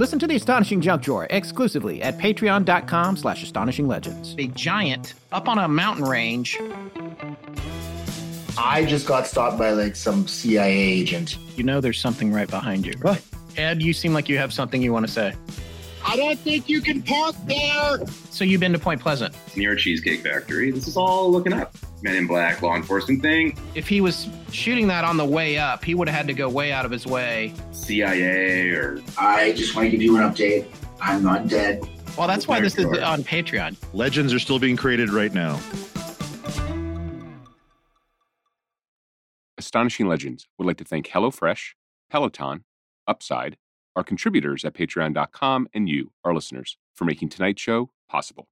Listen to the Astonishing Junk Drawer exclusively at patreon.com slash astonishinglegends. A giant up on a mountain range. I just got stopped by like some CIA agent. You know there's something right behind you. What? Ed, you seem like you have something you want to say. I don't think you can park there. So you've been to Point Pleasant. near Cheesecake Factory. This is all looking up. Men in Black, law enforcement thing, If he was shooting that on the way up, he would have had to go way out of his way. CIA, or I just want to give you an update. I'm not dead. Well, that's why this is on Patreon. Legends are still being created right now. Astonishing Legends would like to thank HelloFresh, Peloton, Upside, our contributors at patreon.com, and you, our listeners, for making tonight's show possible.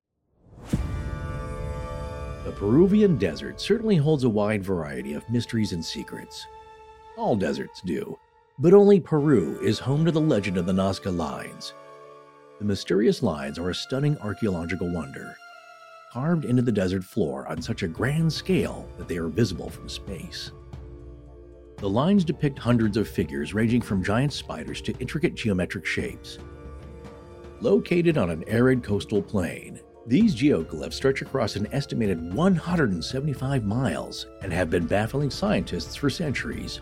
The Peruvian desert certainly holds a wide variety of mysteries and secrets. All deserts do, but only Peru is home to the legend of the Nazca Lines. The mysterious lines are a stunning archaeological wonder, carved into the desert floor on such a grand scale that they are visible from space. The lines depict hundreds of figures ranging from giant spiders to intricate geometric shapes. Located on an arid coastal plain, these geoglyphs stretch across an estimated 175 miles and have been baffling scientists for centuries.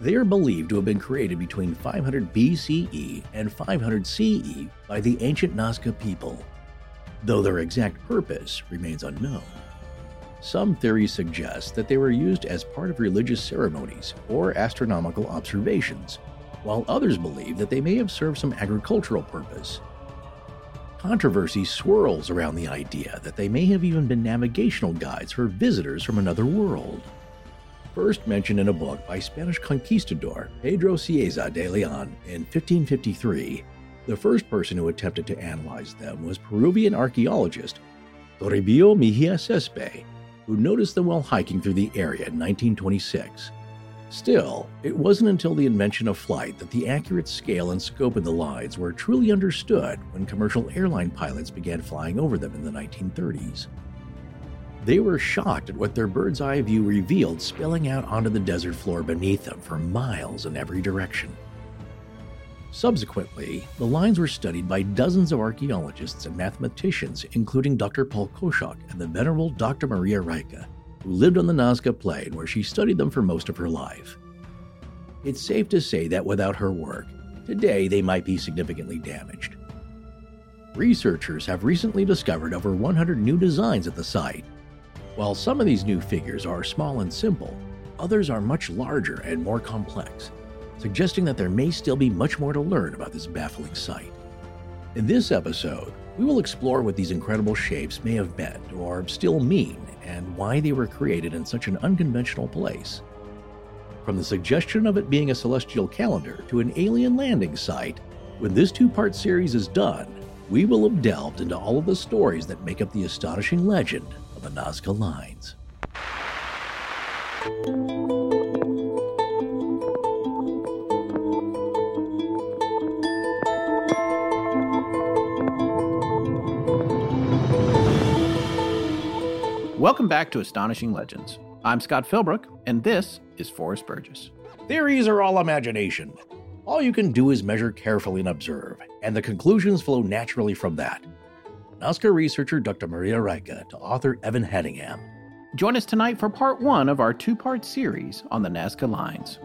They are believed to have been created between 500 BCE and 500 CE by the ancient Nazca people, though their exact purpose remains unknown. Some theories suggest that they were used as part of religious ceremonies or astronomical observations, while others believe that they may have served some agricultural purpose. Controversy swirls around the idea that they may have even been navigational guides for visitors from another world. First mentioned in a book by Spanish conquistador Pedro Cieza de Leon in 1553, the first person who attempted to analyze them was Peruvian archaeologist Toribio Mejia Xesspe, who noticed them while hiking through the area in 1926. Still, it wasn't until the invention of flight that the accurate scale and scope of the lines were truly understood when commercial airline pilots began flying over them in the 1930s. They were shocked at what their bird's eye view revealed spilling out onto the desert floor beneath them for miles in every direction. Subsequently, the lines were studied by dozens of archaeologists and mathematicians, including Dr. Paul Kosok and the venerable Dr. Maria Reiche, who lived on the Nazca Plain where she studied them for most of her life. It's safe to say that without her work, today they might be significantly damaged. Researchers have recently discovered over 100 new designs at the site. While some of these new figures are small and simple, others are much larger and more complex, suggesting that there may still be much more to learn about this baffling site. In this episode, we will explore what these incredible shapes may have meant or still mean and why they were created in such an unconventional place. From the suggestion of it being a celestial calendar to an alien landing site, when this two part series is done, we will have delved into all of the stories that make up the astonishing legend of the Nazca Lines. Welcome back to Astonishing Legends. I'm Scott Philbrook, and this is Forrest Burgess. Theories are all imagination. All you can do is measure carefully and observe, and the conclusions flow naturally from that. Nazca researcher Dr. Maria Reiche to author Evan Hadingham. Join us tonight for part one of our two part series on the Nazca Lines.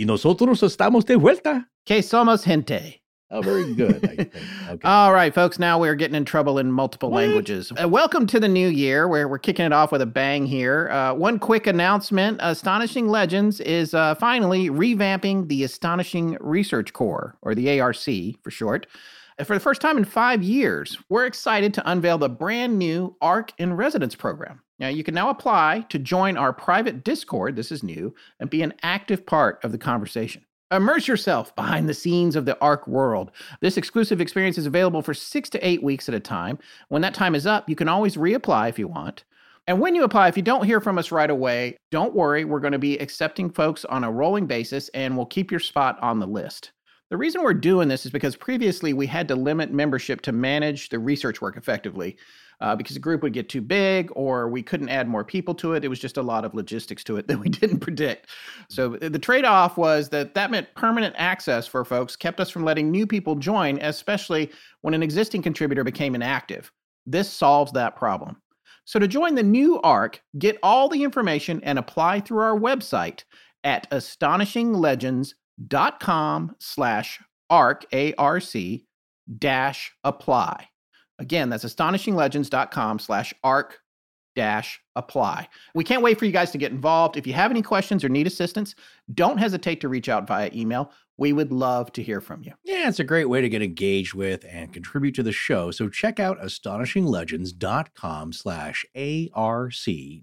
Y nosotros estamos de vuelta. Que somos gente. Oh, very good. I think. Okay. All right, folks, now we're getting in trouble in multiple What? languages. Uh, welcome to the new year, where we're kicking it off with a bang here. Uh, one quick announcement Astonishing Legends is uh, finally revamping the Astonishing Research Corps, or the ARC for short. For the first time in five years, we're excited to unveil the brand new ARC in Residence program. Now, you can now apply to join our private Discord, this is new, and be an active part of the conversation. Immerse yourself behind the scenes of the ARC world. This exclusive experience is available for six to eight weeks at a time. When that time is up, you can always reapply if you want. And when you apply, if you don't hear from us right away, don't worry. We're going to be accepting folks on a rolling basis and we'll keep your spot on the list. The reason we're doing this is because previously we had to limit membership to manage the research work effectively. Uh, because the group would get too big or we couldn't add more people to it. It was just a lot of logistics to it that we didn't predict. So the trade off was that that meant permanent access for folks, kept us from letting new people join, especially when an existing contributor became inactive. This solves that problem. So to join the new ARC, get all the information and apply through our website at astonishinglegends.com slash ARC, A-R-C, dash apply. Again, that's astonishinglegends.com slash ARC dash apply. We can't wait for you guys to get involved. If you have any questions or need assistance, don't hesitate to reach out via email. We would love to hear from you. Yeah, it's a great way to get engaged with and contribute to the show. So check out astonishinglegends.com slash ARC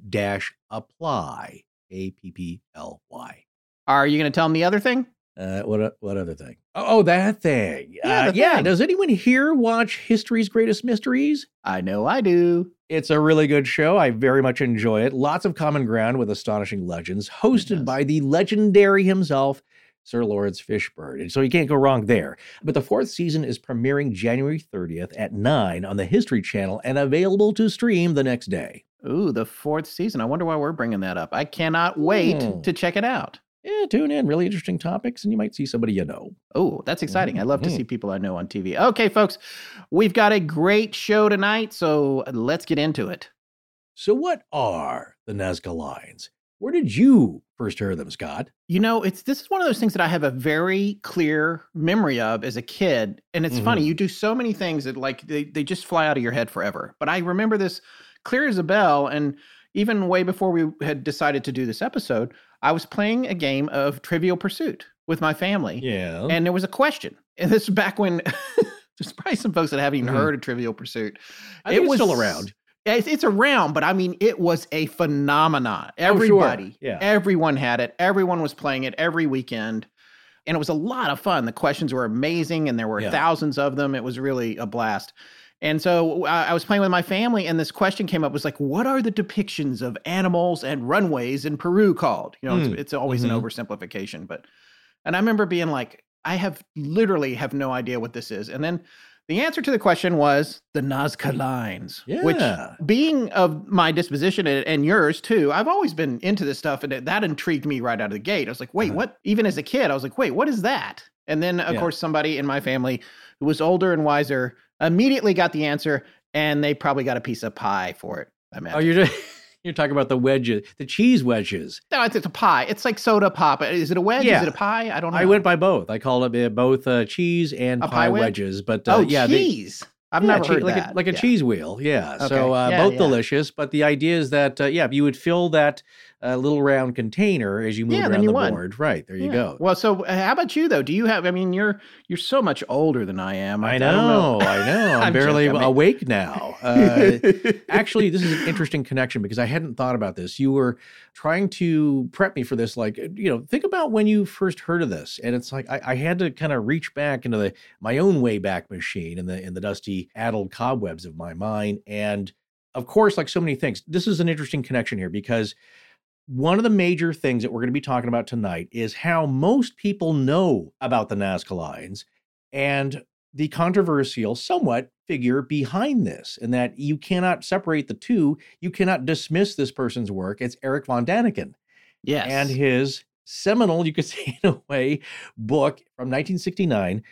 dash apply. A P P L Y. Are you going to tell them the other thing? Uh, what what other thing? Oh, oh that thing. Yeah, uh, yeah. thing. Does anyone here watch History's Greatest Mysteries? I know I do. It's a really good show. I very much enjoy it. Lots of common ground with astonishing legends, hosted by the legendary himself, Sir Laurence Fishburne. And so you can't go wrong there. But the fourth season is premiering January 30th at 9 on the History Channel and available to stream the next day. Ooh, the fourth season. I wonder why we're bringing that up. I cannot wait Hmm. to check it out. Yeah, tune in. Really interesting topics, and you might see somebody you know. Oh, that's exciting. I love to Mhm. see people I know on TV. Okay, folks, we've got a great show tonight, so let's get into it. So, what are the Nazca lines? Where did you first hear them, Scott? You know, it's this is one of those things that I have a very clear memory of as a kid. And it's funny, Mhm. you do so many things that like they, they just fly out of your head forever. But I remember this clear as a bell. And even way before we had decided to do this episode, I was playing a game of Trivial Pursuit with my family. Yeah. And there was a question. And this is back when there's probably some folks that haven't even Mhm. heard of Trivial Pursuit. I think it's still around. It's, it's around, but I mean, it was a phenomenon. Oh, sure. Everybody, Yeah. everyone had it. Everyone was playing it every weekend. And it was a lot of fun. The questions were amazing, and there were Yeah. thousands of them. It was really a blast. And so I I was playing with my family, and this question came up was like, what are the depictions of animals and runways in Peru called? You know, Mm. it's, it's always Mhm. an oversimplification, but, and I remember being like, I have literally have no idea what this is. And then the answer to the question was the Nazca lines, which being of my disposition and, and yours too, I've always been into this stuff, and it, that intrigued me right out of the gate. I was like, wait, Uh-huh. what? Even as a kid, I was like, wait, what is that? And then, of Yeah. course, somebody in my family who was older and wiser immediately got the answer, and they probably got a piece of pie for it. I imagine. Oh, you're you're talking about the wedges, the cheese wedges. no, it's, it's a pie. It's like soda pop. Is it a wedge? Yeah. Is it a pie? I don't know. I went by both. I called it uh, both uh, cheese and A pie, pie wedges. But uh, oh, yeah, they- cheese. I've yeah, never chee- heard like that. A, like a Yeah. cheese wheel. Yeah. Okay. So uh, Yeah, both delicious. But the idea is that uh, yeah, you would fill that uh, little round container as you move Yeah, around you the would. board. Right there, you go. Well, so uh, how about you though? Do you have? I mean, you're you're so much older than I am. I don't know, I know. I'm, I'm barely joking, I mean- awake now. Uh, actually, this is an interesting connection because I hadn't thought about this. You were trying to prep me for this, like you know, think about when you first heard of this, and it's like I, I had to kind of reach back into the my own way back machine in the in the dusty, addled cobwebs of my mind, and of course, like so many things, this is an interesting connection here because one of the major things that we're going to be talking about tonight is how most people know about the Nazca lines and the controversial, somewhat figure behind this, and that you cannot separate the two. You cannot dismiss this person's work. It's Eric von Daniken yes. and his seminal, you could say in a way, book from 1969,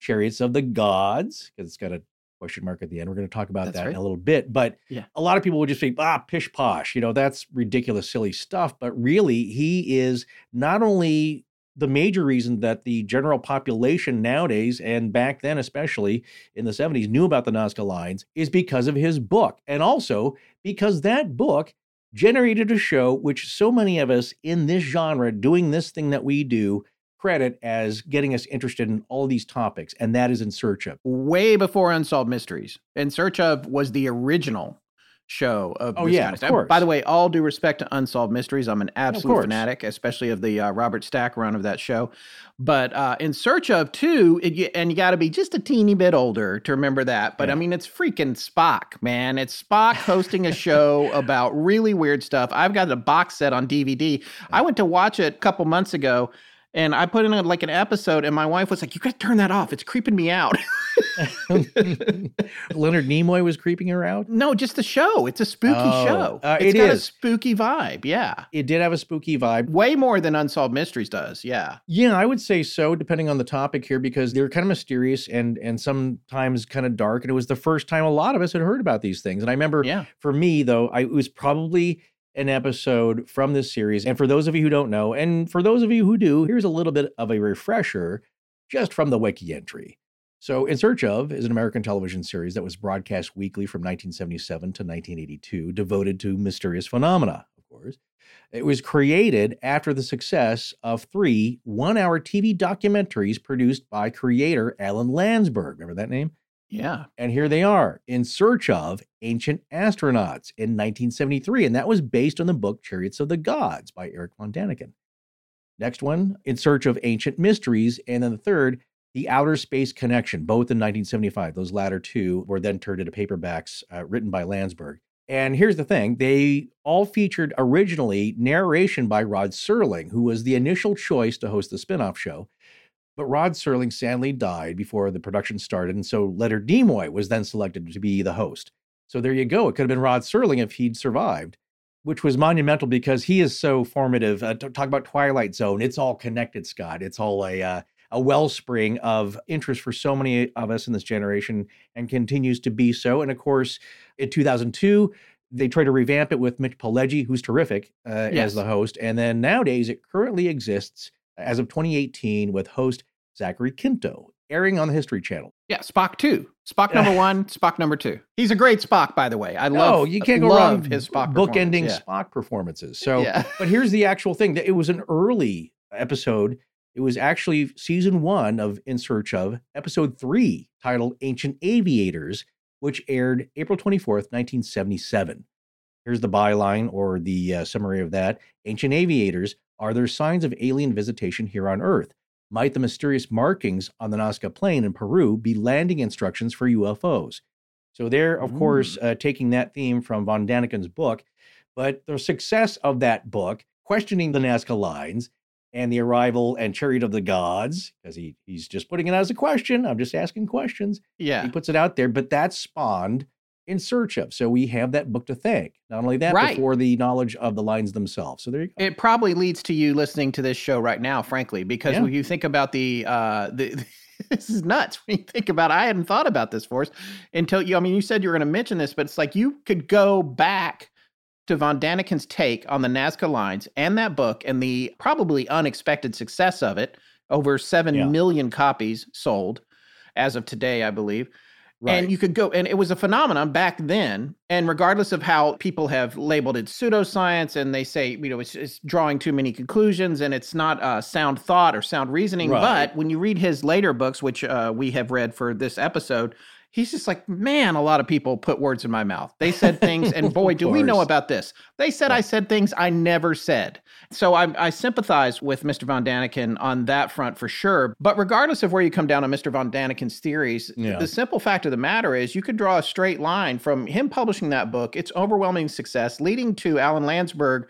Chariots of the Gods, because it's got a question mark at the end. We're going to talk about That's that in a little bit. But Yeah. a lot of people would just say, ah, pish posh, you know, that's ridiculous, silly stuff. But really, he is not only the major reason that the general population nowadays, and back then especially in the 70s, knew about the Nazca lines is because of his book. And also because that book generated a show which so many of us in this genre doing this thing that we do credit as getting us interested in all these topics, and that is in search of. way before Unsolved Mysteries. In Search of was the original show of Oh, yeah, kind of of stuff. By the way, all due respect to Unsolved Mysteries, I'm an absolute fanatic, especially of the uh, Robert Stack run of that show. But uh, in Search of too, it, and you got to be just a teeny bit older to remember that. But I mean, it's freaking Spock, man. It's Spock hosting a show about really weird stuff. I've got a box set on DVD. I went to watch it a couple months ago. And I put in a, like an episode, and my wife was like, "You got to turn that off. It's creeping me out." Leonard Nimoy was creeping her out. no, just the show. It's a spooky Oh, show. uh, it's it got a spooky vibe. Yeah, It did have a spooky vibe. way more than Unsolved Mysteries does. Yeah, Yeah, I would say so, depending on the topic here, because they're kind of mysterious and and sometimes kind of dark. And it was the first time a lot of us had heard about these things. And I remember yeah. for me, though, I, it was probably an episode from this series. And for those of you who don't know, and for those of you who do, here's a little bit of a refresher just from the wiki entry. So, In Search of is an American television series that was broadcast weekly from 1977 to 1982, devoted to mysterious phenomena, of course. It was created after the success of three one hour TV documentaries produced by creator Alan Landsberg. Remember that name? Yeah. And here they are in search of ancient astronauts in 1973. And that was based on the book Chariots of the Gods by Eric von Daniken. Next one, In Search of Ancient Mysteries. And then the third, The Outer Space Connection, both in 1975. Those latter two were then turned into paperbacks uh, written by Landsberg. And here's the thing they all featured originally narration by Rod Serling, who was the initial choice to host the spin off show. But Rod Serling sadly died before the production started, and so Leonard Nimoy was then selected to be the host. So there you go. It could have been Rod Serling if he'd survived, which was monumental because he is so formative. Uh, talk about Twilight Zone. It's all connected, Scott. It's all a uh, a wellspring of interest for so many of us in this generation, and continues to be so. And of course, in 2002, they tried to revamp it with Mitch Pileggi, who's terrific uh, Yes. as the host. And then nowadays, it currently exists as of 2018 with host Zachary Quinto, airing on the History Channel. Yeah, Spock two, Spock number one, Spock number two. He's a great Spock, by the way. I love. oh, you can't go wrong his Spock bookending performance. Spock performances. So, Yeah. but here's the actual thing: that it was an early episode. It was actually season one of In Search of, episode three, titled "Ancient Aviators," which aired April 24th, 1977. Here's the byline or the uh, summary of that: Ancient aviators are there signs of alien visitation here on Earth? Might the mysterious markings on the Nazca Plain in Peru be landing instructions for UFOs? So they're, of course, uh, taking that theme from von Daniken's book, but the success of that book, questioning the Nazca lines and the arrival and chariot of the gods, because he he's just putting it as a question. I'm just asking questions. Yeah. He puts it out there, but that spawned in search of. So we have that book to thank. Not only that, Right. but for the knowledge of the lines themselves. So there you go. It probably leads to you listening to this show right now, frankly, because Yeah. when you think about the uh the this is nuts when you think about I hadn't thought about this for us until you I mean you said you were gonna mention this, but it's like you could go back to Von Daniken's take on the Nazca lines and that book and the probably unexpected success of it, over seven million Yeah. copies sold as of today, I believe. Right. And you could go, and it was a phenomenon back then. And regardless of how people have labeled it pseudoscience, and they say, you know, it's, it's drawing too many conclusions and it's not uh, sound thought or sound reasoning. Right. But when you read his later books, which uh, we have read for this episode, he's just like, man, a lot of people put words in my mouth. They said things, and boy, do we know about this. They said I said things I never said. So I, I sympathize with Mr. Von Daniken on that front for sure. But regardless of where you come down on Mr. Von Daniken's theories, Yeah. the simple fact of the matter is you could draw a straight line from him publishing that book, its overwhelming success, leading to Alan Landsberg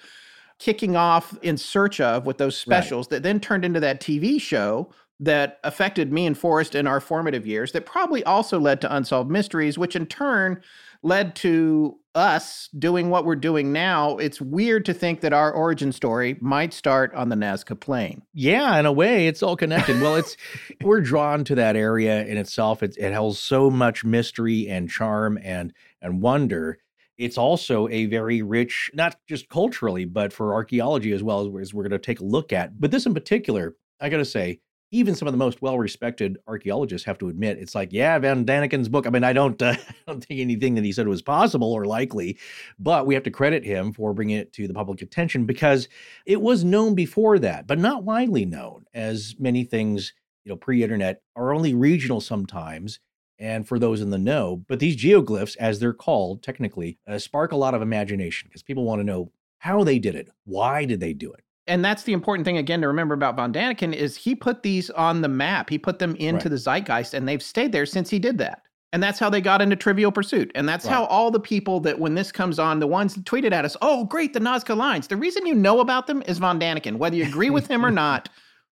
kicking off in search of with those Right. specials that then turned into that TV show that affected me and Forrest in our formative years that probably also led to unsolved mysteries which in turn led to us doing what we're doing now it's weird to think that our origin story might start on the Nazca plain Yeah, in a way, it's all connected. Well, it's we're drawn to that area in itself. It, it holds so much mystery and charm and and wonder. It's also a very rich, not just culturally, but for archaeology as well as we're going to take a look at. But this in particular, I got to say, even some of the most well-respected archaeologists have to admit it's like, yeah, Van Daniken's book. I mean, I don't, uh, I don't think anything that he said was possible or likely, but we have to credit him for bringing it to the public attention because it was known before that, but not widely known, as many things, you know, pre-internet are only regional sometimes. And for those in the know, but these geoglyphs, as they're called technically, uh, spark a lot of imagination because people want to know how they did it, why did they do it. And that's the important thing again to remember about Von Daniken is he put these on the map. He put them into Right. the zeitgeist and they've stayed there since he did that. And that's how they got into Trivial Pursuit. And that's how all the people that when this comes on, the ones that tweeted at us, oh, great, the Nazca lines. The reason you know about them is Von Daniken. Whether you agree with him or not,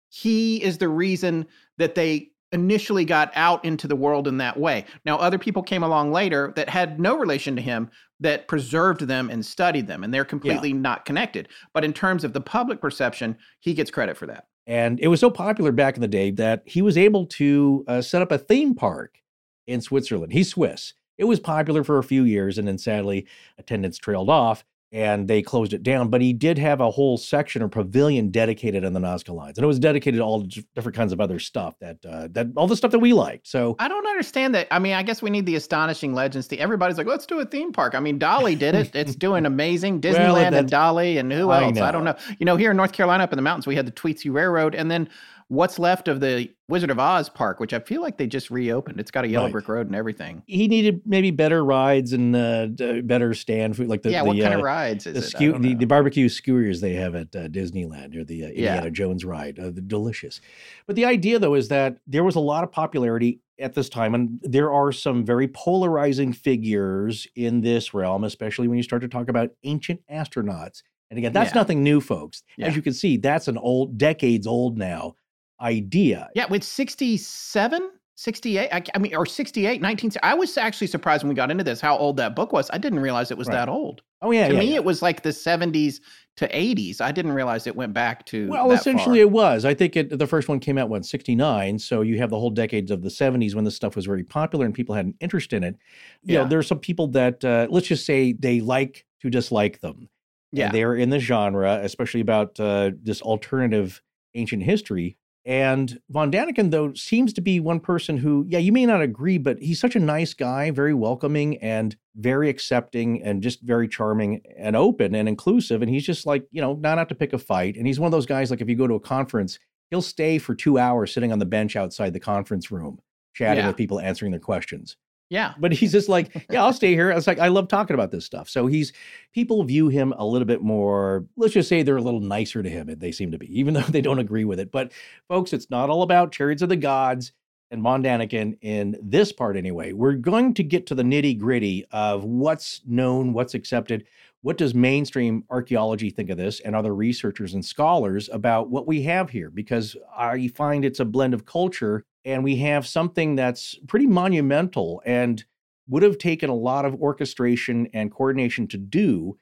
he is the reason that they initially got out into the world in that way. Now, other people came along later that had no relation to him that preserved them and studied them, and they're completely yeah. not connected. But in terms of the public perception, he gets credit for that. And it was so popular back in the day that he was able to uh, set up a theme park in Switzerland. He's Swiss. It was popular for a few years, and then sadly, attendance trailed off and they closed it down. But he did have a whole section or pavilion dedicated on the Nazca lines, and it was dedicated to all different kinds of other stuff that uh, that all the stuff that we liked. So I don't understand that. I mean, I guess we need the astonishing legends. To everybody's like, let's do a theme park. I mean, Dolly did it. It's doing amazing. Disneyland well, and Dolly, and who else? I, I, don't know. You know, here in North Carolina, up in the mountains, we had the Tweetsie Railroad, and then what's left of the Wizard of Oz park, which I feel like they just reopened. It's got a yellow right. brick road and everything. He needed maybe better rides and uh, better stand food, like the yeah. The, what kind uh, of rides is the, skew- the, the, barbecue skewers they have at uh, Disneyland or the uh, Indiana yeah. Jones ride? Uh, the delicious. But the idea though is that there was a lot of popularity at this time, and there are some very polarizing figures in this realm, especially when you start to talk about ancient astronauts. And again, that's yeah. nothing new, folks. Yeah. As you can see, that's an old, decades old now idea. Yeah, with 67, 68, I, I, mean, or 68, 19. I was actually surprised when we got into this how old that book was. I didn't realize it was right. that old. Oh, yeah. To yeah, me, yeah. it was like the 70s to 80s. I didn't realize it went back to. Well, essentially, far. it was. I think it, the first one came out, when 69. So you have the whole decades of the 70s when this stuff was very popular and people had an interest in it. You yeah. know, there are some people that, uh, let's just say, they like to dislike them. Yeah. they're in the genre, especially about uh, this alternative ancient history. And Von Daniken, though, seems to be one person who, yeah, you may not agree, but he's such a nice guy, very welcoming and very accepting and just very charming and open and inclusive. And he's just like, you know, not out to pick a fight. And he's one of those guys, like if you go to a conference, he'll stay for two hours sitting on the bench outside the conference room, chatting yeah. with people, answering their questions. Yeah. But he's just like, yeah, I'll stay here. I was like, I love talking about this stuff. So he's people view him a little bit more, let's just say they're a little nicer to him, and they seem to be, even though they don't agree with it. But folks, it's not all about chariots of the gods and Von Daniken in this part anyway. We're going to get to the nitty gritty of what's known, what's accepted. What does mainstream archaeology think of this and other researchers and scholars about what we have here? Because I find it's a blend of culture and we have something that's pretty monumental and would have taken a lot of orchestration and coordination to do.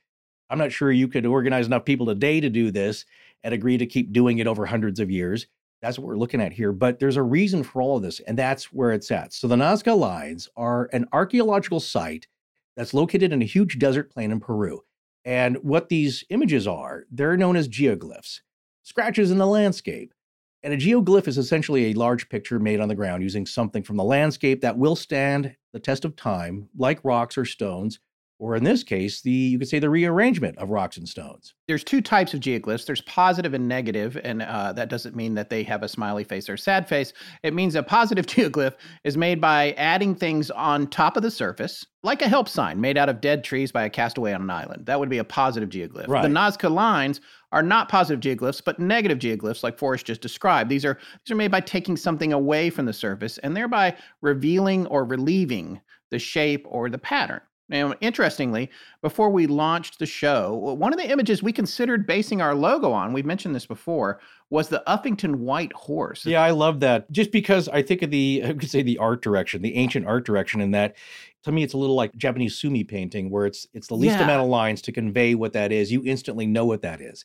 I'm not sure you could organize enough people today to do this and agree to keep doing it over hundreds of years. That's what we're looking at here. But there's a reason for all of this, and that's where it's at. So the Nazca Lines are an archaeological site that's located in a huge desert plain in Peru. And what these images are, they're known as geoglyphs, scratches in the landscape. And a geoglyph is essentially a large picture made on the ground using something from the landscape that will stand the test of time, like rocks or stones, or in this case, the you could say the rearrangement of rocks and stones. There's two types of geoglyphs. There's positive and negative, and uh, that doesn't mean that they have a smiley face or sad face. It means a positive geoglyph is made by adding things on top of the surface, like a help sign made out of dead trees by a castaway on an island. That would be a positive geoglyph. Right. The Nazca lines are not positive geoglyphs, but negative geoglyphs, like Forrest just described. These are these are made by taking something away from the surface and thereby revealing or relieving the shape or the pattern. Now, interestingly, before we launched the show, one of the images we considered basing our logo on, we've mentioned this before, was the Uffington White Horse. Yeah, I love that. Just because I think of the, I could say the art direction, the ancient art direction, in that to me it's a little like Japanese sumi painting, where it's it's the least yeah. amount of lines to convey what that is. You instantly know what that is.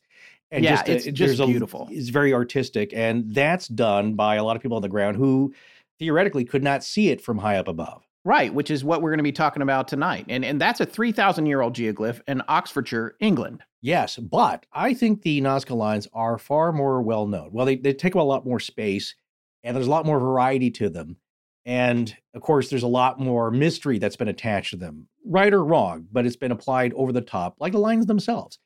And yeah, just, uh, it's uh, just beautiful. A, it's very artistic, and that's done by a lot of people on the ground who theoretically could not see it from high up above. Right, which is what we're going to be talking about tonight. And and that's a 3000 year old geoglyph in Oxfordshire, England. Yes, but I think the Nazca lines are far more well known. Well, they, they take up a lot more space and there's a lot more variety to them. And of course, there's a lot more mystery that's been attached to them, right or wrong, but it's been applied over the top, like the lines themselves.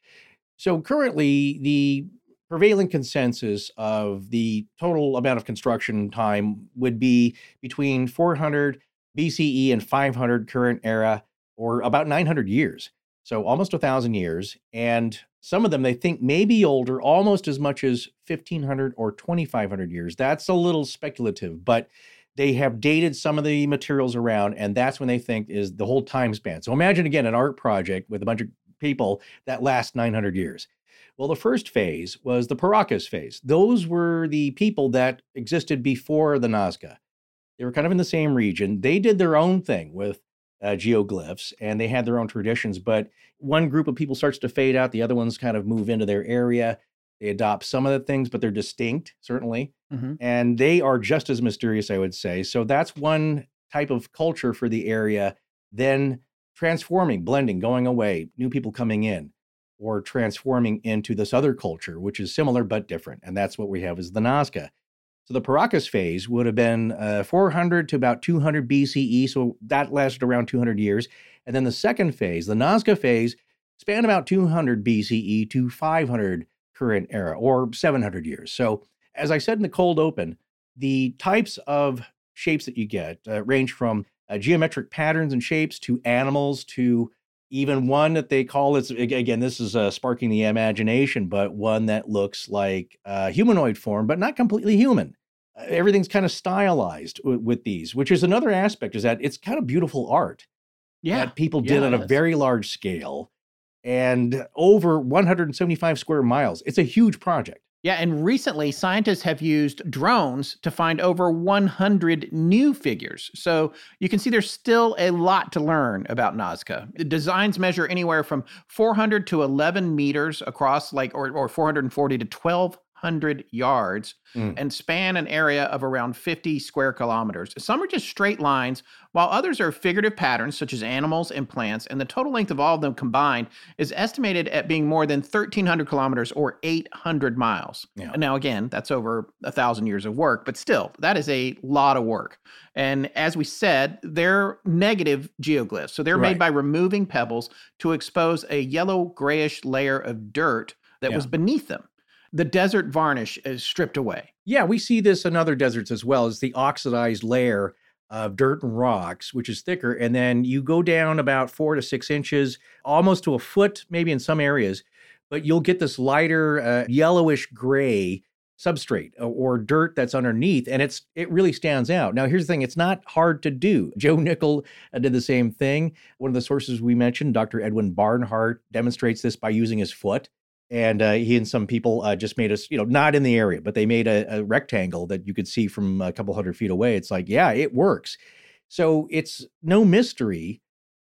So currently, the prevailing consensus of the total amount of construction time would be between 400 BCE and 500 current era, or about 900 years. So almost a thousand years. And some of them they think may be older, almost as much as 1500 or 2500 years. That's a little speculative, but they have dated some of the materials around, and that's when they think is the whole time span. So imagine again an art project with a bunch of people that lasts 900 years. Well, the first phase was the Paracas phase. Those were the people that existed before the Nazca. They were kind of in the same region. They did their own thing with uh, geoglyphs and they had their own traditions. But one group of people starts to fade out, the other ones kind of move into their area. They adopt some of the things, but they're distinct, certainly. Mhm. And they are just as mysterious, I would say. So that's one type of culture for the area. Then transforming, blending, going away, new people coming in, or transforming into this other culture, which is similar but different. And that's what we have is the Nazca. So the Paracas phase would have been uh, 400 to about 200 BCE. So that lasted around 200 years. And then the second phase, the Nazca phase, spanned about 200 BCE to 500 current era or 700 years. So as I said in the cold open, the types of shapes that you get uh, range from uh, geometric patterns and shapes to animals to even one that they call it's again this is uh, sparking the imagination but one that looks like uh, humanoid form but not completely human. Uh, everything's kind of stylized w- with these which is another aspect is that it's kind of beautiful art Yeah. that people did Yeah, on a very large scale and over 175 square miles. It's a huge project Yeah, and recently scientists have used drones to find over 100 new figures. So you can see there's still a lot to learn about Nazca. The designs measure anywhere from 400 to 11 meters across, like or, or 440 to 1200 yards, Mm. and span an area of around 50 square kilometers. Some are just straight lines, while others are figurative patterns such as animals and plants. And the total length of all of them combined is estimated at being more than 1,300 kilometers or 800 miles. Yeah. Now, again, that's over a thousand years of work, but still, that is a lot of work. And as we said, they're negative geoglyphs. So they're Right. made by removing pebbles to expose a yellow grayish layer of dirt that Yeah. was beneath them. The desert varnish is stripped away. Yeah, we see this in other deserts as well as the oxidized layer of dirt and rocks, which is thicker. And then you go down about four to six inches, almost to a foot, maybe in some areas, but you'll get this lighter uh, yellowish gray substrate or, or dirt that's underneath and it's it really stands out now here's the thing it's not hard to do joe nickell uh, did the same thing one of the sources we mentioned dr edwin barnhart demonstrates this by using his foot and uh, he and some people uh, just made us, you know, not in the area, but they made a, a rectangle that you could see from a couple hundred feet away. It's like, yeah, it works. So it's no mystery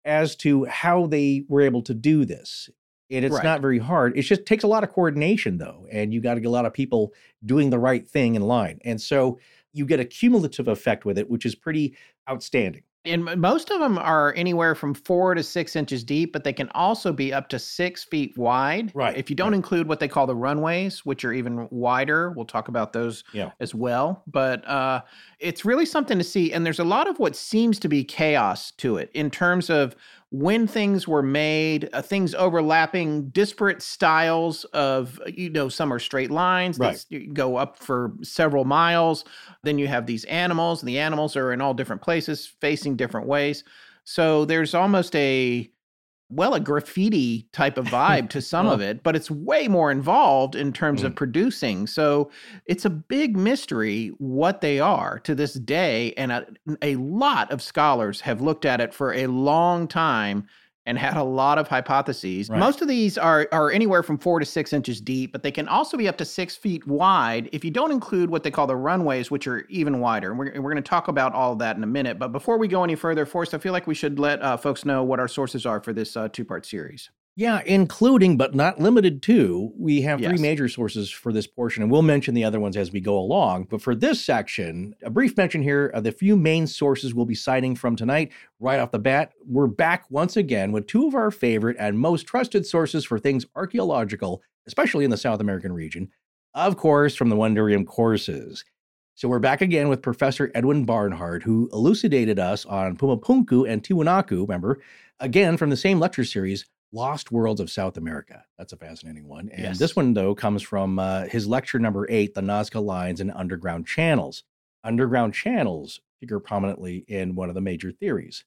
as to how they were able to do this. And it's Right. not very hard. It just takes a lot of coordination, though, and you got to get a lot of people doing the right thing in line. And so you get a cumulative effect with it, which is pretty outstanding. And most of them are anywhere from four to six inches deep, but they can also be up to six feet wide. Right, If you don't right. include what they call the runways, which are even wider, we'll talk about those Yeah. as well. But uh, it's really something to see. And there's a lot of what seems to be chaos to it in terms of when things were made, uh, things overlapping, disparate styles of, uh, you know, some are straight lines that Right. s- go up for several miles. Then you have these animals, and the animals are in all different places, facing different ways. So there's almost a well, a graffiti type of vibe to some of it, but it's way more involved in terms of mm. producing. So it's a big mystery what they are to this day. And a, a lot of scholars have looked at it for a long time and had a lot of hypotheses. Right. Most of these are, are anywhere from four to six inches deep, but they can also be up to six feet wide if you don't include what they call the runways, which are even wider. And we're, we're going to talk about all of that in a minute. But before we go any further, Forrest, I feel like we should let uh, folks know what our sources are for this uh, two part series. Yeah, including but not limited to, we have three major sources for this portion, and we'll mention the other ones as we go along. But for this section, a brief mention here of the few main sources we'll be citing from tonight. Right off the bat, we're back once again with two of our favorite and most trusted sources for things archaeological, especially in the South American region. Of course, from the Wondrium courses. So we're back again with Professor Edwin Barnhart, who elucidated us on Pumapunku and Tiwanaku, remember, again from the same lecture series, Lost Worlds of South America. That's a fascinating one. And Yes. this one, though, comes from uh, his lecture number eight, The Nazca Lines and Underground Channels. Underground channels figure prominently in one of the major theories.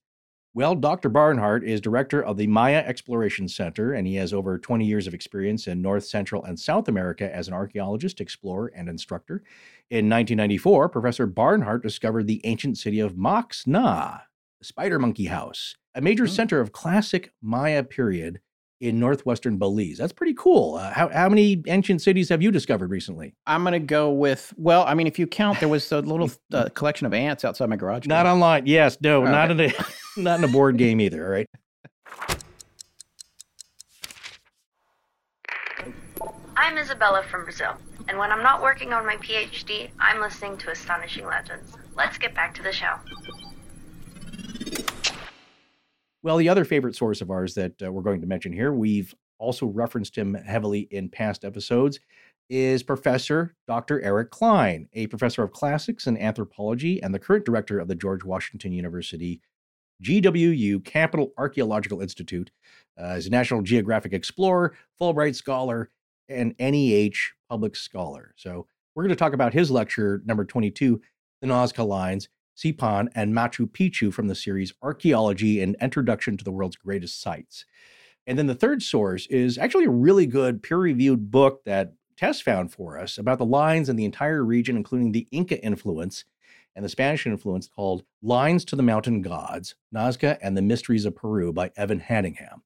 Well, Dr. Barnhart is director of the Maya Exploration Center, and he has over 20 years of experience in North, Central, and South America as an archaeologist, explorer, and instructor. In 1994, Professor Barnhart discovered the ancient city of Maax Na, the Spider Monkey House, a major Hmm. center of classic Maya period in northwestern Belize. That's pretty cool. Uh, how, how many ancient cities have you discovered recently? I'm going to go with, well, I mean, if you count, there was a little uh, collection of ants outside my garage. Not door. online. Yes, no, Okay. not in a not in a board game either. All right. I'm Isabella from Brazil, and when I'm not working on my PhD, I'm listening to Astonishing Legends. Let's get back to the show. Well, the other favorite source of ours that uh, we're going to mention here, we've also referenced him heavily in past episodes, is Professor Dr. Eric Cline, a professor of classics and anthropology and the current director of the George Washington University GWU Capitol Archaeological Institute. Uh, he's a National Geographic Explorer, Fulbright Scholar, and NEH Public Scholar. So we're going to talk about his lecture, number 22, The Nazca Lines, Sipan, and Machu Picchu from the series Archaeology and Introduction to the World's Greatest Sites. And then the third source is actually a really good peer reviewed book that Tess found for us about the lines in the entire region, including the Inca influence and the Spanish influence, called Lines to the Mountain Gods Nazca and the Mysteries of Peru by Evan Hadingham.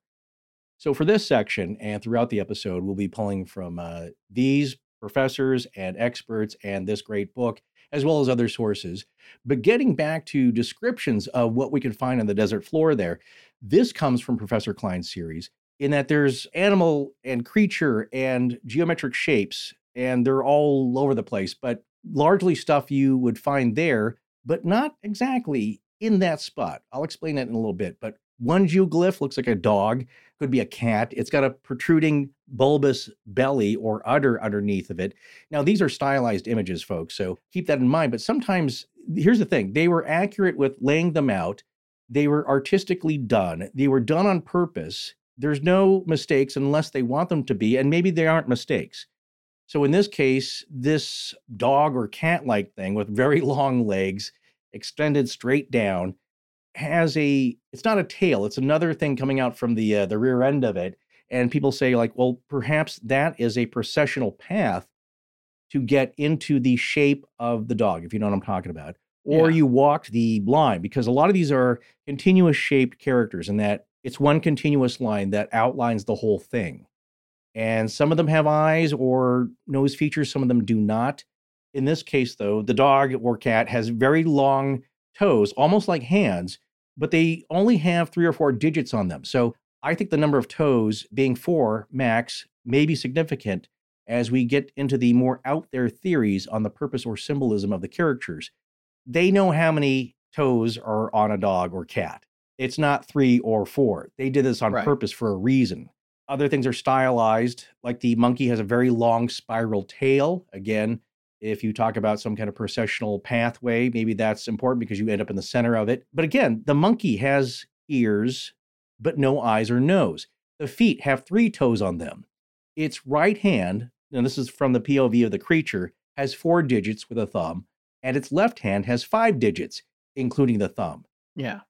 So, for this section and throughout the episode, we'll be pulling from uh, these professors and experts and this great book, as well as other sources. But getting back to descriptions of what we can find on the desert floor there, this comes from Professor Cline's series in that there's animal and creature and geometric shapes, and they're all over the place, but largely stuff you would find there, but not exactly in that spot. I'll explain that in a little bit. But one geoglyph looks like a dog, could be a cat. It's got a protruding bulbous belly or udder underneath of it. Now, these are stylized images, folks, so keep that in mind. But sometimes, here's the thing they were accurate with laying them out, they were artistically done, they were done on purpose. There's no mistakes unless they want them to be, and maybe they aren't mistakes. So in this case, this dog or cat like thing with very long legs, extended straight down, has a it's not a tail, it's another thing coming out from the uh, the rear end of it. And people say like, well, perhaps that is a processional path to get into the shape of the dog, if you know what I'm talking about. Or Yeah. you walked the line because a lot of these are continuous shaped characters and that it's one continuous line that outlines the whole thing. And some of them have eyes or nose features, some of them do not. In this case, though, the dog or cat has very long toes, almost like hands, but they only have three or four digits on them. So I think the number of toes being four max may be significant as we get into the more out there theories on the purpose or symbolism of the characters. They know how many toes are on a dog or cat. It's not three or four. They did this on Right. purpose for a reason. Other things are stylized, like the monkey has a very long spiral tail. Again, if you talk about some kind of processional pathway, maybe that's important because you end up in the center of it. But again, the monkey has ears, but no eyes or nose. The feet have three toes on them. Its right hand, and this is from the POV of the creature, has four digits with a thumb, and its left hand has five digits, including the thumb. Yeah.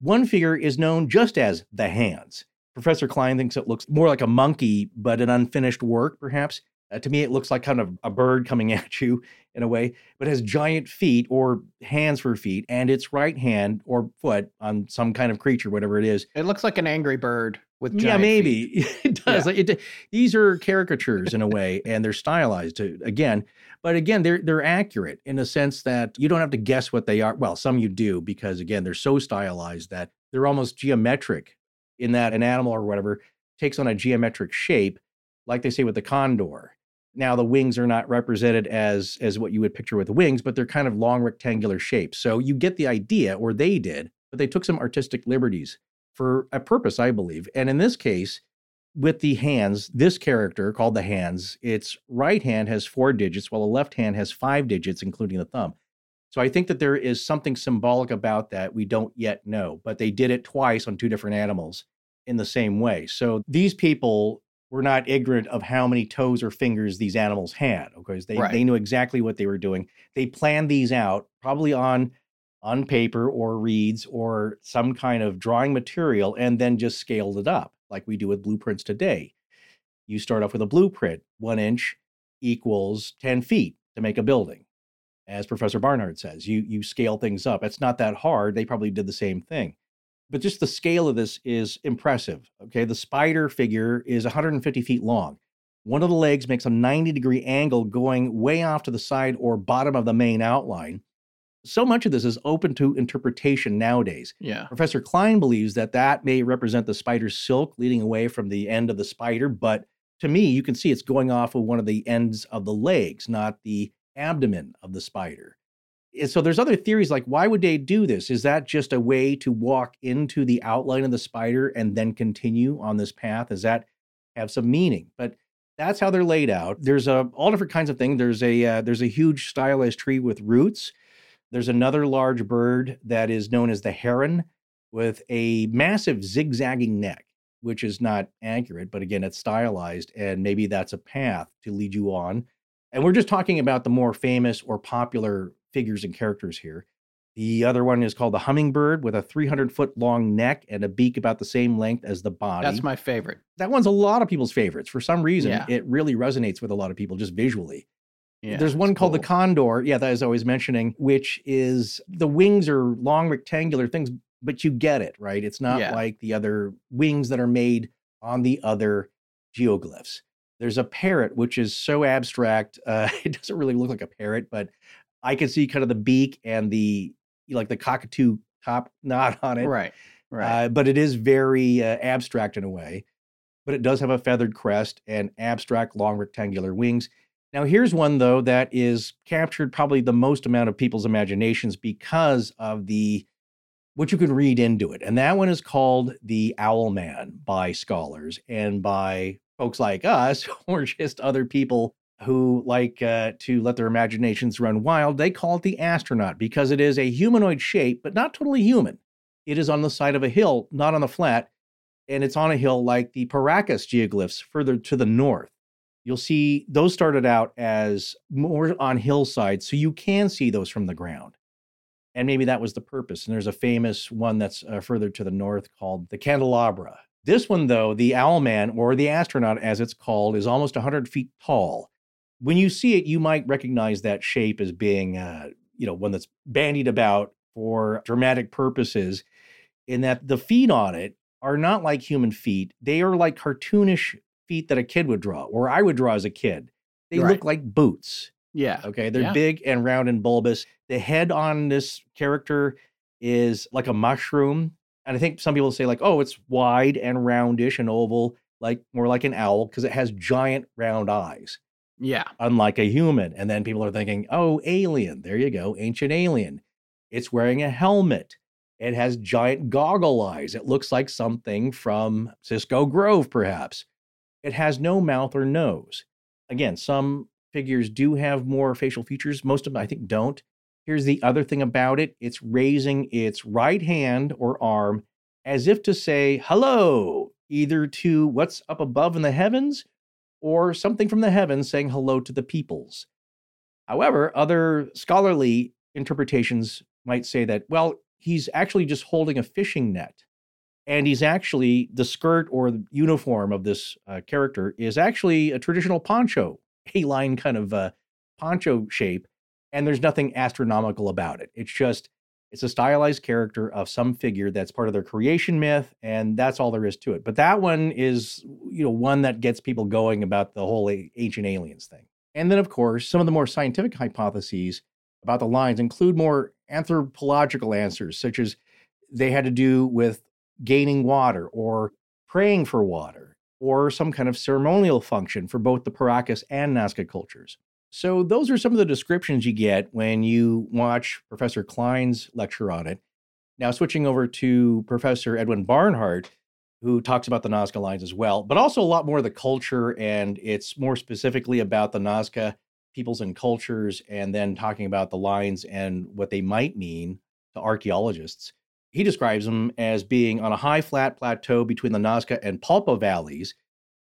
One figure is known just as the hands. Professor Cline thinks it looks more like a monkey, but an unfinished work, perhaps. Uh, to me, it looks like kind of a bird coming at you in a way, but has giant feet or hands for feet, and its right hand or foot on some kind of creature, whatever it is. It looks like an angry bird with yeah, maybe it does. Yeah. Like it, these are caricatures in a way, and they're stylized to, again. But again, they're they're accurate in a sense that you don't have to guess what they are. Well, some you do because again, they're so stylized that they're almost geometric in that an animal or whatever takes on a geometric shape, like they say with the condor. Now the wings are not represented as as what you would picture with the wings, but they're kind of long rectangular shapes. So you get the idea, or they did, but they took some artistic liberties for a purpose, I believe. And in this case, with the hands, this character called the hands, its right hand has four digits, while the left hand has five digits, including the thumb. So I think that there is something symbolic about that we don't yet know, but they did it twice on two different animals in the same way. So these people were not ignorant of how many toes or fingers these animals had, because they, Right. they knew exactly what they were doing. They planned these out probably on on paper or reeds or some kind of drawing material and then just scaled it up like we do with blueprints today. You start off with a blueprint, one inch equals 10 feet to make a building. As Professor Barnhart says, you, you scale things up. It's not that hard. They probably did the same thing. But just the scale of this is impressive. Okay. The spider figure is 150 feet long. One of the legs makes a 90 degree angle going way off to the side or bottom of the main outline. So much of this is open to interpretation nowadays. Yeah. Professor Cline believes that that may represent the spider's silk leading away from the end of the spider, but to me, you can see it's going off of one of the ends of the legs, not the abdomen of the spider. So there's other theories like why would they do this? Is that just a way to walk into the outline of the spider and then continue on this path? Does that have some meaning? But that's how they're laid out. There's a all different kinds of things. There's a uh, there's a huge stylized tree with roots. There's another large bird that is known as the heron with a massive zigzagging neck, which is not accurate, but again, it's stylized, and maybe that's a path to lead you on. And we're just talking about the more famous or popular figures and characters here. The other one is called the hummingbird with a 300 foot long neck and a beak about the same length as the body. That's my favorite. that one's a lot of people's favorites. For some reason, Yeah. it really resonates with a lot of people just visually. Yeah. There's one called the condor. Yeah, that is always mentioning, which is the wings are long rectangular things, but you get it, right? It's not Yeah. like the other wings that are made on the other geoglyphs. There's a parrot, which is so abstract. Uh, it doesn't really look like a parrot, but I can see kind of the beak and the like the cockatoo top knot on it. Right. Right. Uh, but it is very uh, abstract in a way. But it does have a feathered crest and abstract long rectangular wings. Now, here's one, though, that is captured probably the most amount of people's imaginations because of the what you can read into it. And that one is called the Owl Man by scholars and by folks like us, or just other people who like uh, to let their imaginations run wild. They call it the astronaut because it is a humanoid shape, but not totally human. It is on the side of a hill, not on the flat, and it's on a hill like the Paracas geoglyphs further to the north. You'll see those started out as more on hillsides, so you can see those from the ground. And maybe that was the purpose. And there's a famous one that's uh, further to the north called the Candelabra. This one, though, the Owlman, or the astronaut as it's called, is almost 100 feet tall. When you see it, you might recognize that shape as being, uh, you know, one that's bandied about for dramatic purposes, in that the feet on it are not like human feet. They are like cartoonish feet that a kid would draw, or I would draw as a kid. They Right. look like boots. yeah. Okay, they're Yeah. big and round and bulbous. The head on this character is like a mushroom, and I think some people say like, "Oh, it's wide and roundish and oval, like more like an owl because it has giant round eyes, Yeah. unlike a human." And then people are thinking, "Oh, alien. There you go, ancient alien. It's wearing a helmet. It has giant goggle eyes. It looks like something from Cisco Grove, perhaps. It has no mouth or nose. Again, some figures do have more facial features. Most of them, I think, don't. Here's the other thing about it it's raising its right hand or arm as if to say hello, either to what's up above in the heavens or something from the heavens saying hello to the peoples. However, other scholarly interpretations might say that, well, he's actually just holding a fishing net. And he's actually, the skirt or the uniform of this uh, character is actually a traditional poncho, a line kind of uh, poncho shape. And there's nothing astronomical about it. It's just, it's a stylized character of some figure that's part of their creation myth. And that's all there is to it. But that one is, you know, one that gets people going about the whole ancient aliens thing. And then, of course, some of the more scientific hypotheses about the lines include more anthropological answers, such as they had to do with gaining water or praying for water or some kind of ceremonial function for both the Paracas and Nazca cultures. So, those are some of the descriptions you get when you watch Professor Cline's lecture on it. Now, switching over to Professor Edwin Barnhart, who talks about the Nazca lines as well, but also a lot more of the culture, and it's more specifically about the Nazca peoples and cultures, and then talking about the lines and what they might mean to archaeologists. He describes them as being on a high flat plateau between the Nazca and Palpa valleys.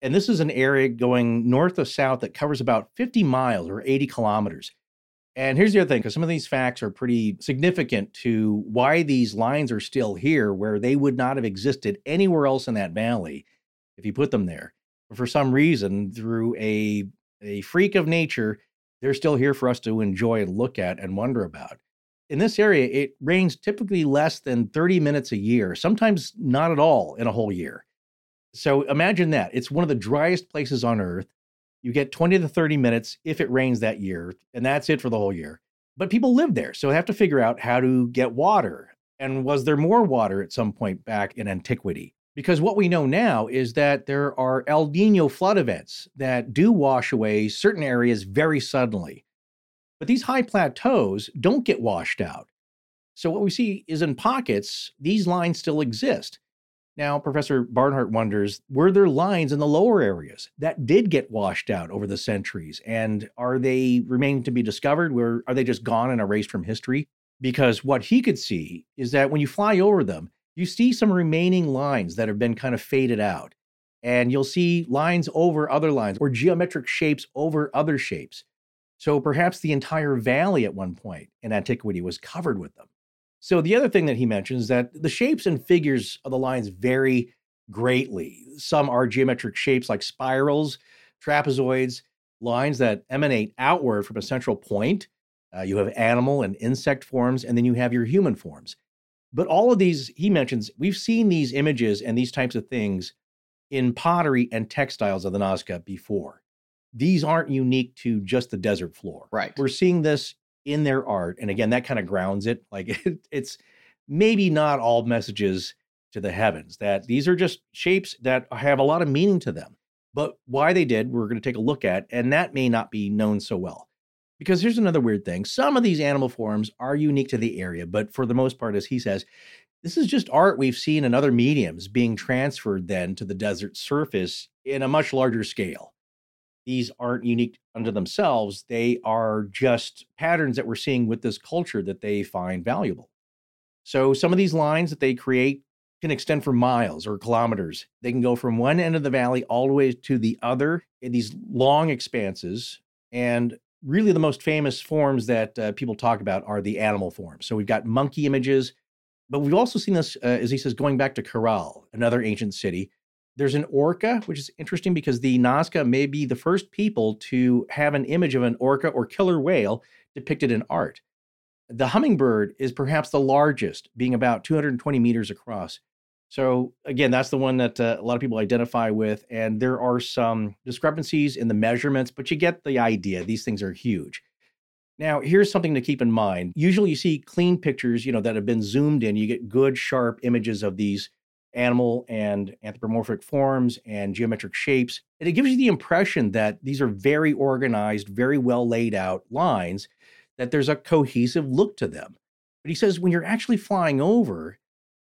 And this is an area going north to south that covers about 50 miles or 80 kilometers. And here's the other thing, because some of these facts are pretty significant to why these lines are still here, where they would not have existed anywhere else in that valley if you put them there. But for some reason, through a, a freak of nature, they're still here for us to enjoy and look at and wonder about. in this area, it rains typically less than 30 minutes a year, sometimes not at all in a whole year. So imagine that. It's one of the driest places on earth. You get 20 to 30 minutes if it rains that year, and that's it for the whole year. But people live there, so they have to figure out how to get water. And was there more water at some point back in antiquity? Because what we know now is that there are El Nino flood events that do wash away certain areas very suddenly. But these high plateaus don't get washed out. So what we see is in pockets, these lines still exist. Now, Professor Barnhart wonders were there lines in the lower areas that did get washed out over the centuries? And are they remaining to be discovered? Where are they just gone and erased from history? Because what he could see is that when you fly over them, you see some remaining lines that have been kind of faded out. And you'll see lines over other lines or geometric shapes over other shapes. So perhaps the entire valley at one point in antiquity was covered with them. So the other thing that he mentions is that the shapes and figures of the lines vary greatly. Some are geometric shapes like spirals, trapezoids, lines that emanate outward from a central point. Uh, you have animal and insect forms, and then you have your human forms. But all of these, he mentions, we've seen these images and these types of things in pottery and textiles of the Nazca before. These aren't unique to just the desert floor. Right. We're seeing this in their art. And again, that kind of grounds it. Like it, it's maybe not all messages to the heavens, that these are just shapes that have a lot of meaning to them. But why they did, we're going to take a look at, and that may not be known so well. Because here's another weird thing some of these animal forms are unique to the area, but for the most part, as he says, this is just art we've seen in other mediums being transferred then to the desert surface in a much larger scale. These aren't unique unto themselves, they are just patterns that we're seeing with this culture that they find valuable. So some of these lines that they create can extend for miles or kilometers. They can go from one end of the valley all the way to the other in these long expanses. And really the most famous forms that uh, people talk about are the animal forms. So we've got monkey images, but we've also seen this, uh, as he says, going back to Caral, another ancient city. There's an orca, which is interesting because the Nazca may be the first people to have an image of an orca or killer whale depicted in art. The hummingbird is perhaps the largest, being about 220 meters across. So again, that's the one that uh, a lot of people identify with, and there are some discrepancies in the measurements, but you get the idea. These things are huge. Now, here's something to keep in mind. Usually, you see clean pictures, you know, that have been zoomed in. You get good, sharp images of these animal and anthropomorphic forms and geometric shapes, and it gives you the impression that these are very organized, very well laid out lines. That there's a cohesive look to them. But he says when you're actually flying over,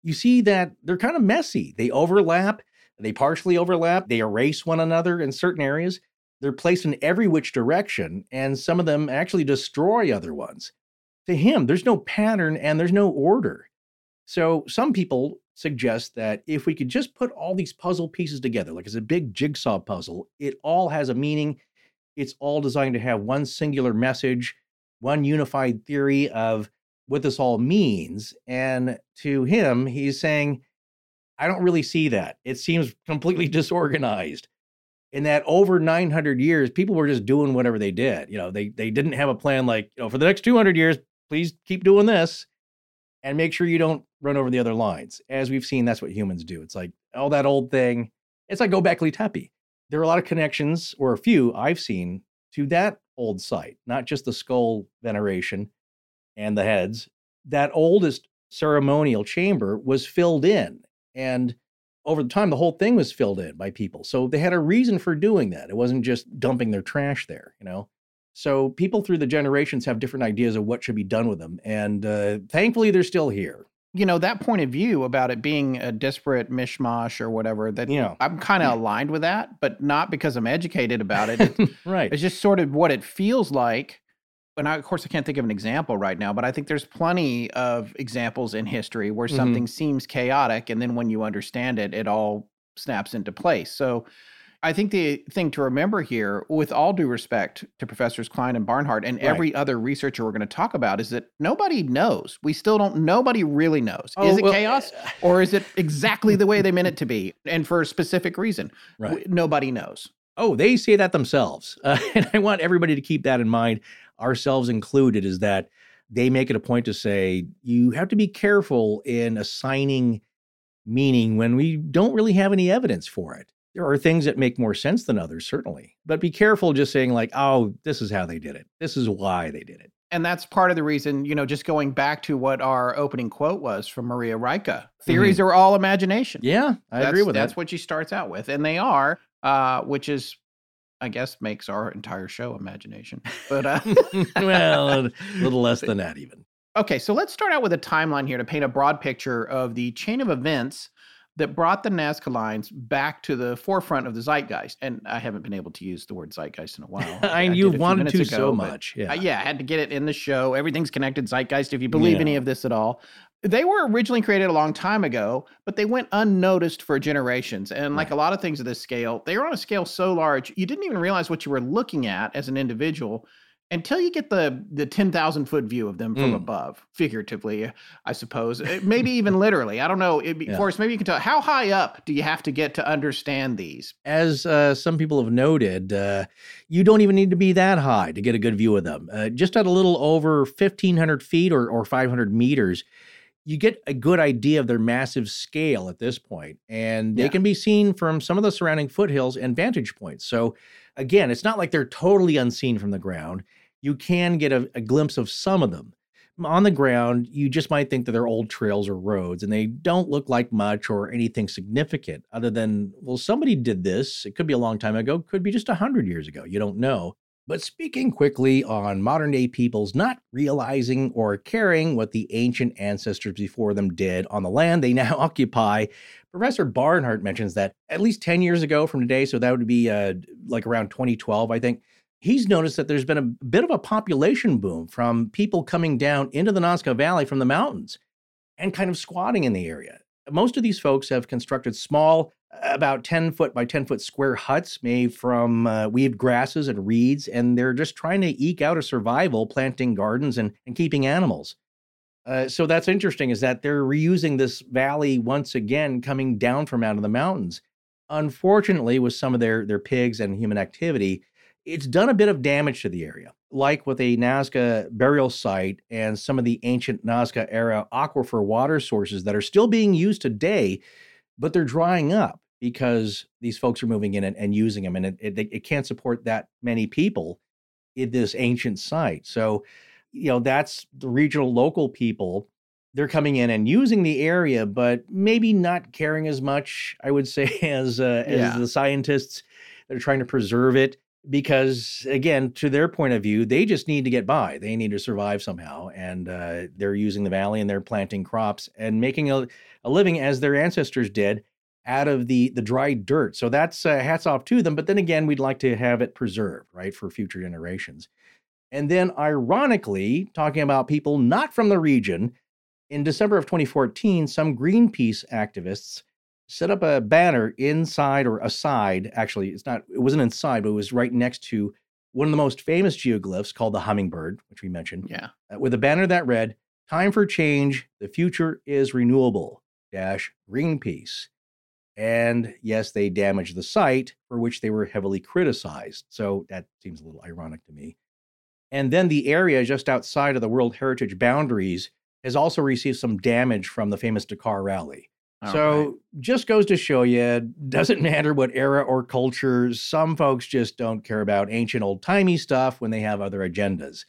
you see that they're kind of messy. They overlap, they partially overlap, they erase one another in certain areas. They're placed in every which direction, and some of them actually destroy other ones. To him, there's no pattern and there's no order. So some people suggest that if we could just put all these puzzle pieces together, like it's a big jigsaw puzzle, it all has a meaning. It's all designed to have one singular message, one unified theory of what this all means. And to him, he's saying, I don't really see that. It seems completely disorganized. In that over 900 years, people were just doing whatever they did. You know, they they didn't have a plan like, you know, for the next 200 years, please keep doing this and make sure you don't run over the other lines. As we've seen, that's what humans do. It's like all that old thing. It's like Go Gobekli Tepe. There are a lot of connections, or a few I've seen, to that old site, not just the skull veneration, and the heads, that oldest ceremonial chamber was filled in. And over the time, the whole thing was filled in by people. So they had a reason for doing that. It wasn't just dumping their trash there, you know? So people through the generations have different ideas of what should be done with them. And uh, thankfully, they're still here. You know, that point of view about it being a disparate mishmash or whatever, that you know, I'm kind of aligned with that, but not because I'm educated about it. It's, right. It's just sort of what it feels like and I, of course, I can't think of an example right now, but I think there's plenty of examples in history where Mhm. something seems chaotic, and then when you understand it, it all snaps into place. So, I think the thing to remember here, with all due respect to Professors Cline and Barnhart and Right. every other researcher we're going to talk about, is that nobody knows. We still don't. Nobody really knows. Oh, is it well, chaos, or is it exactly the way they meant it to be, and for a specific reason? Right. W- Nobody knows. Oh, they say that themselves. Uh, and I want everybody to keep that in mind, ourselves included, is that they make it a point to say you have to be careful in assigning meaning when we don't really have any evidence for it. There are things that make more sense than others, certainly, but be careful just saying, like, oh, this is how they did it. This is why they did it. And that's part of the reason, you know, just going back to what our opening quote was from Maria Reiche theories mm-hmm. are all imagination. Yeah, I that's, agree with that's that. That's what she starts out with. And they are, uh, which is I guess makes our entire show imagination. But uh, well, a little less than that even. Okay, so let's start out with a timeline here to paint a broad picture of the chain of events that brought the Nazca lines back to the forefront of the zeitgeist. And I haven't been able to use the word zeitgeist in a while. I, you wanted to ago, so much. Yeah. Uh, yeah, I had to get it in the show. Everything's connected zeitgeist if you believe yeah. any of this at all. They were originally created a long time ago, but they went unnoticed for generations. And like right. a lot of things of this scale, they are on a scale so large, you didn't even realize what you were looking at as an individual until you get the the 10,000 foot view of them from mm. above, figuratively, I suppose, eh, maybe even literally. I don't know. It, yeah. Forrest, maybe you can tell how high up do you have to get to understand these? As uh, some people have noted, uh, you don't even need to be that high to get a good view of them. Uh, just at a little over 1,500 feet or, or 500 meters, you get a good idea of their massive scale at this point, and they yeah. can be seen from some of the surrounding foothills and vantage points. So, again, it's not like they're totally unseen from the ground you can get a, a glimpse of some of them. On the ground, you just might think that they're old trails or roads, and they don't look like much or anything significant other than, well, somebody did this. It could be a long time ago, could be just a 100 years ago. You don't know. But speaking quickly on modern day peoples not realizing or caring what the ancient ancestors before them did on the land they now occupy, Professor Barnhart mentions that at least 10 years ago from today, so that would be uh, like around 2012, I think, he's noticed that there's been a bit of a population boom from people coming down into the Nazca Valley from the mountains and kind of squatting in the area. Most of these folks have constructed small, about 10 foot by 10 foot square huts made from uh, weaved grasses and reeds, and they're just trying to eke out a survival planting gardens and, and keeping animals. Uh, so that's interesting is that they're reusing this valley once again coming down from out of the mountains. Unfortunately, with some of their, their pigs and human activity, it's done a bit of damage to the area, like with a Nazca burial site and some of the ancient Nazca era aquifer water sources that are still being used today, but they're drying up because these folks are moving in and, and using them, and it, it, it can't support that many people in this ancient site. So, you know, that's the regional local people. They're coming in and using the area, but maybe not caring as much, I would say, as uh, as yeah. the scientists that are trying to preserve it because again to their point of view they just need to get by they need to survive somehow and uh, they're using the valley and they're planting crops and making a, a, living as their ancestors did out of the the dry dirt. So that's uh, hats off to them but then again we'd like to have it preserved right for future generations. And then ironically talking about people not from the region in december of 2014 some greenpeace activists set up a banner inside or aside. Actually, it's not, it wasn't inside, but it was right next to one of the most famous geoglyphs called the hummingbird, which we mentioned. Yeah. Uh, with a banner that read, Time for change. The future is renewable. Dash Greenpeace. And yes, they damaged the site for which they were heavily criticized. So that seems a little ironic to me. And then the area just outside of the World Heritage boundaries has also received some damage from the famous Dakar rally. All so right. just goes to show you, doesn't matter what era or culture, some folks just don't care about ancient old timey stuff when they have other agendas.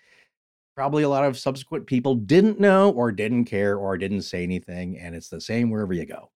Probably a lot of subsequent people didn't know or didn't care or didn't say anything, and it's the same wherever you go.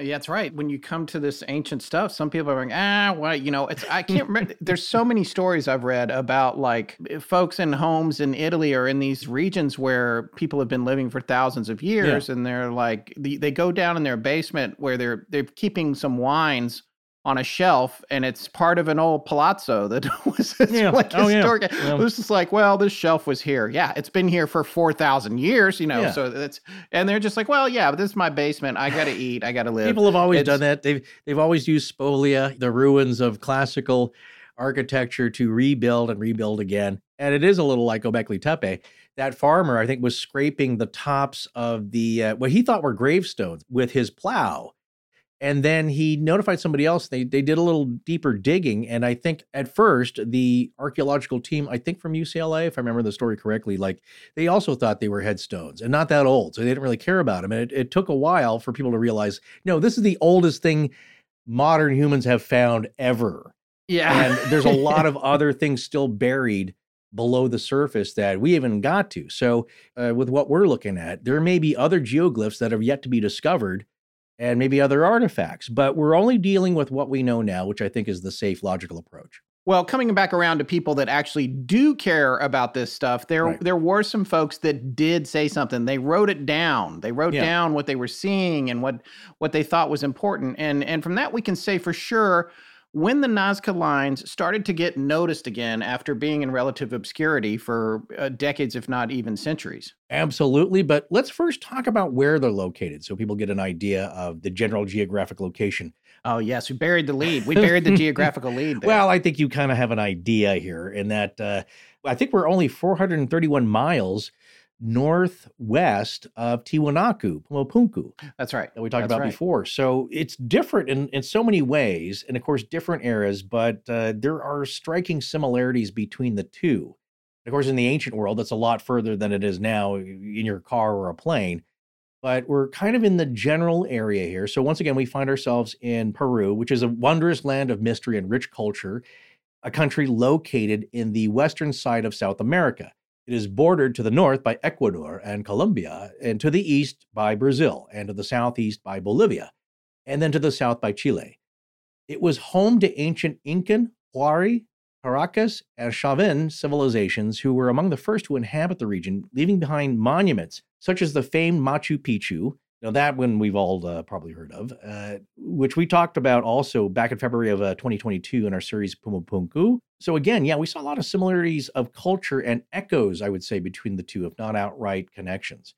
Yeah, that's right. When you come to this ancient stuff, some people are going, ah, well, you know, it's I can't remember. There's so many stories I've read about like folks in homes in Italy or in these regions where people have been living for thousands of years, yeah. and they're like they go down in their basement where they're they're keeping some wines on a shelf and it's part of an old palazzo that was yeah. like oh, historic. Yeah. Yeah. It was just like, well, this shelf was here. Yeah, it's been here for 4,000 years, you know. Yeah. So that's and they're just like, well, yeah, but this is my basement. I got to eat. I got to live. People have always it's, done that. They've they've always used spolia, the ruins of classical architecture to rebuild and rebuild again. And it is a little like Gobekli Tepe. That farmer, I think, was scraping the tops of the uh, what he thought were gravestones with his plow And then he notified somebody else. They they did a little deeper digging, and I think at first the archaeological team, I think from UCLA, if I remember the story correctly, like they also thought they were headstones and not that old, so they didn't really care about them. And it, it took a while for people to realize, no, this is the oldest thing modern humans have found ever. Yeah. And there's a lot of other things still buried below the surface that we haven't got to. So, uh, with what we're looking at, there may be other geoglyphs that have yet to be discovered and maybe other artifacts, but we're only dealing with what we know now, which I think is the safe, logical approach. Well, coming back around to people that actually do care about this stuff, there Right. there were some folks that did say something. They wrote it down. They wrote Yeah. down what they were seeing and what what they thought was important. And and from that we can say for sure when the Nazca lines started to get noticed again after being in relative obscurity for uh, decades, if not even centuries. Absolutely. But let's first talk about where they're located so people get an idea of the general geographic location. Oh yes, we buried the lead. We buried the geographical lead. There. Well, I think you kind of have an idea here in that uh, I think we're only 431 miles northwest of Tiwanaku, Pumapunku, that's right. that we talked That's about right. before. So it's different in, in so many ways, and of course, different eras, but uh, there are striking similarities between the two. Of course, in the ancient world, that's a lot further than it is now in your car or a plane. But we're kind of in the general area here. So, once again, we find ourselves in Peru, which is a wondrous land of mystery and rich culture, a country located in the western side of South America. It is bordered to the north by Ecuador and Colombia, and to the east by Brazil, and to the southeast by Bolivia, and then to the south by Chile. It was home to ancient Incan, Huari, Paracas, and Chavin civilizations who were among the first to inhabit the region, leaving behind monuments such as the famed Machu Picchu. Now, that one we've all uh, probably heard of, uh, which we talked about also back in February of uh, 2022 in our series Pumapunku. So, again, yeah, we saw a lot of similarities of culture and echoes, I would say, between the two, if not outright connections.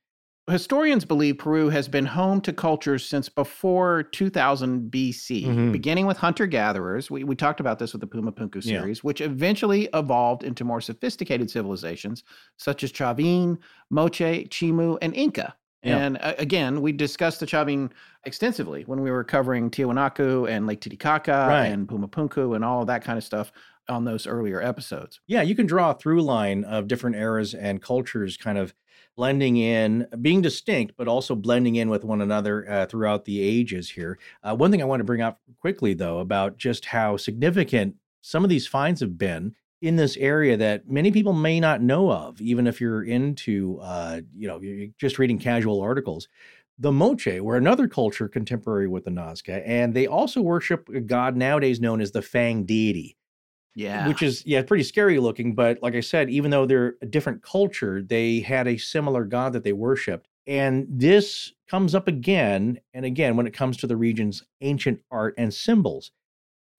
Historians believe Peru has been home to cultures since before 2000 BC, Mhm. beginning with hunter gatherers. We, we talked about this with the Pumapunku Yeah. series, which eventually evolved into more sophisticated civilizations such as Chavin, Moche, Chimu, and Inca. Yeah. And uh, again, we discussed the Chavin extensively when we were covering Tiwanaku and Lake Titicaca Right. and Pumapunku and all that kind of stuff on those earlier episodes. Yeah, you can draw a through line of different eras and cultures kind of blending in, being distinct, but also blending in with one another uh, throughout the ages here. Uh, one thing I want to bring up quickly, though, about just how significant some of these finds have been in this area that many people may not know of, even if you're into, uh, you know, you're just reading casual articles. The Moche were another culture contemporary with the Nazca, and they also worship a god nowadays known as the Fang deity Yeah. which is yeah pretty scary looking but like i said even though they're a different culture they had a similar god that they worshiped and this comes up again and again when it comes to the region's ancient art and symbols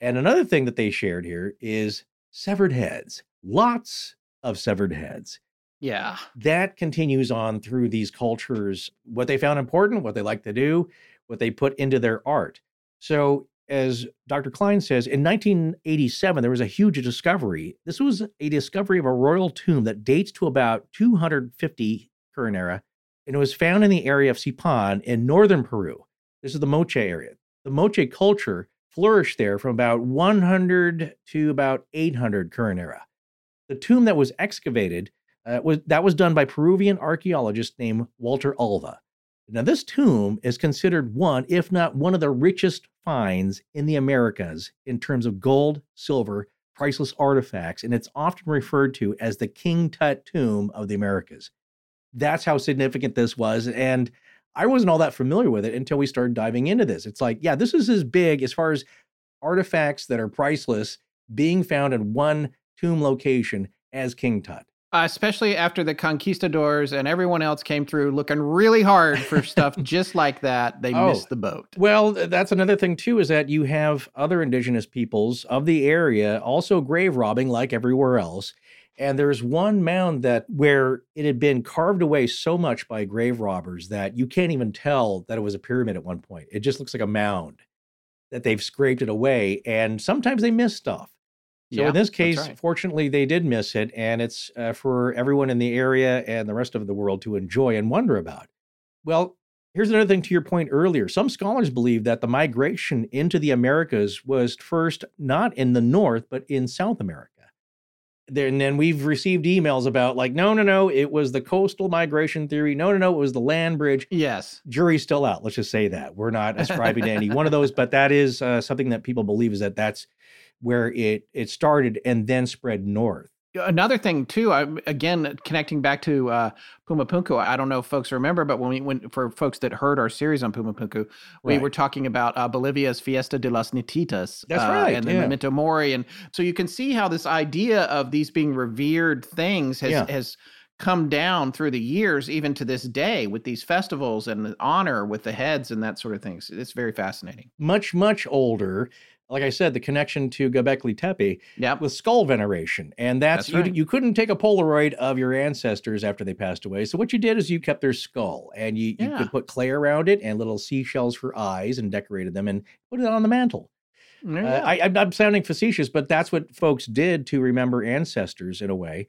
and another thing that they shared here is severed heads lots of severed heads. Yeah. that continues on through these cultures what they found important what they like to do what they put into their art. So as dr Cline says in 1987 there was a huge discovery. This was a discovery of a royal tomb that dates to about 250 current era and it was found in the area of sipan in northern peru. This is the moche area. The moche culture flourished there from about 100 to about 800 current era the tomb that was excavated uh, was that was done by Peruvian archaeologist named Walter Alva. Now, this tomb is considered one, if not one of the richest finds in the Americas in terms of gold, silver, priceless artifacts, and it's often referred to as the King Tut tomb of the Americas. That's how significant this was, and I wasn't all that familiar with it until we started diving into this. It's like, yeah, this is as big as far as artifacts that are priceless being found in one tomb location as King Tut. Uh, especially after the conquistadors and everyone else came through looking really hard for stuff just like that, they Oh. missed the boat. Well, that's another thing too is that you have other indigenous peoples of the area also grave robbing like everywhere else. And there's one mound that where it had been carved away so much by grave robbers that you can't even tell that it was a pyramid at one point. It just looks like a mound that they've scraped it away and sometimes they miss stuff. So Yeah, in this case, right. fortunately, they did miss it, and it's uh, for everyone in the area and the rest of the world to enjoy and wonder about. Well, Here's another thing to your point earlier. Some scholars believe that the migration into the Americas was first not in the North, but in South America. There, and then we've received emails about, like, no, no, no, it was the coastal migration theory. No, no, no, it was the land bridge. Yes. Jury's still out. Let's just say that. We're not ascribing to any one of those, but that is uh, something that people believe is that that's where it, it started and then spread north. Another thing too, I again connecting back to uh, Puma Punku. I don't know if folks remember, but when we when for folks that heard our series on Puma Punku, we Right. were talking about uh, Bolivia's Fiesta de las Ñatitas. That's uh, right, and then yeah. Memento Mori, and so you can see how this idea of these being revered things has Yeah. has come down through the years, even to this day, with these festivals and the honor with the heads and that sort of things. It's very fascinating. Much, much older. Like I said, the connection to Göbekli Tepe Yep. with skull veneration. And that's, That's right. you, you couldn't take a Polaroid of your ancestors after they passed away. So what you did is you kept their skull and you, you could put clay around it and little seashells for eyes and decorated them and put it on the mantle. You Uh. I, I'm- I'm sounding facetious, but that's what folks did to remember ancestors in a way.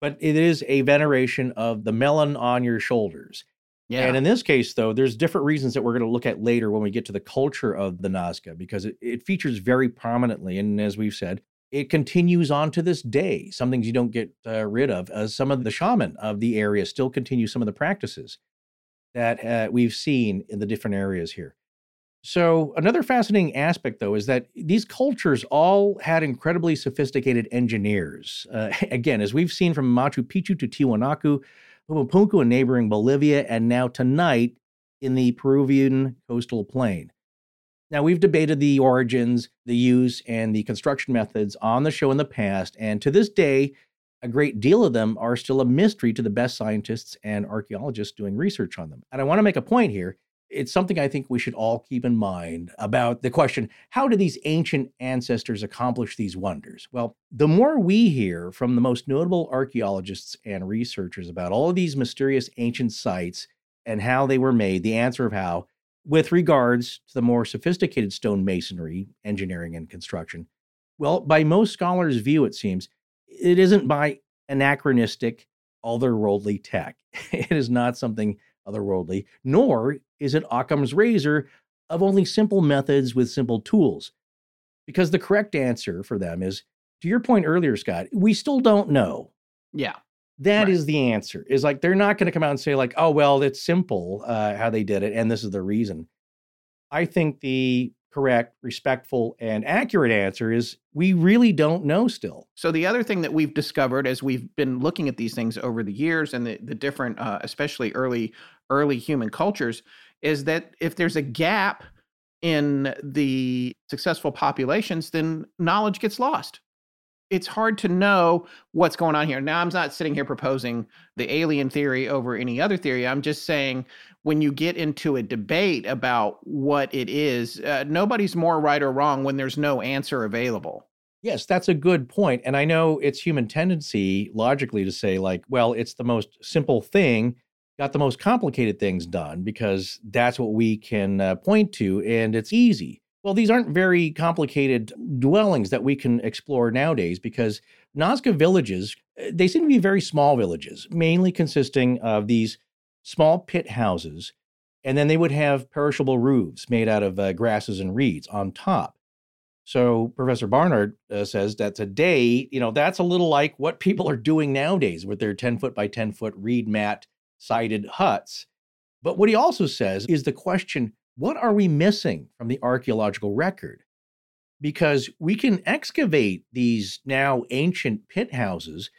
But it is a veneration of the melon on your shoulders. Yeah. And in this case, though, there's different reasons that we're going to look at later when we get to the culture of the Nazca, because it, it features very prominently. And as we've said, it continues on to this day. Some things you don't get uh, rid of. Uh, some of the shaman of the area still continue some of the practices that uh, we've seen in the different areas here. So, another fascinating aspect, though, is that these cultures all had incredibly sophisticated engineers. Uh, again, as we've seen from Machu Picchu to Tiwanaku, Pumapunku in neighboring Bolivia, and now tonight in the Peruvian coastal plain. Now, we've debated the origins, the use, and the construction methods on the show in the past, and to this day, a great deal of them are still a mystery to the best scientists and archaeologists doing research on them. And I want to make a point here. It's something I think we should all keep in mind about the question how did these ancient ancestors accomplish these wonders? Well, the more we hear from the most notable archaeologists and researchers about all of these mysterious ancient sites and how they were made, the answer of how, with regards to the more sophisticated stone masonry, engineering, and construction, well, by most scholars' view, it seems, it isn't by anachronistic, otherworldly tech. It is not something otherworldly, nor is it Occam's razor of only simple methods with simple tools. Because the correct answer for them is, to your point earlier, Scott, we still don't know. yeah. That is Right. the answer. Is like they're not going to come out and say like, "Oh well, it's simple uh, how they did it, and this is the reason." I think the correct, respectful, and accurate answer is we really don't know still. So the other thing that we've discovered as we've been looking at these things over the years and the, the different, uh, especially early early human cultures, is that if there's a gap in the successful populations, then knowledge gets lost. It's hard to know what's going on here. Now, I'm not sitting here proposing the alien theory over any other theory. I'm just saying when you get into a debate about what it is, uh, nobody's more right or wrong when there's no answer available. Yes, that's a good point. And I know it's human tendency logically to say, like, well, it's the most simple thing, got the most complicated things done because that's what we can uh, point to and it's easy. Well, these aren't very complicated dwellings that we can explore nowadays because Nazca villages, uh, they seem to be very small villages, mainly consisting of these small pit houses. And then they would have perishable roofs made out of uh, grasses and reeds on top. So Professor Barnhart uh, says that today, you know, that's a little like what people are doing nowadays with their 10 foot by 10 foot reed mat sided huts. But what he also says is the question what are we missing from the archaeological record? Because we can excavate these now ancient pit houses,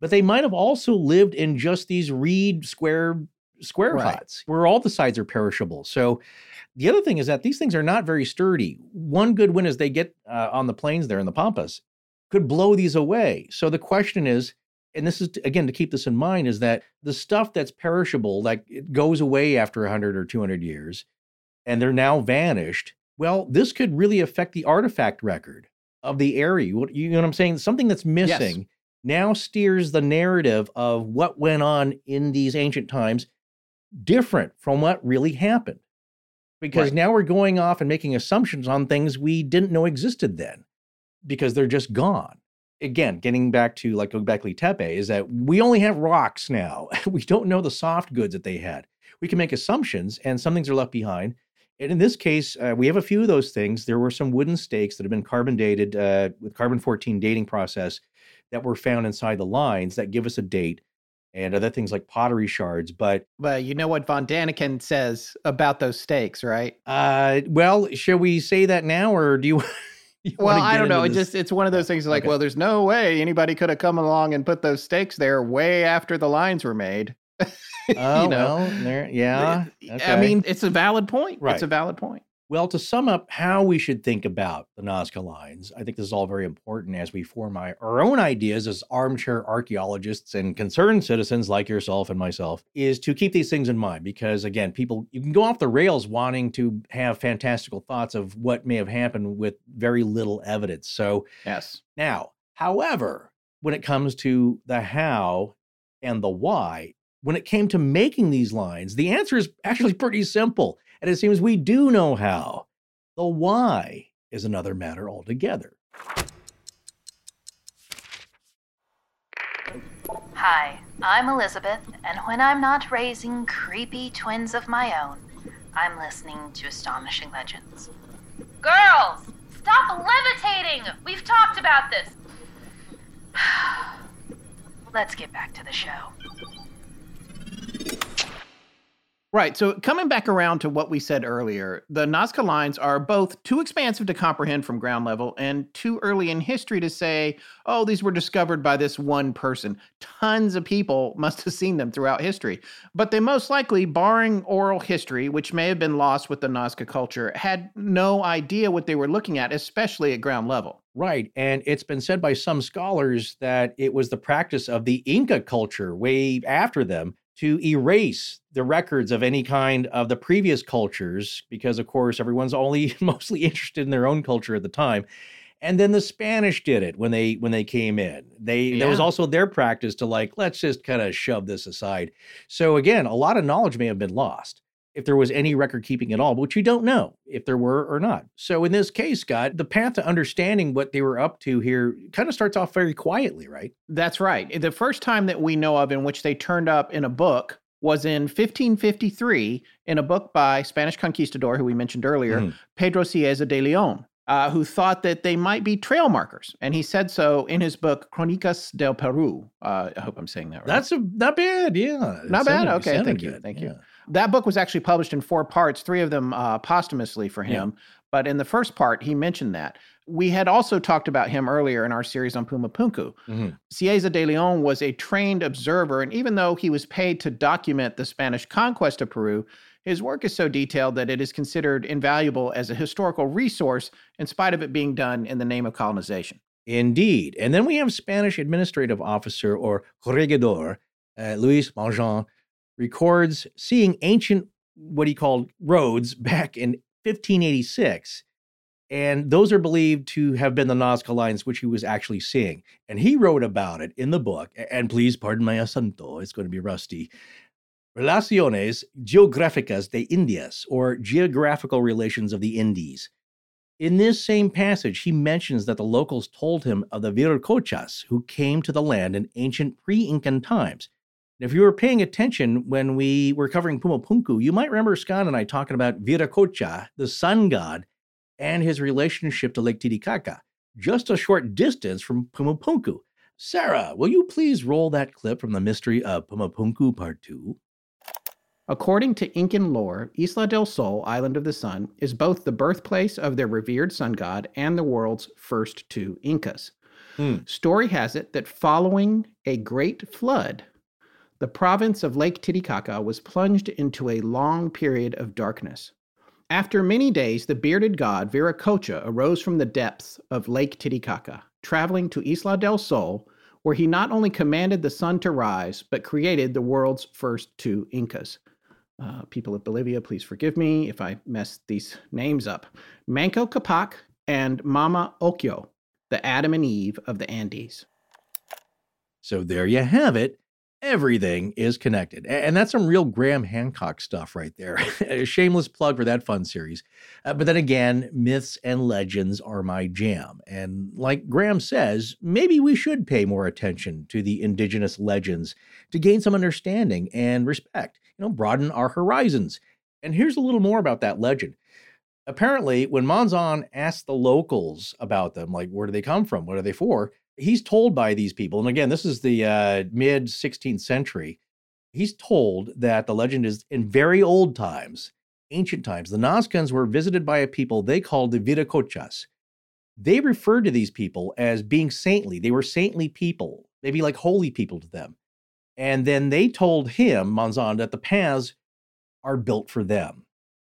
but they might have also lived in just these reed square square Right. huts where all the sides are perishable. So the other thing is that these things are not very sturdy. One good wind as they get uh, on the plains there in the Pampas could blow these away. So the question is, and this is again to keep this in mind, is that the stuff that's perishable, like it goes away after 100 or 200 years, and they're now vanished. Well, this could really affect the artifact record of the area. What- You know what I'm saying? Something that's missing now steers the narrative of what went on in these ancient times different from what really happened. Because Right. now we're going off and making assumptions on things we didn't know existed then because they're just gone. Again, getting back to like Göbekli Tepe is that we only have rocks now. we don't know the soft goods that they had. we can make assumptions, and some things are left behind. And in this case, uh, we have a few of those things. There were some wooden stakes that have been carbon dated uh, with carbon 14 dating process that were found inside the lines that give us a date and other things like pottery shards. But Well, you know what Von Daniken says about those stakes, right? uh, well, shall we say that now, or do you? you Well, I don't know. It just it's one of those things like, Okay. well, there's no way anybody could have come along and put those stakes there way after the lines were made. Oh you know. well, there, yeah. I mean, it's a valid point. Right. It's a valid point. Well, to sum up how we should think about the Nazca lines, I think this is all very important as we form our, own ideas as armchair archaeologists and concerned citizens like yourself and myself, is to keep these things in mind because, again, people, you can go off the rails wanting to have fantastical thoughts of what may have happened with very little evidence. So, Yes. now, however, when it comes to the how and the why, when it came to making these lines, the answer is actually pretty simple. And it seems we do know how. The why is another matter altogether. Hi, I'm Elizabeth, and when I'm not raising creepy twins of my own, I'm listening to Astonishing Legends. Girls, stop levitating! We've talked about this. Let's get back to the show. Right. So coming back around to what we said earlier, the Nazca lines are both too expansive to comprehend from ground level and too early in history to say, oh, these were discovered by this one person. Tons of people must have seen them throughout history. But they most likely, barring oral history, which may have been lost with the Nazca culture, had no idea what they were looking at, especially at ground level. Right. And it's been said by some scholars that it was the practice of the Inca culture way after them to erase the records of any kind of the previous cultures, because, of course, everyone's only mostly interested in their own culture at the time. And then the Spanish did it when they when they came in. They there was also their practice to like let's just kind of shove this aside. So again, a lot of knowledge may have been lost if there was any record keeping at all, which you don't know if there were or not. So in this case, Scott, the path to understanding what they were up to here kind of starts off very quietly, right? That's right. The first time that we know of in which they turned up in a book was in 1553 in a book by Spanish conquistador who we mentioned earlier, Mhm. Pedro Cieza de Leon, uh, who thought that they might be trail markers. And he said so in his book, Crónicas del Perú. Uh, I hope I'm saying that right. That's a, not bad, yeah. Not bad? Okay, thank you, good, thank you. Yeah. That book was actually published in four parts, three of them uh, posthumously for Yeah. him. But in the first part, he mentioned that. We had also talked about him earlier in our series on Puma Punku. Mhm. Cieza de Leon was a trained observer, and even though he was paid to document the Spanish conquest of Peru, his work is so detailed that it is considered invaluable as a historical resource in spite of it being done in the name of colonization. Indeed. And then we have Spanish administrative officer or corregidor, uh, Luis Monzon, records seeing ancient, what he called roads back in 1586. And those are believed to have been the Nazca lines, which he was actually seeing. And he wrote about it in the book. And please pardon my acento, it's going to be rusty. Relaciones Geográficas de Indias, or Geographical Relations of the Indies. In this same passage, he mentions that the locals told him of the Viracochas who came to the land in ancient pre Incan times. And if you were paying attention when we were covering Pumapunku, you might remember Scott and I talking about Viracocha, the sun god, and his relationship to Lake Titicaca, just a short distance from Pumapunku. Sarah, will you please roll that clip from the mystery of Pumapunku Part 2? According to Incan lore, Isla del Sol, Island of the Sun, is both the birthplace of their revered sun god and the world's first two Incas. Hmm. Story has it that following a great flood, the province of Lake Titicaca was plunged into a long period of darkness. After many days, the bearded god Viracocha arose from the depths of Lake Titicaca, traveling to Isla del Sol, where he not only commanded the sun to rise, but created the world's first two Incas. Uh, people of Bolivia, please forgive me if I mess these names up. Manco Capac and Mama Ocllo, the Adam and Eve of the Andes. So there you have it. Everything is connected. And that's some real Graham Hancock stuff right there. A shameless plug for that fun series. Uh, but then again, myths and legends are my jam. And like Graham says, maybe we should pay more attention to the indigenous legends to gain some understanding and respect, you know, broaden our horizons. And here's a little more about that legend. Apparently, when Monzon asked the locals about them, like where do they come from? What are they for? He's told by these people, and again, this is the uh, mid 16th century. He's told that the legend is in very old times, ancient times, the Nazcans were visited by a people they called the Viracochas. They referred to these people as being saintly. They were saintly people, maybe like holy people to them. And then they told him, Monzon, that the paths are built for them.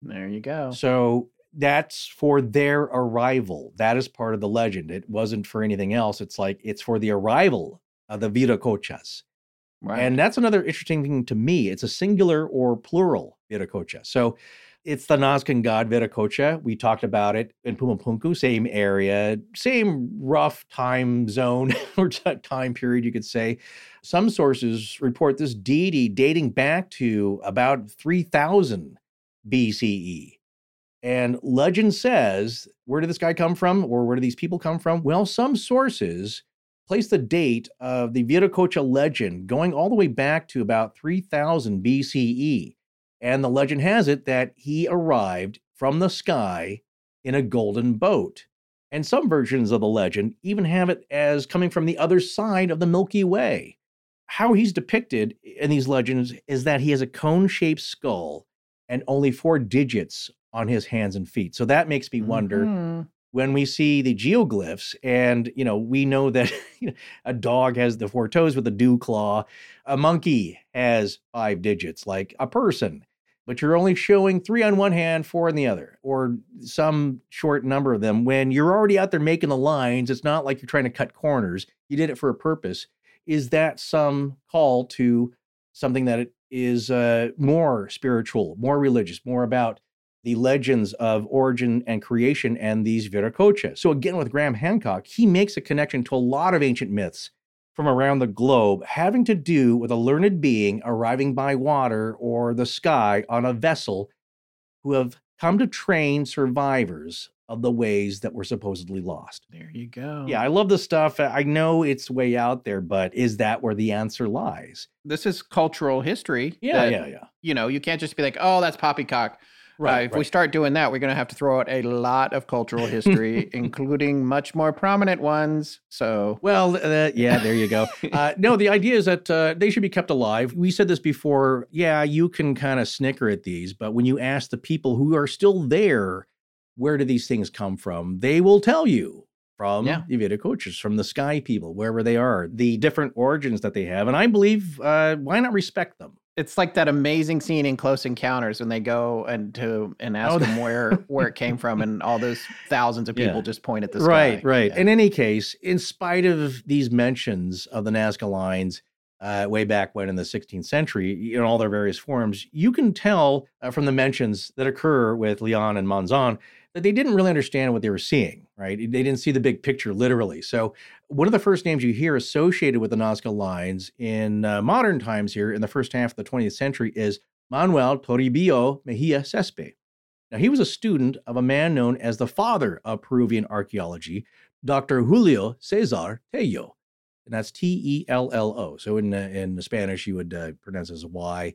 There you go. So that's for their arrival. That is part of the legend. It wasn't for anything else. It's like it's for the arrival of the Viracochas. Right. And that's another interesting thing to me. It's a singular or plural Viracocha. So it's the Nazcan god Viracocha. We talked about it in Pumapunku, same area, same rough time zone or time period, you could say. Some sources report this deity dating back to about 3000 BCE. And legend says, where did this guy come from? Or where do these people come from? Well, some sources place the date of the Viracocha legend going all the way back to about 3000 BCE. And the legend has it that he arrived from the sky in a golden boat. And some versions of the legend even have it as coming from the other side of the Milky Way. How he's depicted in these legends is that he has a cone shaped skull and only four digits on his hands and feet. So that makes me wonder mm-hmm. when we see the geoglyphs, and you know, we know that a dog has the four toes with a dew claw, a monkey has five digits, like a person. But you're only showing three on one hand, four on the other, or some short number of them. When you're already out there making the lines, it's not like you're trying to cut corners. You did it for a purpose. Is that some call to something that is uh, more spiritual, more religious, more about the legends of origin and creation and these Viracocha. So again, with Graham Hancock, he makes a connection to a lot of ancient myths from around the globe having to do with a learned being arriving by water or the sky on a vessel who have come to train survivors of the ways that were supposedly lost. There you go. Yeah, I love this stuff. I know it's way out there, but is that where the answer lies? This is cultural history. Yeah, that, yeah, yeah. You know, you can't just be like, oh, that's poppycock. Right. Uh, if right. we start doing that, we're going to have to throw out a lot of cultural history, including much more prominent ones. So, well, uh, yeah, there you go. Uh, no, the idea is that uh, they should be kept alive. We said this before. Yeah, you can kind of snicker at these, but when you ask the people who are still there, where do these things come from? They will tell you from yeah. the Viracochas, from the sky people, wherever they are, the different origins that they have. And I believe, uh, why not respect them? It's like that amazing scene in Close Encounters when they go and to and ask oh, them where where it came from, and all those thousands of people yeah. just point at the sky. Right, right. Yeah. In any case, in spite of these mentions of the Nazca lines uh, way back when in the 16th century, in all their various forms, you can tell uh, from the mentions that occur with Leon and Monzon that they didn't really understand what they were seeing, right? They didn't see the big picture literally. So, one of the first names you hear associated with the Nazca lines in uh, modern times here in the first half of the 20th century is Manuel Toribio Mejia Xesspe. Now, he was a student of a man known as the father of Peruvian archaeology, Dr. Julio Cesar Tello. And that's T E L L O. So, in, uh, in Spanish, you would uh, pronounce as Y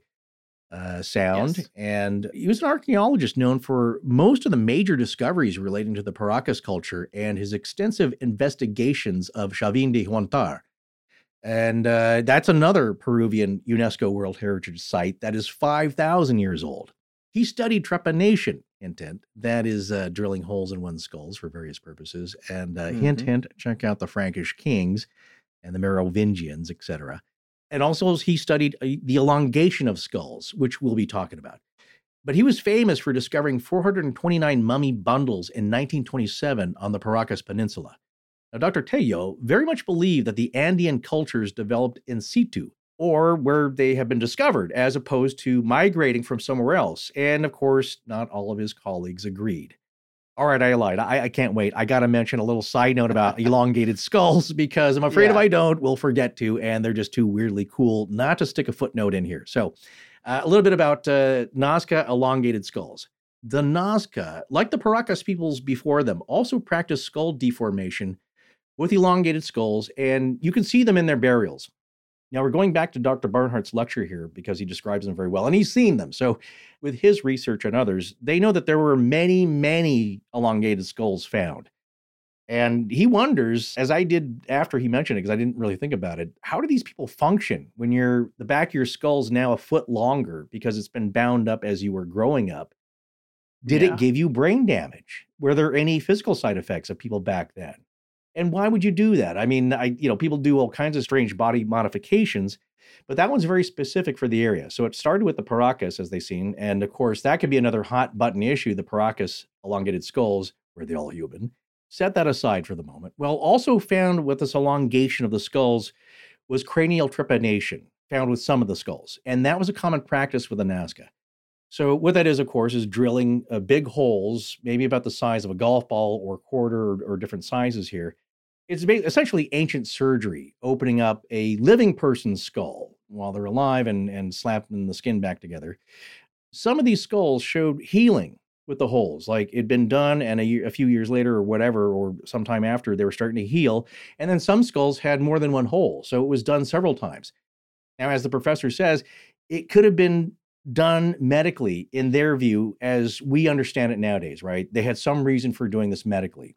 uh, sound. Yes. And he was an archaeologist known for most of the major discoveries relating to the Paracas culture and his extensive investigations of Chavin de Huantar. And uh, that's another Peruvian UNESCO World Heritage Site that is 5,000 years old. He studied trepanation, hint. That is uh, drilling holes in one's skulls for various purposes. And uh, mm-hmm. hint, hint, check out the Frankish kings and the Merovingians, etc. And also, he studied uh, the elongation of skulls, which we'll be talking about. But he was famous for discovering 429 mummy bundles in 1927 on the Paracas Peninsula. Now, Dr. Tello very much believed that the Andean cultures developed in situ, or where they have been discovered, as opposed to migrating from somewhere else. And of course, not all of his colleagues agreed. All right, I lied. I, I can't wait. I got to mention a little side note about elongated skulls because I'm afraid if I don't, we'll forget to, and they're just too weirdly cool not to stick a footnote in here. So, uh, a little bit about uh, Nazca elongated skulls. The Nazca, like the Paracas peoples before them, also practiced skull deformation with elongated skulls, and you can see them in their burials. Now, we're going back to Dr. Barnhart's lecture here because he describes them very well, and he's seen them. So, with his research and others, they know that there were many, many elongated skulls found. And he wonders, as I did after he mentioned it, because I didn't really think about it, how do these people function when you're the back of your skull's now a foot longer because it's been bound up as you were growing up? Did Yeah. it give you brain damage? Were there any physical side effects of people back then? And why would you do that? I mean, I you know, people do all kinds of strange body modifications, but that one's very specific for the area. So it started with the Paracas, as they've seen, and of course that could be another hot button issue. The Paracas elongated skulls, were they all human? Set that aside for the moment. Well, also found with this elongation of the skulls was cranial trepanation, found with some of the skulls, and that was a common practice with the Nazca. So what that is, of course, is drilling uh, big holes, maybe about the size of a golf ball or quarter or, or different sizes here. It's essentially ancient surgery, opening up a living person's skull while they're alive and, and slapping the skin back together. Some of these skulls showed healing with the holes, like it'd been done, and a, year, a few years later or whatever, or sometime after, they were starting to heal. And then some skulls had more than one hole, so it was done several times. Now, as the professor says, it could have been done medically in their view as we understand it nowadays, right? They had some reason for doing this medically.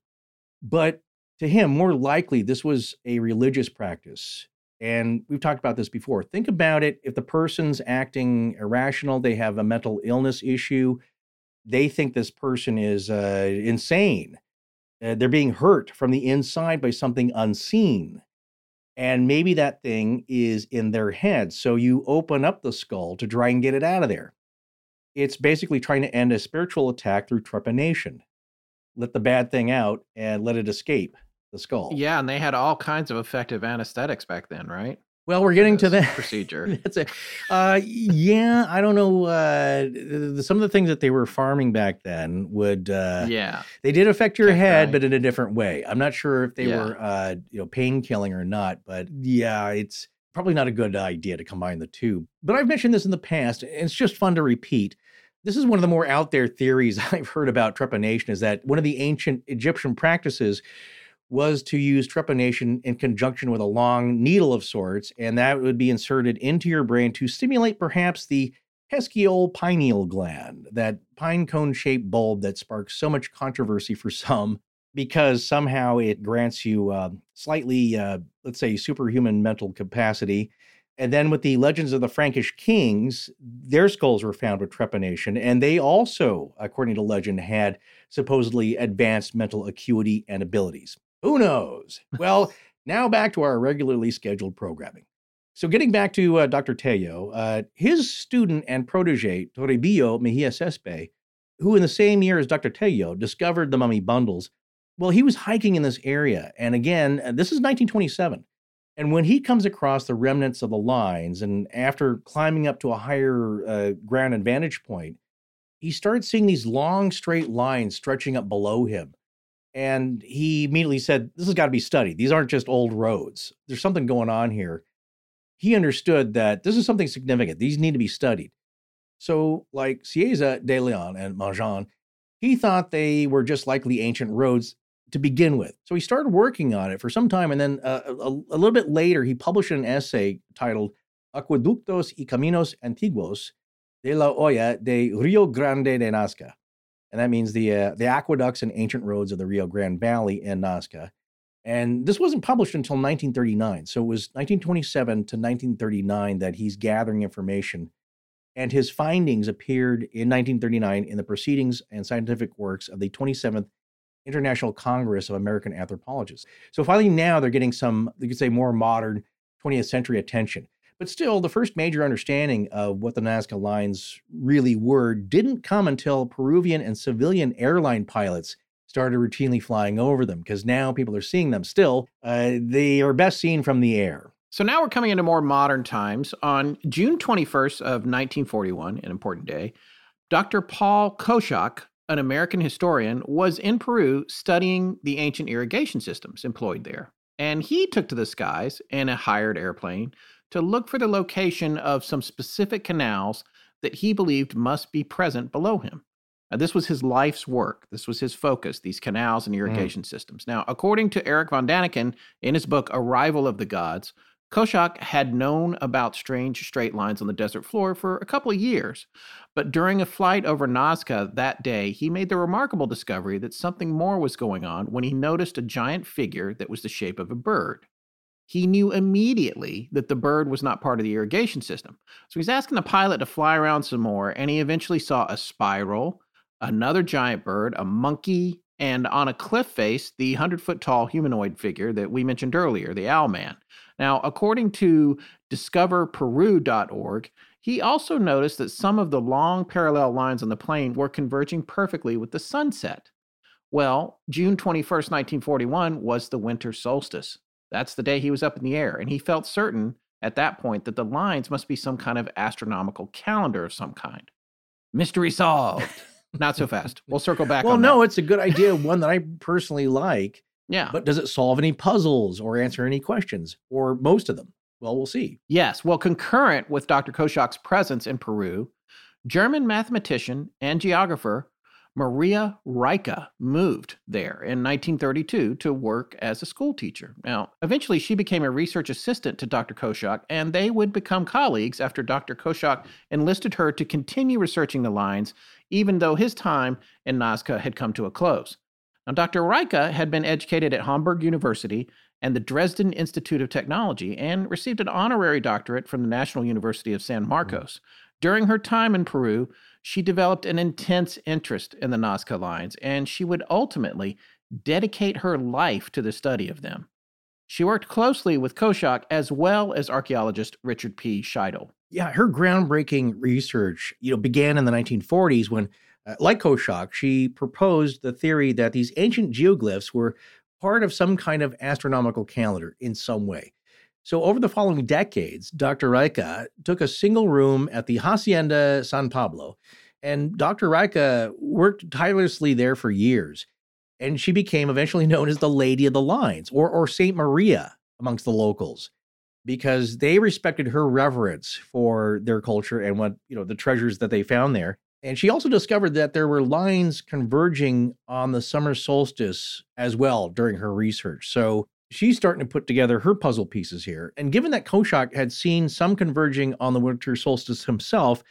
But to him, more likely, this was a religious practice. And we've talked about this before. Think about it if the person's acting irrational, they have a mental illness issue, they think this person is uh, insane. Uh, they're being hurt from the inside by something unseen. And maybe that thing is in their head. So you open up the skull to try and get it out of there. It's basically trying to end a spiritual attack through trepanation. Let the bad thing out and let it escape the skull. Yeah, and they had all kinds of effective anesthetics back then, right? Well, we're getting to that procedure. That's it. Uh, yeah, I don't know. Uh, th- th- some of the things that they were farming back then would uh, yeah. they did affect your Can't head, but in a different way. I'm not sure if they Yeah. were uh, you know pain killing or not, but yeah, it's probably not a good idea to combine the two. But I've mentioned this in the past, and it's just fun to repeat. This is one of the more out there theories I've heard about trepanation is that one of the ancient Egyptian practices was to use trepanation in conjunction with a long needle of sorts, and that would be inserted into your brain to stimulate perhaps the pineal gland, that pine cone shaped bulb that sparks so much controversy for some because somehow it grants you uh, slightly, uh, let's say, superhuman mental capacity. And then with the legends of the Frankish kings, their skulls were found with trepanation, and they also, according to legend, had supposedly advanced mental acuity and abilities. Who knows? Well, now back to our regularly scheduled programming. So, getting back to uh, Dr. Tello, uh, his student and protege, Toribio Mejia Xesspe, who in the same year as Dr. Tello discovered the mummy bundles, well, he was hiking in this area. And again, uh, this is 1927. And when he comes across the remnants of the lines, and after climbing up to a higher uh, ground and vantage point, he starts seeing these long, straight lines stretching up below him. And he immediately said, This has got to be studied. These aren't just old roads. There's something going on here. He understood that this is something significant. These need to be studied. So, like Cieza de Leon and Majan, he thought they were just likely ancient roads to begin with. So he started working on it for some time. And then uh, a, a little bit later, he published an essay titled Acueductos y Caminos Antiguos de la Hoya de Rio Grande de Nazca and that means the uh, the aqueducts and ancient roads of the Rio Grande Valley in Nazca. And this wasn't published until 1939. So it was 1927 to 1939 that he's gathering information. And his findings appeared in 1939 in the Proceedings and Scientific Works of the 27th International Congress of American Anthropologists. So finally, now they're getting some, you could say, more modern 20th century attention. But still, the first major understanding of what the Nazca lines really were didn't come until Peruvian and civilian airline pilots started routinely flying over them, because now people are seeing them still. Uh, they are best seen from the air. So now we're coming into more modern times. On June 21st of 1941, an important day, Dr. Paul Kosok an American historian, was in Peru studying the ancient irrigation systems employed there. And he took to the skies in a hired airplane to look for the location of some specific canals that he believed must be present below him. Now, this was his life's work. This was his focus, these canals and irrigation mm. systems. Now, according to Eric von Daniken in his book Arrival of the Gods, Kosok had known about strange straight lines on the desert floor for a couple of years, but during a flight over Nazca that day, he made the remarkable discovery that something more was going on when he noticed a giant figure that was the shape of a bird. He knew immediately that the bird was not part of the irrigation system. So he's asking the pilot to fly around some more, and he eventually saw a spiral, another giant bird, a monkey, and on a cliff face, the 100 foot tall humanoid figure that we mentioned earlier, the Owl Man. Now, according to discoverperu.org, he also noticed that some of the long parallel lines on the plane were converging perfectly with the sunset. Well, June 21st, 1941 was the winter solstice. That's the day he was up in the air, and he felt certain at that point that the lines must be some kind of astronomical calendar of some kind. Mystery solved. Not so fast. We'll circle back. well, no, that. it's a good idea, one that I personally like. Yeah. But does it solve any puzzles or answer any questions or most of them? Well, we'll see. Yes. Well, concurrent with Dr. Kosok's presence in Peru, German mathematician and geographer Maria Reiche moved there in 1932 to work as a school teacher. Now, eventually she became a research assistant to Dr. Kosok, and they would become colleagues after Dr. Kosok enlisted her to continue researching the lines, even though his time in Nazca had come to a close. Now, Dr. Reiche had been educated at Hamburg University and the Dresden Institute of Technology and received an honorary doctorate from the National University of San Marcos. During her time in Peru, she developed an intense interest in the Nazca lines, and she would ultimately dedicate her life to the study of them. She worked closely with Kosok as well as archaeologist Richard P. Schaedel. Yeah, her groundbreaking research, you know, began in the 1940s when uh, like Kosok, she proposed the theory that these ancient geoglyphs were part of some kind of astronomical calendar in some way. So, over the following decades, Dr. Reiche took a single room at the Hacienda San Pablo, and Dr. Reiche worked tirelessly there for years. And she became eventually known as the Lady of the Lines or, or Saint Maria amongst the locals because they respected her reverence for their culture and what, you know, the treasures that they found there. And she also discovered that there were lines converging on the summer solstice as well during her research. So she's starting to put together her puzzle pieces here. And given that Kosok had seen some converging on the winter solstice himself,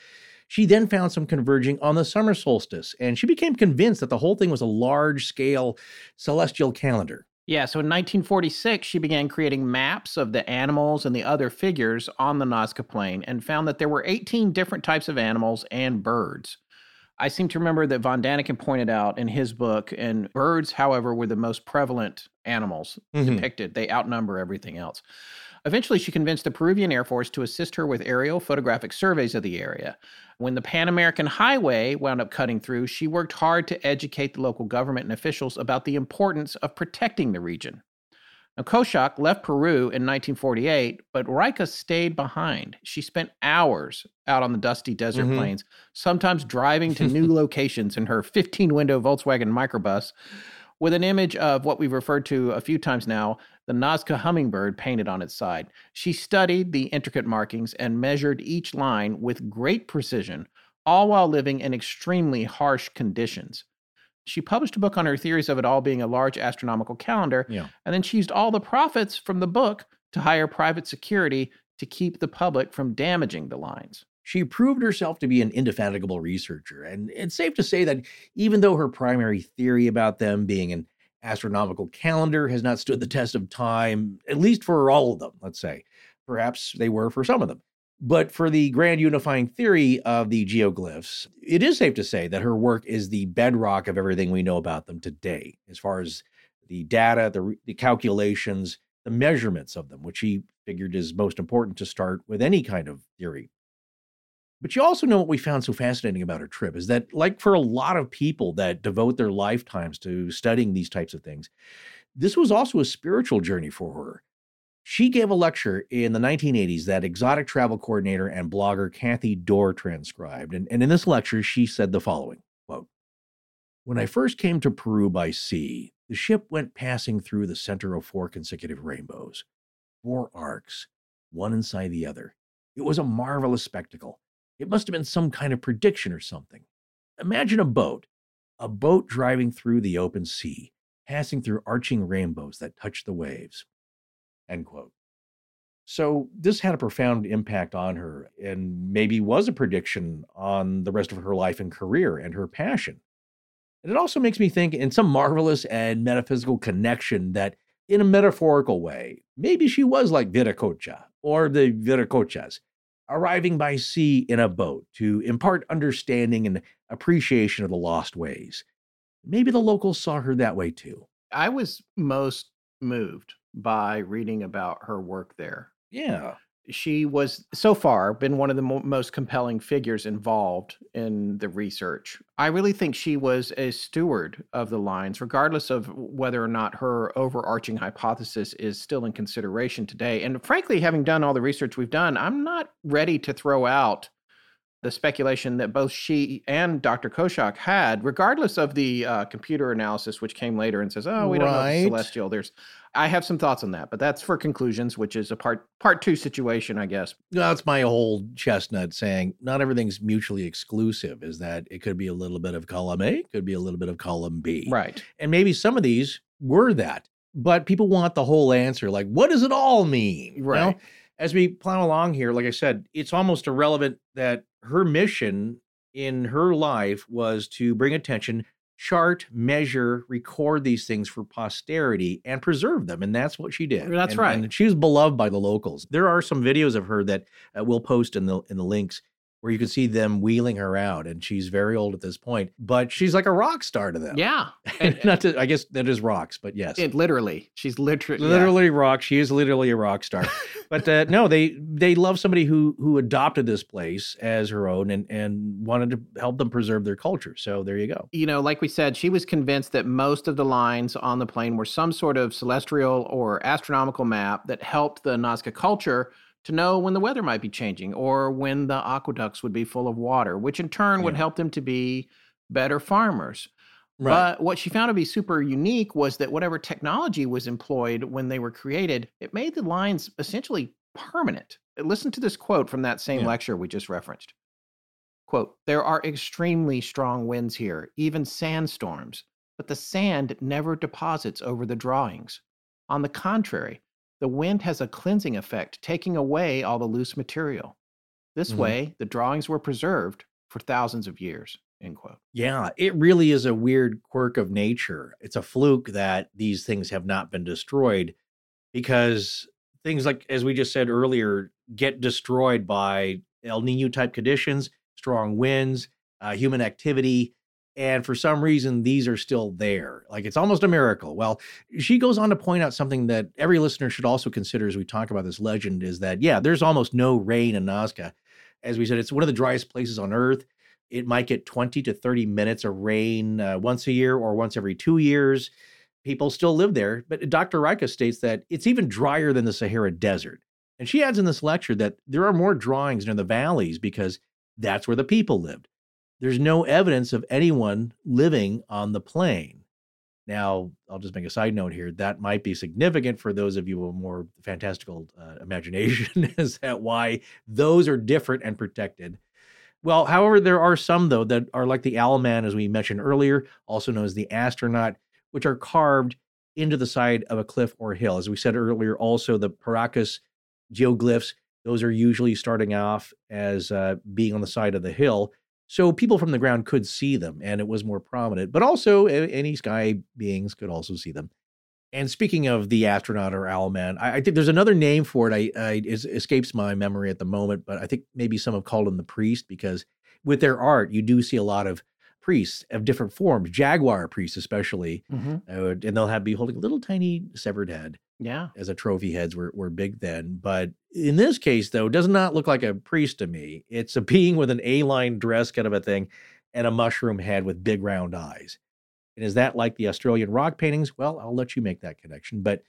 she then found some converging on the summer solstice. And she became convinced that the whole thing was a large scale celestial calendar. Yeah, so in 1946, she began creating maps of the animals and the other figures on the Nazca Plain and found that there were 18 different types of animals and birds. I seem to remember that von Daniken pointed out in his book, and birds, however, were the most prevalent animals mm-hmm. depicted. They outnumber everything else. Eventually, she convinced the Peruvian Air Force to assist her with aerial photographic surveys of the area. When the Pan American Highway wound up cutting through, she worked hard to educate the local government and officials about the importance of protecting the region. Now, Kosok left Peru in 1948, but Reiche stayed behind. She spent hours out on the dusty desert mm-hmm. plains, sometimes driving to new locations in her 15 window Volkswagen microbus with an image of what we've referred to a few times now the Nazca hummingbird painted on its side. She studied the intricate markings and measured each line with great precision, all while living in extremely harsh conditions. She published a book on her theories of it all being a large astronomical calendar. Yeah. And then she used all the profits from the book to hire private security to keep the public from damaging the lines. She proved herself to be an indefatigable researcher. And it's safe to say that even though her primary theory about them being an astronomical calendar has not stood the test of time, at least for all of them, let's say, perhaps they were for some of them. But for the grand unifying theory of the geoglyphs, it is safe to say that her work is the bedrock of everything we know about them today, as far as the data, the, the calculations, the measurements of them, which she figured is most important to start with any kind of theory. But you also know what we found so fascinating about her trip is that, like for a lot of people that devote their lifetimes to studying these types of things, this was also a spiritual journey for her. She gave a lecture in the 1980s that exotic travel coordinator and blogger Kathy Dorr transcribed. And, and in this lecture, she said the following quote, When I first came to Peru by sea, the ship went passing through the center of four consecutive rainbows, four arcs, one inside the other. It was a marvelous spectacle. It must have been some kind of prediction or something. Imagine a boat, a boat driving through the open sea, passing through arching rainbows that touch the waves. End quote. So this had a profound impact on her and maybe was a prediction on the rest of her life and career and her passion. And it also makes me think in some marvelous and metaphysical connection that in a metaphorical way, maybe she was like Viracocha or the Viracochas, arriving by sea in a boat to impart understanding and appreciation of the lost ways. Maybe the locals saw her that way too. I was most moved by reading about her work there. Yeah. She was so far been one of the mo- most compelling figures involved in the research. I really think she was a steward of the lines, regardless of whether or not her overarching hypothesis is still in consideration today. And frankly, having done all the research we've done, I'm not ready to throw out the speculation that both she and Dr. Kosok had, regardless of the uh, computer analysis, which came later and says, "Oh, we don't know Right. celestial." There's, I have some thoughts on that, but that's for conclusions, which is a part part two situation, I guess. That's my old chestnut saying not everything's mutually exclusive, is that it could be a little bit of column A, could be a little bit of column B. Right. And maybe some of these were that, but people want the whole answer. Like, what does it all mean? You know? As we plow along here, like I said, it's almost irrelevant that her mission in her life was to bring attention, chart, measure, record these things for posterity, and preserve them. And that's what she did. That's And- right. And she was beloved by the locals. There are some videos of her that uh, we'll post in the in the links where you can see them wheeling her out, and she's very old at this point, but she's like a rock star to them. Yeah. And not to, I guess that is rocks, but yes, It literally, she's literally, literally rock. She is literally a rock star. but uh, no, they they love somebody who who adopted this place as her own and and wanted to help them preserve their culture. So there you go. you know, like we said, she was convinced that most of the lines on the plane were some sort of celestial or astronomical map that helped the Nazca culture to know when the weather might be changing or when the aqueducts would be full of water, which in turn would help them to be better farmers. Right. But what she found to be super unique was that whatever technology was employed when they were created, it made the lines essentially permanent. Listen to this quote from that same Yeah. lecture we just referenced. Quote, there are extremely strong winds here, even sandstorms, but the sand never deposits over the drawings. On the contrary, the wind has a cleansing effect, taking away all the loose material. This Mhm. way, the drawings were preserved for thousands of years. End quote. Yeah, it really is a weird quirk of nature. It's a fluke that these things have not been destroyed because things like, as we just said earlier, get destroyed by El Nino type conditions, strong winds, uh, human activity. And for some reason, these are still there. Like it's almost a miracle. Well, she goes on to point out something that every listener should also consider as we talk about this legend is that, yeah, there's almost no rain in Nazca. As we said, it's one of the driest places on earth it might get 20 to 30 minutes of rain uh, once a year or once every two years. People still live there. But Dr. Reiche states that it's even drier than the Sahara Desert. And she adds in this lecture that there are more drawings near the valleys because that's where the people lived. There's no evidence of anyone living on the plane. Now, I'll just make a side note here. That might be significant for those of you with more fantastical uh, imagination, is that why those are different and protected. Well, however, there are some though that are like the Owlman, as we mentioned earlier, also known as the astronaut, which are carved into the side of a cliff or hill. As we said earlier, also the Paracas geoglyphs, those are usually starting off as uh, being on the side of the hill. So people from the ground could see them and it was more prominent, but also any sky beings could also see them. And speaking of the astronaut or owlman, I, I think there's another name for it. I, I escapes my memory at the moment, but I think maybe some have called him the priest because with their art, you do see a lot of priests of different forms, jaguar priests especially, Mm-hmm. uh, and they'll have be holding a little tiny severed head Yeah. as a trophy. Heads were were big then, but in this case, though, it does not look like a priest to me. It's a being with an A-line dress kind of a thing, and a mushroom head with big round eyes. And is that like the Australian rock paintings? Well, I'll let you make that connection. But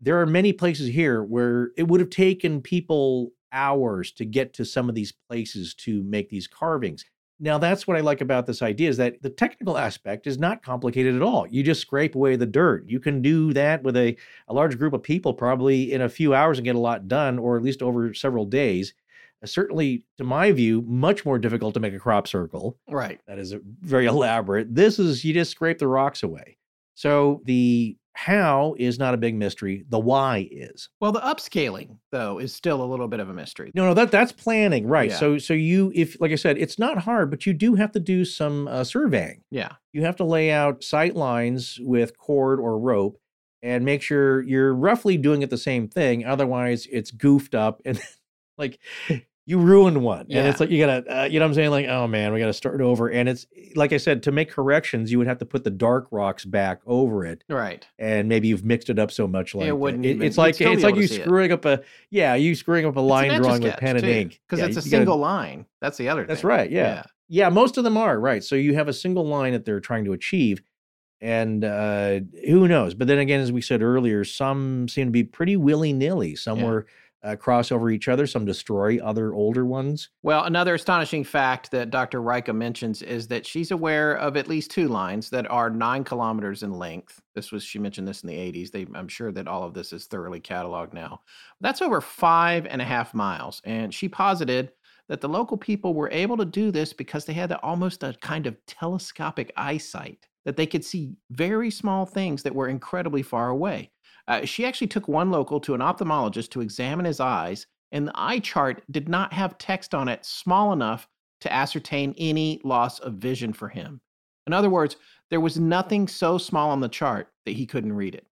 there are many places here where it would have taken people hours to get to some of these places to make these carvings. Now, that's what I like about this idea is that the technical aspect is not complicated at all. You just scrape away the dirt. You can do that with a, a large group of people probably in a few hours and get a lot done, or at least over several days. Uh, certainly, to my view, much more difficult to make a crop circle. Right. That is very elaborate. This is you just scrape the rocks away. So the how is not a big mystery. The why is. Well, the upscaling though is still a little bit of a mystery. No, no, that that's planning, right? Yeah. So, so you, if like I said, it's not hard, but you do have to do some uh, surveying. Yeah. You have to lay out sight lines with cord or rope, and make sure you're roughly doing it the same thing. Otherwise, it's goofed up and like you ruined one. And it's like you gotta, uh, you know, what I'm saying, like, oh man, we gotta start over. And it's like I said, to make corrections, you would have to put the dark rocks back over it Right. and maybe you've mixed it up so much like it wouldn't it- it's like it's like you see it. screwing up a yeah you screwing up a line drawing with pen and ink because Yeah, it's a you gotta- single line. That's the other. that's thing. right yeah. yeah most of them are right so you have a single line that they're trying to achieve and uh who knows but then again as we said earlier some seem to be pretty willy-nilly some Yeah. Uh, cross over each other some destroy other older ones Well, another astonishing fact that Dr. Reiche mentions is that she's aware of at least two lines that are nine kilometers in length. This was she mentioned this in the 80s. They, I'm sure that all of this is thoroughly cataloged now. That's over five and a half miles, and she posited that the local people were able to do this because they had almost a kind of telescopic eyesight that they could see very small things that were incredibly far away. Uh, she actually took one local to an ophthalmologist to examine his eyes, and the eye chart did not have text on it small enough to ascertain any loss of vision for him. In other words, there was nothing so small on the chart that he couldn't read it.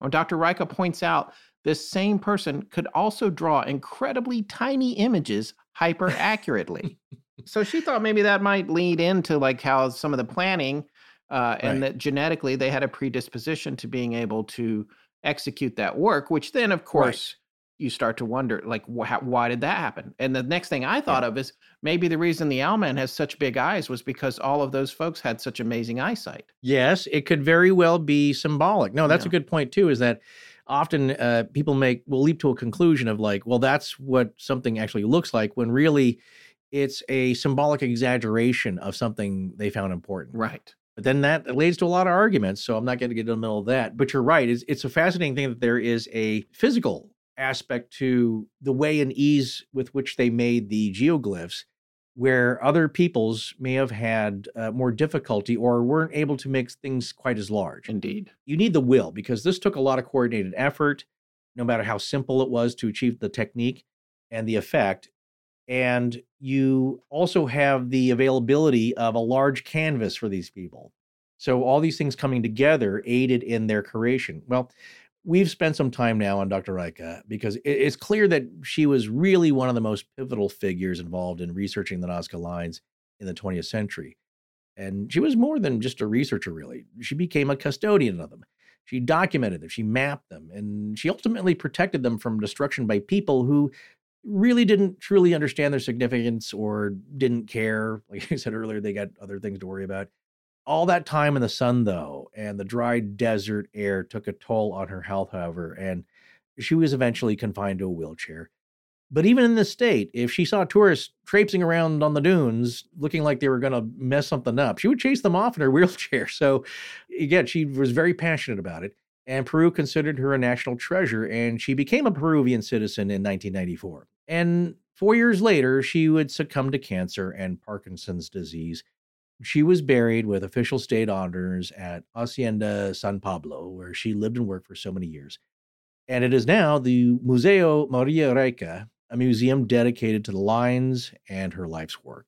When Dr. Reiche points out this same person could also draw incredibly tiny images hyper accurately. so she thought maybe that might lead into like how some of the planning uh, and Right. that genetically they had a predisposition to being able to execute that work, which then, of course, you start to wonder, like, wh- how, why did that happen? And the next thing I thought of is maybe the reason the owlman has such big eyes was because all of those folks had such amazing eyesight. Yes, it could very well be symbolic. No, that's Yeah. a good point too. Is that often uh, people make will leap to a conclusion of like, well, that's what something actually looks like, when really it's a symbolic exaggeration of something they found important. Right. But then that leads to a lot of arguments. So I'm not going to get in the middle of that. But you're right. It's, it's a fascinating thing that there is a physical aspect to the way and ease with which they made the geoglyphs, where other peoples may have had uh, more difficulty or weren't able to make things quite as large. Indeed. You need the will because this took a lot of coordinated effort, no matter how simple it was to achieve the technique and the effect. And you also have the availability of a large canvas for these people. So all these things coming together aided in their creation. Well, we've spent some time now on Dr. Reiche because it's clear that she was really one of the most pivotal figures involved in researching the Nazca lines in the 20th century. And she was more than just a researcher, really. She became a custodian of them. She documented them, she mapped them, and she ultimately protected them from destruction by people who really didn't truly understand their significance or didn't care. Like I said earlier, they got other things to worry about. All that time in the sun, though, and the dry desert air took a toll on her health, however, and she was eventually confined to a wheelchair. But even in this state, if she saw tourists traipsing around on the dunes looking like they were going to mess something up, she would chase them off in her wheelchair. So, again, she was very passionate about it. And Peru considered her a national treasure, and she became a Peruvian citizen in 1994. And four years later, she would succumb to cancer and Parkinson's disease. She was buried with official state honors at Hacienda San Pablo, where she lived and worked for so many years. And it is now the Museo Maria Reiche, a museum dedicated to the lines and her life's work.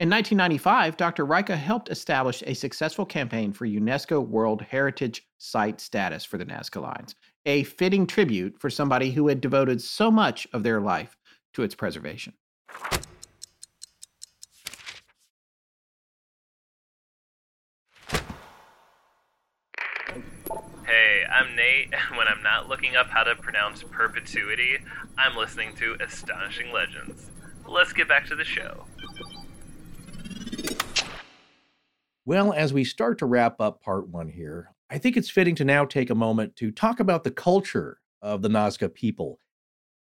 In 1995, Dr. Reiche helped establish a successful campaign for UNESCO World Heritage Site status for the Nazca Lines, a fitting tribute for somebody who had devoted so much of their life to its preservation. Hey, I'm Nate, and when I'm not looking up how to pronounce perpetuity, I'm listening to Astonishing Legends. Let's get back to the show. Well, as we start to wrap up part one here, I think it's fitting to now take a moment to talk about the culture of the Nazca people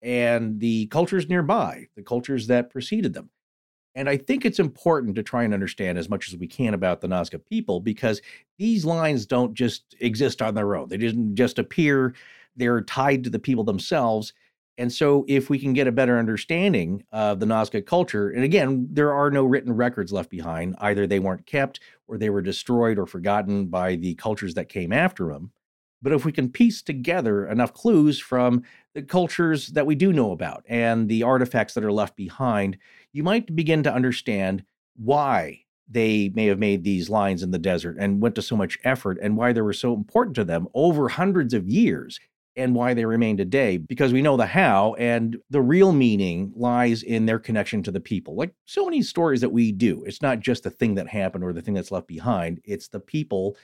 and the cultures nearby, the cultures that preceded them. And I think it's important to try and understand as much as we can about the Nazca people because these lines don't just exist on their own. They didn't just appear, they're tied to the people themselves. And so, if we can get a better understanding of the Nazca culture, and again, there are no written records left behind, either they weren't kept or they were destroyed or forgotten by the cultures that came after them. But if we can piece together enough clues from the cultures that we do know about and the artifacts that are left behind, you might begin to understand why they may have made these lines in the desert and went to so much effort and why they were so important to them over hundreds of years and why they remain today because we know the how and the real meaning lies in their connection to the people. Like so many stories that we do it's not just the thing that happened or the thing that's left behind it's the people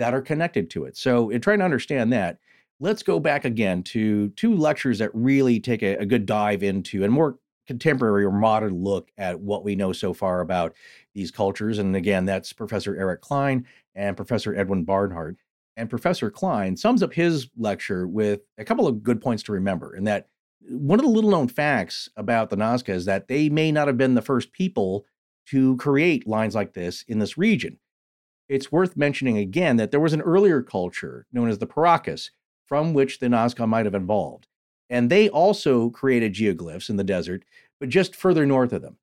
that are connected to it so in trying to understand that let's go back again to two lectures that really take a, a good dive into and more contemporary or modern look at what we know so far about these cultures and again that's professor eric Cline and professor edwin barnhart and Professor Cline sums up his lecture with a couple of good points to remember. And that one of the little known facts about the Nazca is that they may not have been the first people to create lines like this in this region. It's worth mentioning again that there was an earlier culture known as the Paracas from which the Nazca might have evolved. And they also created geoglyphs in the desert, but just further north of them.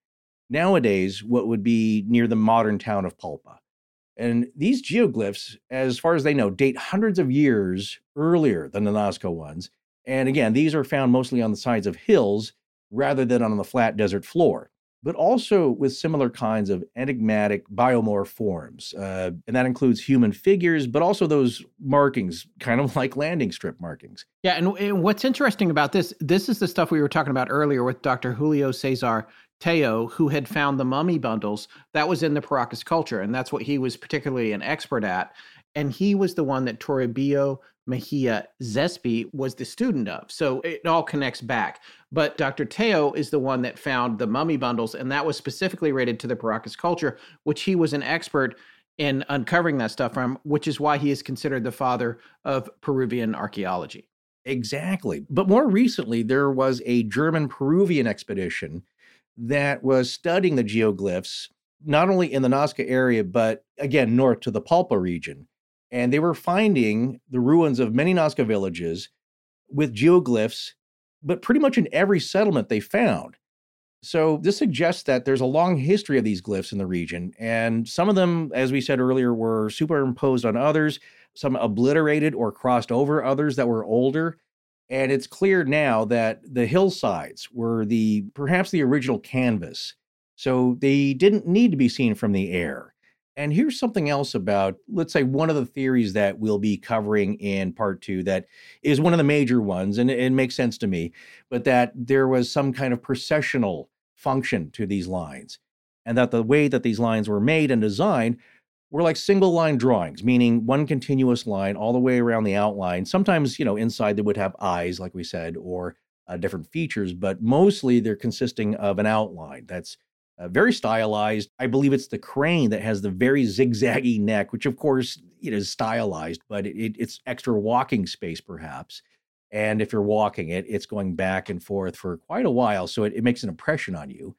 Nowadays, what would be near the modern town of Palpa. And these geoglyphs, as far as they know, date hundreds of years earlier than the Nazca ones. And again, these are found mostly on the sides of hills rather than on the flat desert floor, but also with similar kinds of enigmatic biomorph forms. Uh, and that includes human figures, but also those markings, kind of like landing strip markings. Yeah. And, and what's interesting about this, this is the stuff we were talking about earlier with Dr. Julio Cesar Tello, who had found the mummy bundles, that was in the Paracas culture, and that's what he was particularly an expert at. And he was the one that Toribio Mejia Xesspe was the student of. So it all connects back. But Dr. Tello is the one that found the mummy bundles, and that was specifically related to the Paracas culture, which he was an expert in uncovering that stuff from, which is why he is considered the father of Peruvian archaeology. Exactly. But more recently, there was a German Peruvian expedition that was studying the geoglyphs, not only in the Nazca area, but again, north to the Palpa region. And they were finding the ruins of many Nazca villages with geoglyphs, but pretty much in every settlement they found. So this suggests that there's a long history of these glyphs in the region, and some of them, as we said earlier, were superimposed on others, some obliterated or crossed over others that were older. And it's clear now that the hillsides were the perhaps the original canvas. So they didn't need to be seen from the air. And here's something else about, let's say, one of the theories that we'll be covering in part two that is one of the major ones, and it, makes sense to me, but that there was some kind of processional function to these lines. And that the way that these lines were made and designed were like single line drawings, meaning one continuous line all the way around the outline. Sometimes, you know, inside they would have eyes, like we said, or uh, different features, but mostly they're consisting of an outline that's uh, very stylized. I believe it's the crane that has the very zigzaggy neck, which of course it is stylized, but it, it, it's extra walking space perhaps. And if you're walking it, it's going back and forth for quite a while. So it, it makes an impression on you.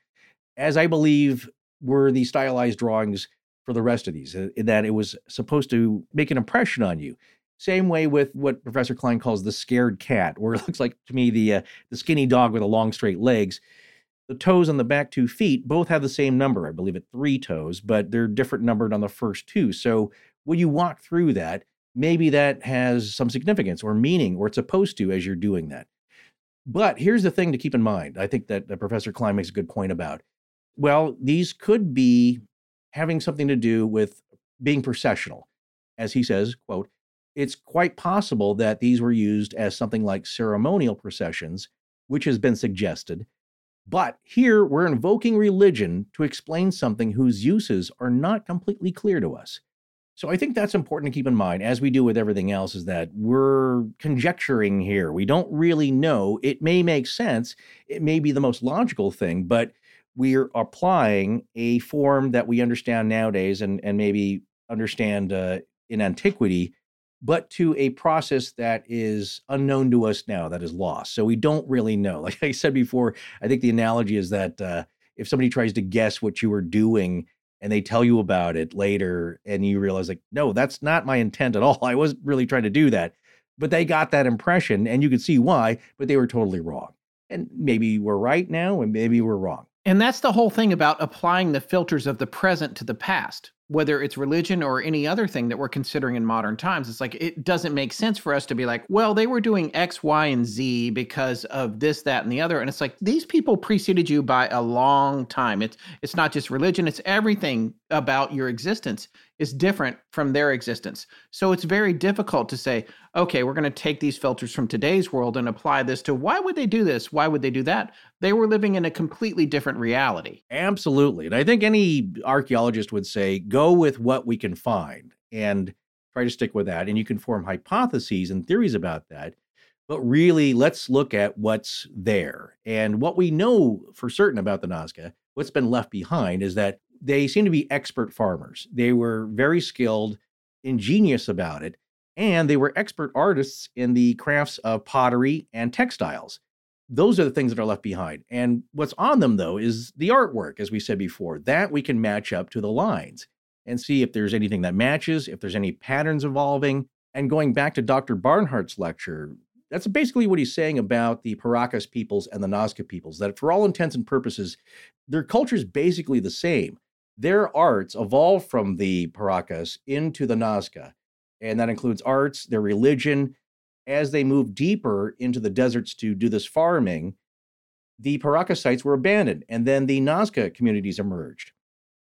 As I believe were the stylized drawings for the rest of these, uh, in that it was supposed to make an impression on you. Same way with what Professor Cline calls the scared cat, where it looks like to me the uh, the skinny dog with the long straight legs. The toes on the back two feet both have the same number, I believe at three toes, but they're different numbered on the first two. So when you walk through that, maybe that has some significance or meaning, or it's supposed to as you're doing that. But here's the thing to keep in mind. I think that, that Professor Cline makes a good point about. Well, these could be having something to do with being processional. As he says, quote, it's quite possible that these were used as something like ceremonial processions, which has been suggested. But here we're invoking religion to explain something whose uses are not completely clear to us. So I think that's important to keep in mind, as we do with everything else, is that we're conjecturing here. We don't really know. It may make sense. It may be the most logical thing, but we're applying a form that we understand nowadays and, and maybe understand uh, in antiquity, but to a process that is unknown to us now, that is lost. So we don't really know. Like I said before, I think the analogy is that uh, if somebody tries to guess what you were doing and they tell you about it later and you realize like no that's not my intent at all i wasn't really trying to do that but they got that impression and you could see why but they were totally wrong and maybe we're right now and maybe we're wrong and that's the whole thing about applying the filters of the present to the past whether it's religion or any other thing that we're considering in modern times. It's like it doesn't make sense for us to be like well they were doing x y and z because of this that and the other. And it's like these people preceded you by a long time. It's it's not just religion. It's everything about your existence is different from their existence so it's very difficult to say okay we're going to take these filters from today's world and apply this to why would they do this why would they do that they were living in a completely different reality absolutely and i think any archaeologist would say go with what we can find and try to stick with that. And you can form hypotheses and theories about that. But really, let's look at what's there. And what we know for certain about the Nazca, what's been left behind, is that they seem to be expert farmers. They were very skilled, ingenious about it, and they were expert artists in the crafts of pottery and textiles. Those are the things that are left behind. And what's on them, though, is the artwork, as we said before. That we can match up to the lines and see if there's anything that matches, if there's any patterns evolving. And going back to Dr. Barnhart's lecture, that's basically what he's saying about the Paracas peoples and the Nazca peoples, that for all intents and purposes, their culture is basically the same. Their arts evolved from the Paracas into the Nazca, and that includes arts, their religion. As they moved deeper into the deserts to do this farming, the Paracas sites were abandoned, and then the Nazca communities emerged.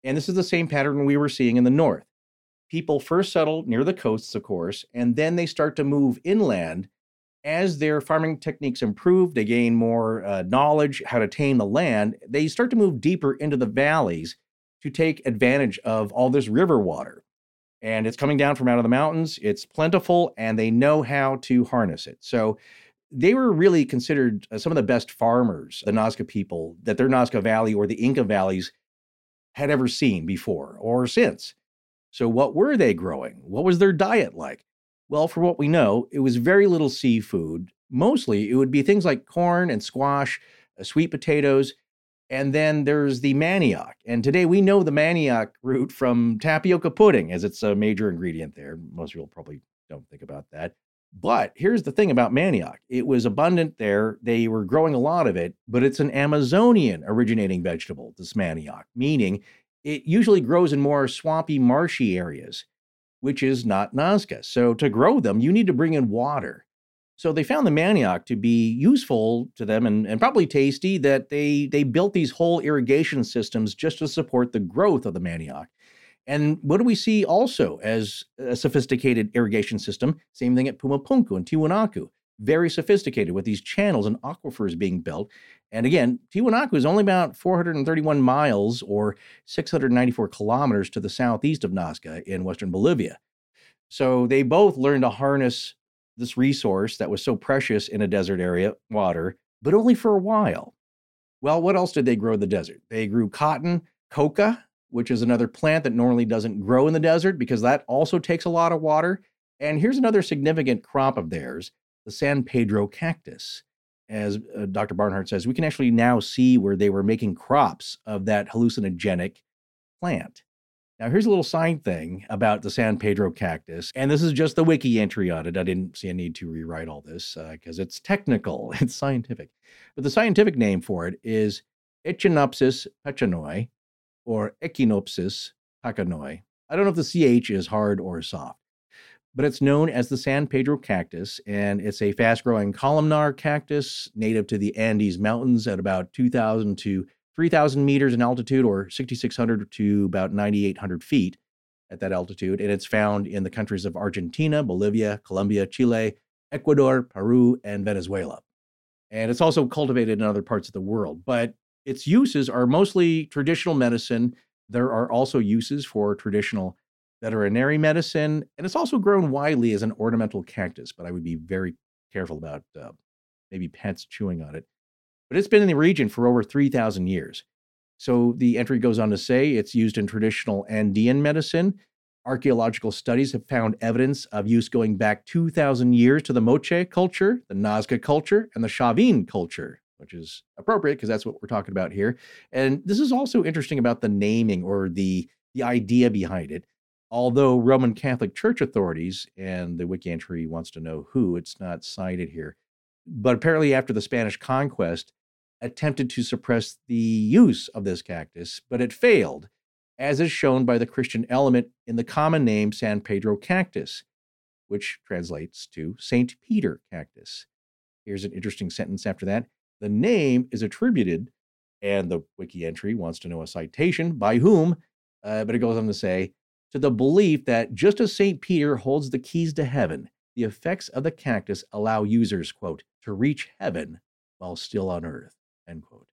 And this is the same pattern we were seeing in the north. People first settle near the coasts, of course, and then they start to move inland. As their farming techniques improve, they gain more uh, knowledge how to tame the land. They start to move deeper into the valleys to take advantage of all this river water. And it's coming down from out of the mountains. It's plentiful, and they know how to harness it. So they were really considered uh, some of the best farmers, the Nazca people, that their Nazca Valley or the Inca valleys had ever seen before or since. So, what were they growing? What was their diet like? Well, for what we know, it was very little seafood. Mostly, it would be things like corn and squash, uh, sweet potatoes, and then there's the manioc. And today we know the manioc root from tapioca pudding, as it's a major ingredient there. Most people probably don't think about that. But here's the thing about manioc it was abundant there. They were growing a lot of it, but it's an Amazonian originating vegetable, this manioc, meaning it usually grows in more swampy, marshy areas, which is not Nazca. So to grow them, you need to bring in water. So they found the manioc to be useful to them and, and probably tasty that they, they built these whole irrigation systems just to support the growth of the manioc. And what do we see also as a sophisticated irrigation system? Same thing at Pumapunku and Tiwanaku. Very sophisticated with these channels and aquifers being built. And again, Tiwanaku is only about 431 miles or 694 kilometers to the southeast of Nazca in western Bolivia. So they both learned to harness this resource that was so precious in a desert area, water, but only for a while. Well, what else did they grow in the desert? They grew cotton, coca, which is another plant that normally doesn't grow in the desert because that also takes a lot of water. And here's another significant crop of theirs the San Pedro cactus. As uh, Dr. Barnhart says, we can actually now see where they were making crops of that hallucinogenic plant. Now, here's a little sign thing about the San Pedro cactus, and this is just the wiki entry on it. I didn't see a need to rewrite all this because uh, it's technical, it's scientific. But the scientific name for it is Echinopsis pechanoi, or Echinopsis pachanoi. I don't know if the CH is hard or soft, but it's known as the San Pedro cactus, and it's a fast growing columnar cactus native to the Andes Mountains at about 2,000 to 3,000 meters in altitude, or 6,600 to about 9,800 feet at that altitude. And it's found in the countries of Argentina, Bolivia, Colombia, Chile, Ecuador, Peru, and Venezuela. And it's also cultivated in other parts of the world. But its uses are mostly traditional medicine. There are also uses for traditional veterinary medicine, and it's also grown widely as an ornamental cactus, but I would be very careful about uh, maybe pets chewing on it. But it's been in the region for over 3,000 years. So the entry goes on to say it's used in traditional Andean medicine. Archaeological studies have found evidence of use going back 2,000 years to the Moche culture, the Nazca culture, and the Chavin culture which is appropriate because that's what we're talking about here. And this is also interesting about the naming or the the idea behind it. Although Roman Catholic Church authorities and the wiki entry wants to know who, it's not cited here. But apparently, after the Spanish conquest, attempted to suppress the use of this cactus, but it failed, as is shown by the Christian element in the common name San Pedro cactus, which translates to Saint Peter cactus. Here's an interesting sentence after that. The name is attributed, and the wiki entry wants to know a citation by whom, uh, but it goes on to say, to the belief that just as St. Peter holds the keys to heaven, the effects of the cactus allow users, quote, to reach heaven while still on earth, end quote.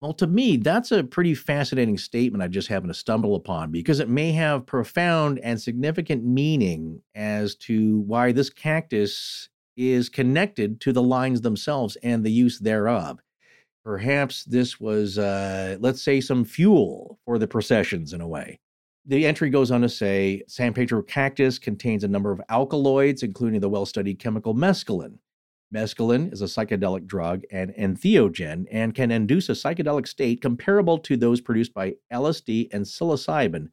Well, to me, that's a pretty fascinating statement I just happened to stumble upon because it may have profound and significant meaning as to why this cactus is connected to the lines themselves and the use thereof. Perhaps this was, uh, let's say, some fuel for the processions in a way. The entry goes on to say San Pedro cactus contains a number of alkaloids, including the well studied chemical mescaline. Mescaline is a psychedelic drug and entheogen and can induce a psychedelic state comparable to those produced by LSD and psilocybin,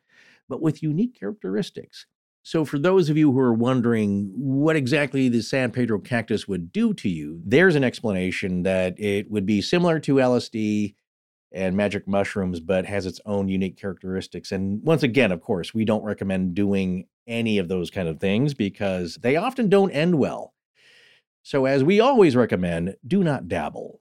but with unique characteristics. So, for those of you who are wondering what exactly the San Pedro cactus would do to you, there's an explanation that it would be similar to LSD and magic mushrooms, but has its own unique characteristics. And once again, of course, we don't recommend doing any of those kind of things because they often don't end well. So, as we always recommend, do not dabble.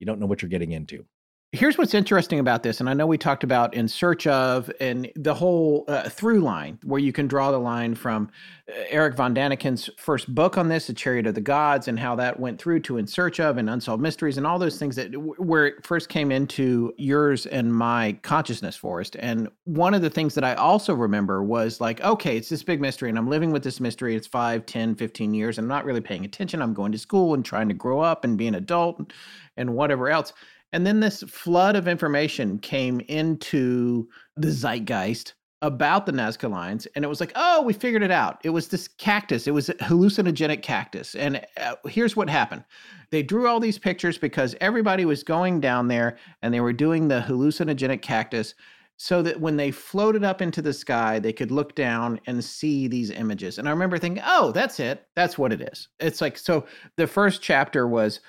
You don't know what you're getting into here's what's interesting about this and i know we talked about in search of and the whole uh, through line where you can draw the line from Eric erich von daniken's first book on this the chariot of the gods and how that went through to in search of and unsolved mysteries and all those things that where it first came into yours and my consciousness Forrest and one of the things that i also remember was like okay it's this big mystery and i'm living with this mystery. It's 5 10 15 years and i'm not really paying attention. I'm going to school and trying to grow up and be an adult and whatever else and then this flood of information came into the zeitgeist about the Nazca lines, and it was like, oh, we figured it out. It was this cactus. It was a hallucinogenic cactus. And uh, here's what happened: they drew all these pictures because everybody was going down there and they were doing the hallucinogenic cactus. So that when they floated up into the sky, they could look down and see these images. And I remember thinking, oh, that's it. That's what it is. It's like, so the first chapter was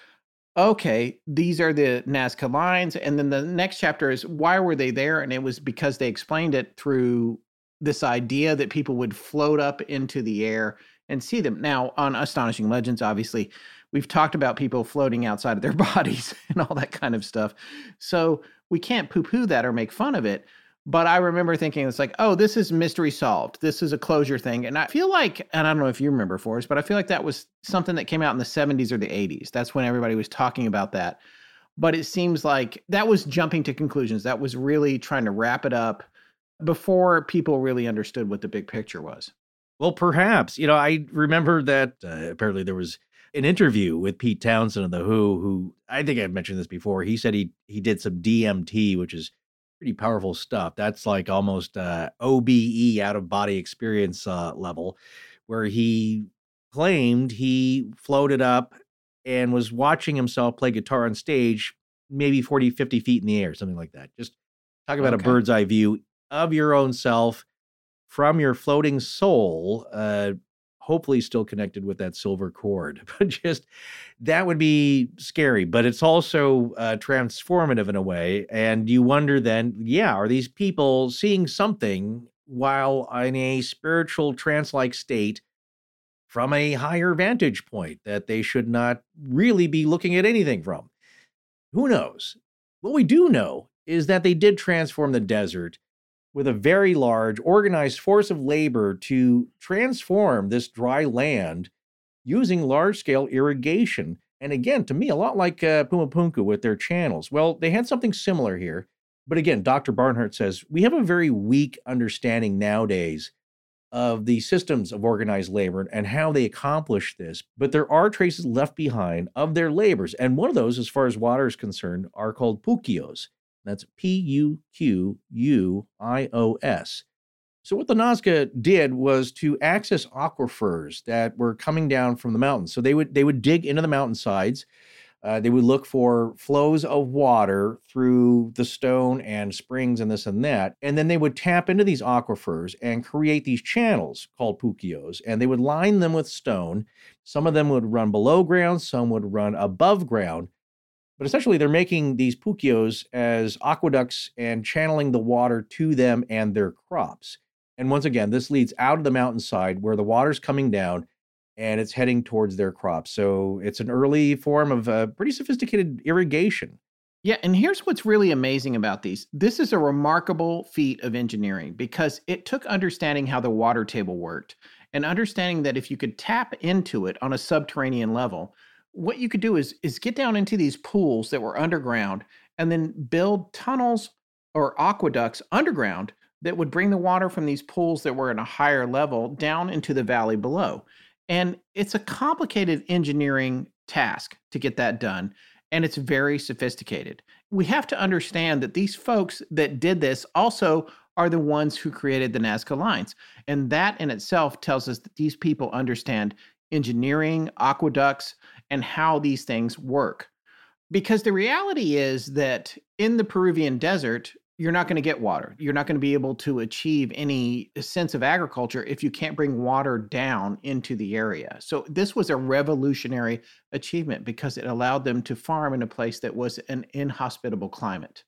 okay, these are the Nazca lines. And then the next chapter is why were they there? And it was because they explained it through this idea that people would float up into the air and see them. Now, on Astonishing Legends, obviously, we've talked about people floating outside of their bodies and all that kind of stuff. So we can't poo poo that or make fun of it. But I remember thinking it's like, oh, this is mystery solved. This is a closure thing. And I feel like, and I don't know if you remember Forrest, but I feel like that was something that came out in the 70s or the 80s. That's when everybody was talking about that. But it seems like that was jumping to conclusions. That was really trying to wrap it up before people really understood what the big picture was. Well, perhaps. You know, I remember that uh, apparently there was an interview with Pete Townshend of The Who, who I think I've mentioned this before. He said he he did some DMT, which is pretty powerful stuff. That's like almost uh, OBE out of body experience uh, level, where he claimed he floated up and was watching himself play guitar on stage, maybe 40, 50 feet in the air, something like that. Just talk about okay. a bird's eye view of your own self from your floating soul, uh, hopefully still connected with that silver cord. But just that would be scary. But it's also uh, transformative in a way. And you wonder then, yeah, are these people seeing something while in a spiritual trance like state? From a higher vantage point that they should not really be looking at anything from. Who knows? What we do know is that they did transform the desert with a very large organized force of labor to transform this dry land using large scale irrigation. And again, to me, a lot like uh, Pumapunku with their channels. Well, they had something similar here. But again, Dr. Barnhart says we have a very weak understanding nowadays of the systems of organized labor and how they accomplish this. But there are traces left behind of their labors. And one of those, as far as water is concerned, are called puquios. That's P U Q U I O S. So, what the Nazca did was to access aquifers that were coming down from the mountains. So, they would, they would dig into the mountainsides Uh, they would look for flows of water through the stone and springs and this and that. And then they would tap into these aquifers and create these channels called puquios. And they would line them with stone. Some of them would run below ground, some would run above ground. But essentially, they're making these puquios as aqueducts and channeling the water to them and their crops. And once again, this leads out of the mountainside where the water's coming down and it's heading towards their crops. So it's an early form of a pretty sophisticated irrigation. Yeah, and here's what's really amazing about these. This is a remarkable feat of engineering because it took understanding how the water table worked and understanding that if you could tap into it on a subterranean level, what you could do is is get down into these pools that were underground and then build tunnels or aqueducts underground that would bring the water from these pools that were in a higher level down into the valley below. And it's a complicated engineering task to get that done. And it's very sophisticated. We have to understand that these folks that did this also are the ones who created the Nazca lines. And that in itself tells us that these people understand engineering, aqueducts, and how these things work. Because the reality is that in the Peruvian desert, you're not going to get water. You're not going to be able to achieve any uh, sense of agriculture if you can't bring water down into the area. So, this was a revolutionary achievement because it allowed them to farm in a place that was an inhospitable climate.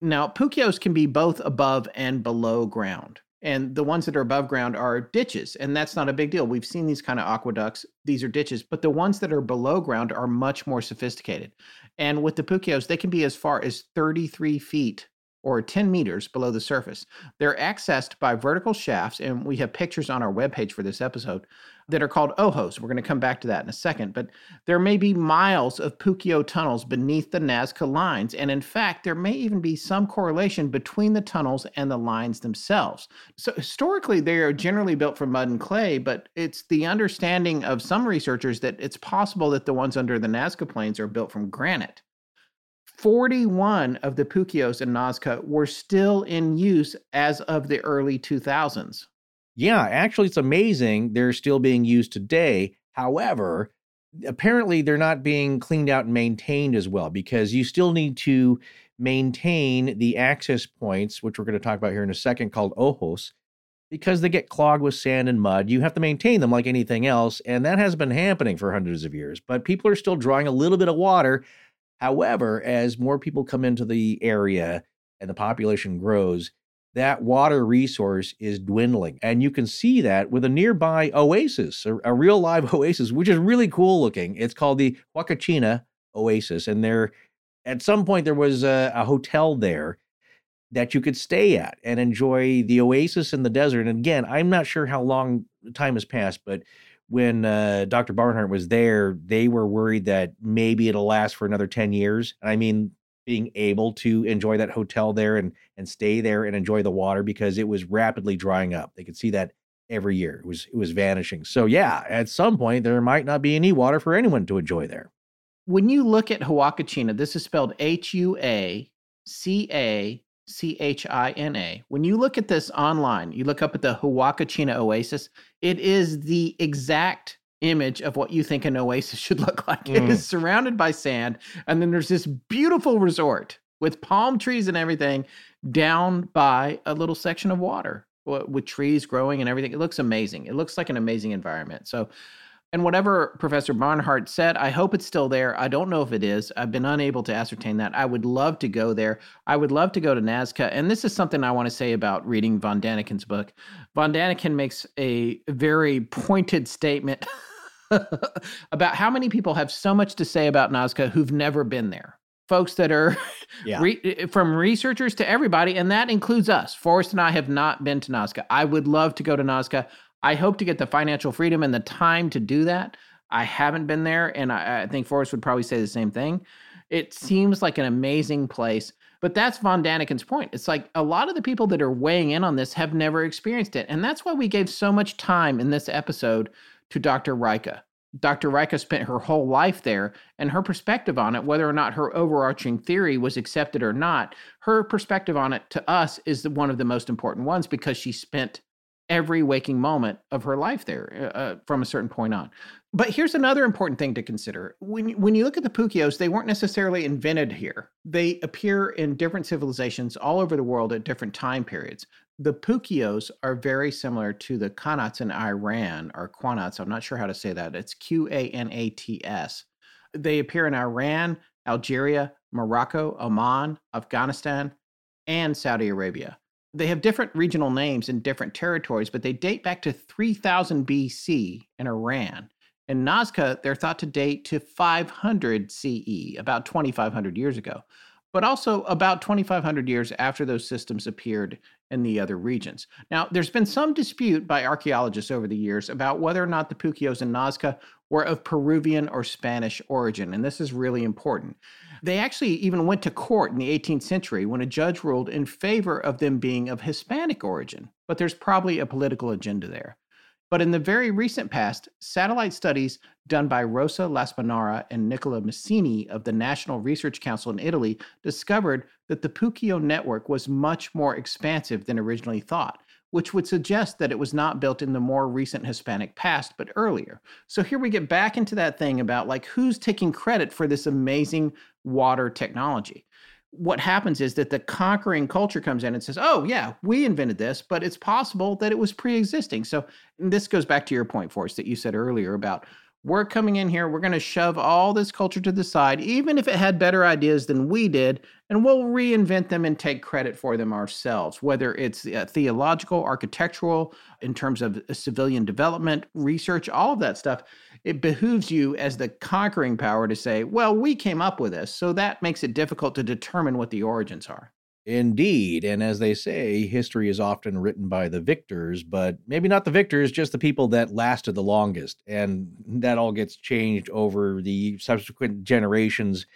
Now, puquios can be both above and below ground. And the ones that are above ground are ditches, and that's not a big deal. We've seen these kind of aqueducts, these are ditches, but the ones that are below ground are much more sophisticated. And with the puquios, they can be as far as 33 feet or 10 meters below the surface. They're accessed by vertical shafts, and we have pictures on our webpage for this episode that are called ojos. We're going to come back to that in a second, but there may be miles of Puquio tunnels beneath the Nazca lines, and in fact, there may even be some correlation between the tunnels and the lines themselves. So historically, they are generally built from mud and clay, but it's the understanding of some researchers that it's possible that the ones under the Nazca plains are built from granite. 41 of the Puquios in Nazca were still in use as of the early 2000s. Yeah, actually, it's amazing they're still being used today. However, apparently they're not being cleaned out and maintained as well because you still need to maintain the access points, which we're going to talk about here in a second, called ojos, because they get clogged with sand and mud. You have to maintain them like anything else, and that has been happening for hundreds of years. But people are still drawing a little bit of water However, as more people come into the area and the population grows, that water resource is dwindling. And you can see that with a nearby oasis, a, a real live oasis, which is really cool looking. It's called the Huacachina Oasis. And there, at some point, there was a, a hotel there that you could stay at and enjoy the oasis in the desert. And again, I'm not sure how long time has passed, but when uh, Dr. Barnhart was there, they were worried that maybe it'll last for another 10 years. And I mean, being able to enjoy that hotel there and and stay there and enjoy the water because it was rapidly drying up. They could see that every year. It was it was vanishing. So yeah, at some point there might not be any water for anyone to enjoy there. When you look at Huacachina, this is spelled H U A C A C H I N A. When you look at this online, you look up at the Huacachina Oasis, it is the exact image of what you think an oasis should look like. Mm. It is surrounded by sand, and then there's this beautiful resort with palm trees and everything down by a little section of water with trees growing and everything. It looks amazing. It looks like an amazing environment. So and whatever Professor Barnhart said, I hope it's still there. I don't know if it is. I've been unable to ascertain that. I would love to go there. I would love to go to Nazca. And this is something I want to say about reading von Daniken's book. Von Daniken makes a very pointed statement about how many people have so much to say about Nazca who've never been there. Folks that are yeah. re- from researchers to everybody, and that includes us. Forrest and I have not been to Nazca. I would love to go to Nazca. I hope to get the financial freedom and the time to do that. I haven't been there, and I, I think Forrest would probably say the same thing. It seems like an amazing place. But that's Von Daniken's point. It's like a lot of the people that are weighing in on this have never experienced it. And that's why we gave so much time in this episode to Dr. Reiche. Dr. Reiche spent her whole life there, and her perspective on it, whether or not her overarching theory was accepted or not, her perspective on it to us is one of the most important ones because she spent every waking moment of her life there uh, uh, from a certain point on. But here's another important thing to consider. When, when you look at the Puquios, they weren't necessarily invented here. They appear in different civilizations all over the world at different time periods. The Puquios are very similar to the Qanats in Iran, or Qanats, I'm not sure how to say that. It's Q A N A T S. They appear in Iran, Algeria, Morocco, Oman, Afghanistan, and Saudi Arabia they have different regional names in different territories, but they date back to 3000 BC in Iran. In Nazca, they're thought to date to 500 CE, about 2,500 years ago, but also about 2,500 years after those systems appeared in the other regions. Now, there's been some dispute by archaeologists over the years about whether or not the Puquios in Nazca were of Peruvian or Spanish origin, and this is really important. They actually even went to court in the 18th century when a judge ruled in favor of them being of Hispanic origin, but there's probably a political agenda there. But in the very recent past, satellite studies done by Rosa Lasaponara and Nicola Masini of the National Research Council in Italy discovered that the Puquio network was much more expansive than originally thought which would suggest that it was not built in the more recent Hispanic past, but earlier. So here we get back into that thing about like who's taking credit for this amazing water technology. What happens is that the conquering culture comes in and says, "Oh yeah, we invented this, but it's possible that it was pre-existing." So this goes back to your point, Forrest, that you said earlier about we're coming in here, we're going to shove all this culture to the side, even if it had better ideas than we did, and we'll reinvent them and take credit for them ourselves, whether it's uh, theological, architectural, in terms of uh, civilian development, research, all of that stuff. It behooves you as the conquering power to say, well, we came up with this. So that makes it difficult to determine what the origins are. Indeed. And as they say, history is often written by the victors, but maybe not the victors, just the people that lasted the longest. And that all gets changed over the subsequent generations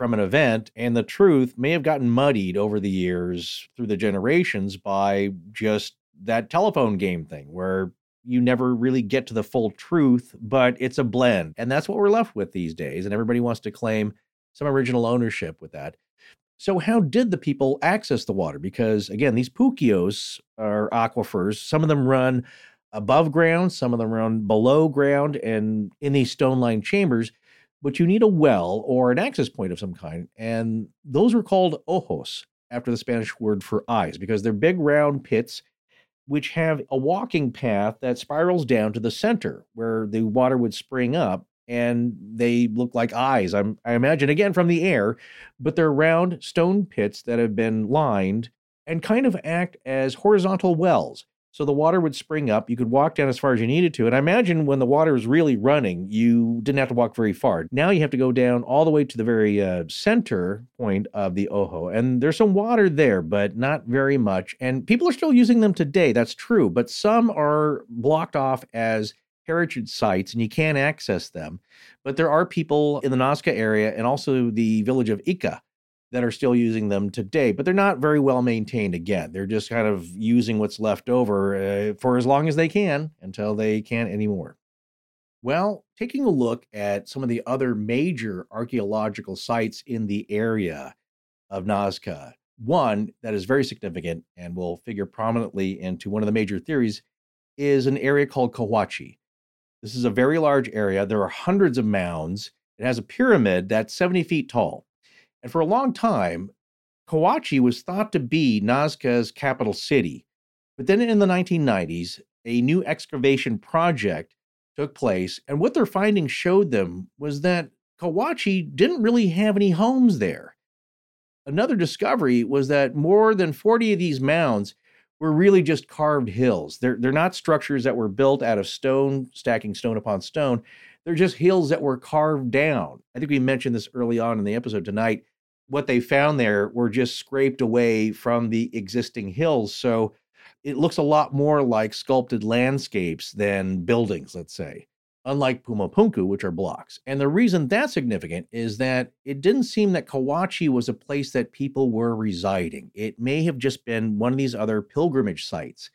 from an event. And the truth may have gotten muddied over the years through the generations by just that telephone game thing where you never really get to the full truth, but it's a blend. And that's what we're left with these days. And everybody wants to claim some original ownership with that. So, how did the people access the water? Because again, these puquios are aquifers. Some of them run above ground, some of them run below ground, and in these stone lined chambers. But you need a well or an access point of some kind. And those are called ojos, after the Spanish word for eyes, because they're big round pits which have a walking path that spirals down to the center where the water would spring up and they look like eyes. I'm, I imagine again from the air, but they're round stone pits that have been lined and kind of act as horizontal wells. So the water would spring up. You could walk down as far as you needed to. And I imagine when the water was really running, you didn't have to walk very far. Now you have to go down all the way to the very uh, center point of the Ojo. And there's some water there, but not very much. And people are still using them today. That's true. But some are blocked off as heritage sites and you can't access them. But there are people in the Nazca area and also the village of Ica that are still using them today, but they're not very well maintained again. They're just kind of using what's left over uh, for as long as they can until they can't anymore. Well, taking a look at some of the other major archaeological sites in the area of Nazca, one that is very significant and will figure prominently into one of the major theories is an area called Cahuachi. This is a very large area. There are hundreds of mounds. It has a pyramid that's 70 feet tall. And for a long time, Cahuachi was thought to be Nazca's capital city. But then in the 1990s, a new excavation project took place. And what their findings showed them was that Cahuachi didn't really have any homes there. Another discovery was that more than 40 of these mounds were really just carved hills. They're, they're not structures that were built out of stone, stacking stone upon stone. They're just hills that were carved down. I think we mentioned this early on in the episode tonight. What they found there were just scraped away from the existing hills. So it looks a lot more like sculpted landscapes than buildings, let's say unlike Pumapunku, which are blocks. And the reason that's significant is that it didn't seem that Cahuachi was a place that people were residing. It may have just been one of these other pilgrimage sites,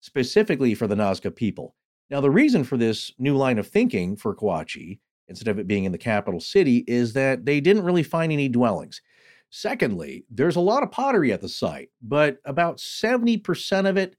specifically for the Nazca people. Now, the reason for this new line of thinking for Cahuachi, instead of it being in the capital city, is that they didn't really find any dwellings. Secondly, there's a lot of pottery at the site, but about 70% of it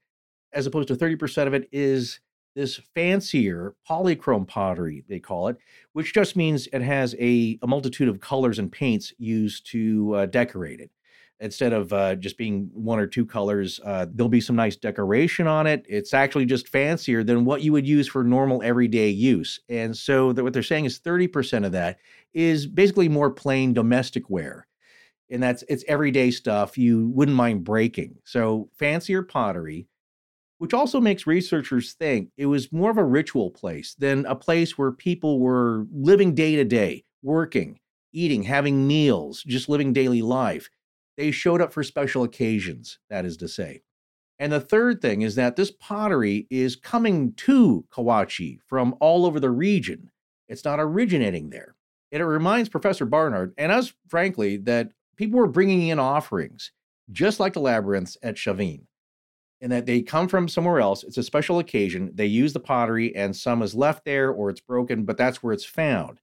as opposed to 30% of it is this fancier polychrome pottery, they call it, which just means it has a, a multitude of colors and paints used to uh, decorate it. Instead of uh, just being one or two colors, uh, there'll be some nice decoration on it. It's actually just fancier than what you would use for normal everyday use. And so, what they're saying is 30% of that is basically more plain domestic wear and that's it's everyday stuff you wouldn't mind breaking. So fancier pottery, which also makes researchers think it was more of a ritual place than a place where people were living day to day, working, eating, having meals, just living daily life. They showed up for special occasions, that is to say. And the third thing is that this pottery is coming to Cahuachi from all over the region. It's not originating there. And it reminds Professor Barnhart and us, frankly, that people were bringing in offerings, just like the labyrinths at Chavin, and that they come from somewhere else. It's a special occasion. They use the pottery, and some is left there or it's broken, but that's where it's found.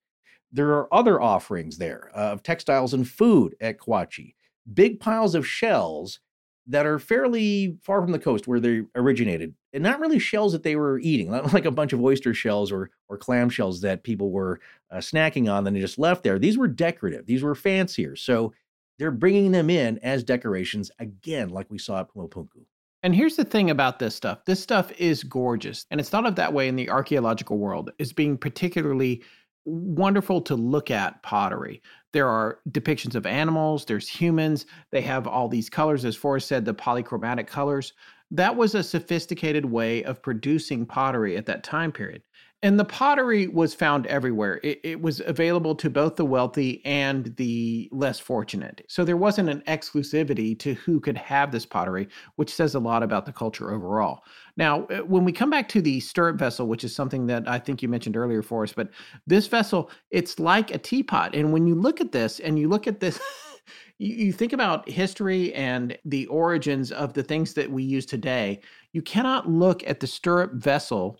There are other offerings there uh, of textiles and food at Cahuachi, big piles of shells that are fairly far from the coast where they originated, and not really shells that they were eating, not like a bunch of oyster shells or or clam shells that people were uh, snacking on and they just left there. These were decorative. These were fancier. So they're bringing them in as decorations again, like we saw at Pumapunku. And here's the thing about this stuff this stuff is gorgeous. And it's thought of that way in the archaeological world as being particularly wonderful to look at pottery. There are depictions of animals, there's humans, they have all these colors, as Forrest said, the polychromatic colors. That was a sophisticated way of producing pottery at that time period. And the pottery was found everywhere. It, it, was available to both the wealthy and the less fortunate. So there wasn't an exclusivity to who could have this pottery, which says a lot about the culture overall. Now, uh, when we come back to the stirrup vessel, which is something that I think you mentioned earlier Forrest, but this vessel, it's like a teapot. And when you look at this and you look at this, you, think about history and the origins of the things that we use today, you cannot look at the stirrup vessel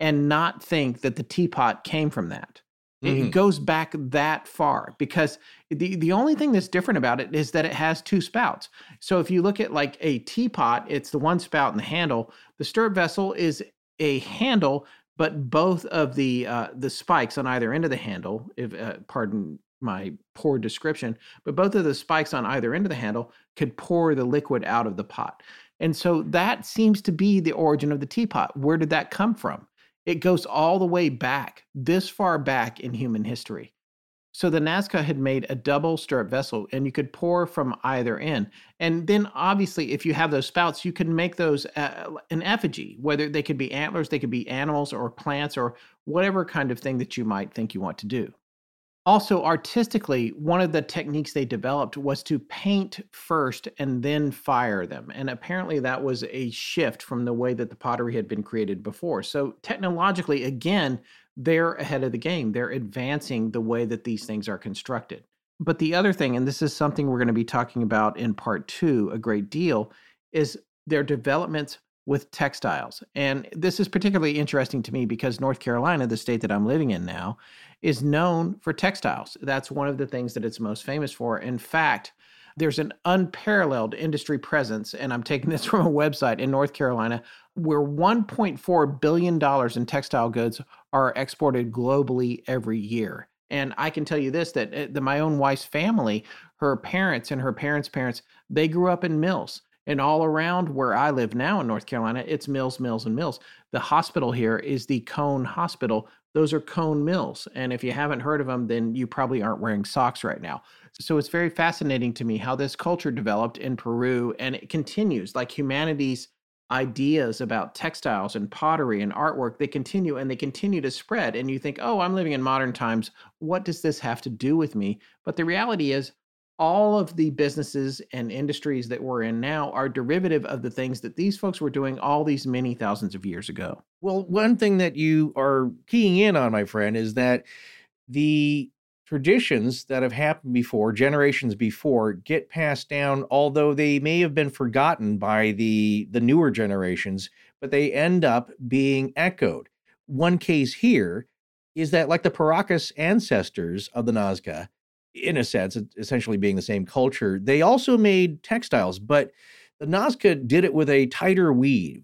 and not think that the teapot came from that. Mm-hmm. It goes back that far because the, the only thing that's different about it is that it has two spouts. So if you look at like a teapot, it's the one spout and the handle. The stirrup vessel is a handle, but both of the uh, the spikes on either end of the handle, if uh, pardon my poor description, but both of the spikes on either end of the handle could pour the liquid out of the pot. And so that seems to be the origin of the teapot. Where did that come from? It goes all the way back, this far back in human history. So the Nazca had made a double stirrup vessel and you could pour from either end. And then obviously if you have those spouts, you can make those uh, an effigy, whether they could be antlers, they could be animals or plants or whatever kind of thing that you might think you want to do. Also, artistically, one of the techniques they developed was to paint first and then fire them. And apparently, that was a shift from the way that the pottery had been created before. So, technologically, again, they're ahead of the game. They're advancing the way that these things are constructed. But the other thing, and this is something we're going to be talking about in part two a great deal, is their developments with textiles. And this is particularly interesting to me because North Carolina, the state that I'm living in now, is known for textiles. That's one of the things that it's most famous for. In fact, there's an unparalleled industry presence, and I'm taking this from a website in North Carolina, where $1.4 billion in textile goods are exported globally every year. And I can tell you this that uh, the, my own wife's family, her parents and her parents' parents, they grew up in mills. And all around where I live now in North Carolina, it's mills, mills, and mills. The hospital here is the Cone Hospital, those are cone mills. And if you haven't heard of them, then you probably aren't wearing socks right now. So it's very fascinating to me how this culture developed in Peru and it continues like humanity's ideas about textiles and pottery and artwork they continue and they continue to spread and you think oh i'm living in modern times what does this have to do with me but the reality is all of the businesses and industries that we're in now are derivative of the things that these folks were doing all these many thousands of years ago. Well, one thing that you are keying in on, my friend, is that the traditions that have happened before, generations before, get passed down, although they may have been forgotten by the, the newer generations, but they end up being echoed. One case here is that, like the Paracas ancestors of the Nazca, in a sense, essentially being the same culture. They also made textiles, but the Nazca did it with a tighter weave.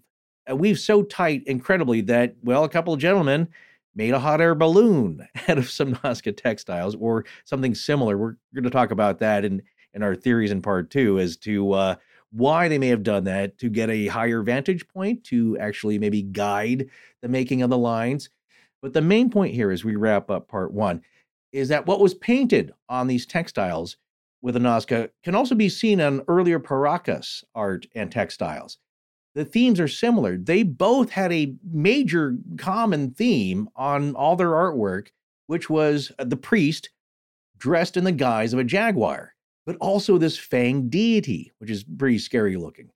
uh, weave so tight incredibly that, well, a couple of gentlemen made a hot air balloon out of some Nazca textiles or something similar. We're going to talk about that in, in our theories in part two as to uh, why they may have done that to get a higher vantage point to actually maybe guide the making of the lines. But the main point here as we wrap up part one is that what was painted on these textiles with a Nazca can also be seen on earlier Paracas art and textiles. The themes are similar. They both had a major common theme on all their artwork, which was uh, the priest dressed in the guise of a jaguar, but also this fanged deity, which is pretty scary looking.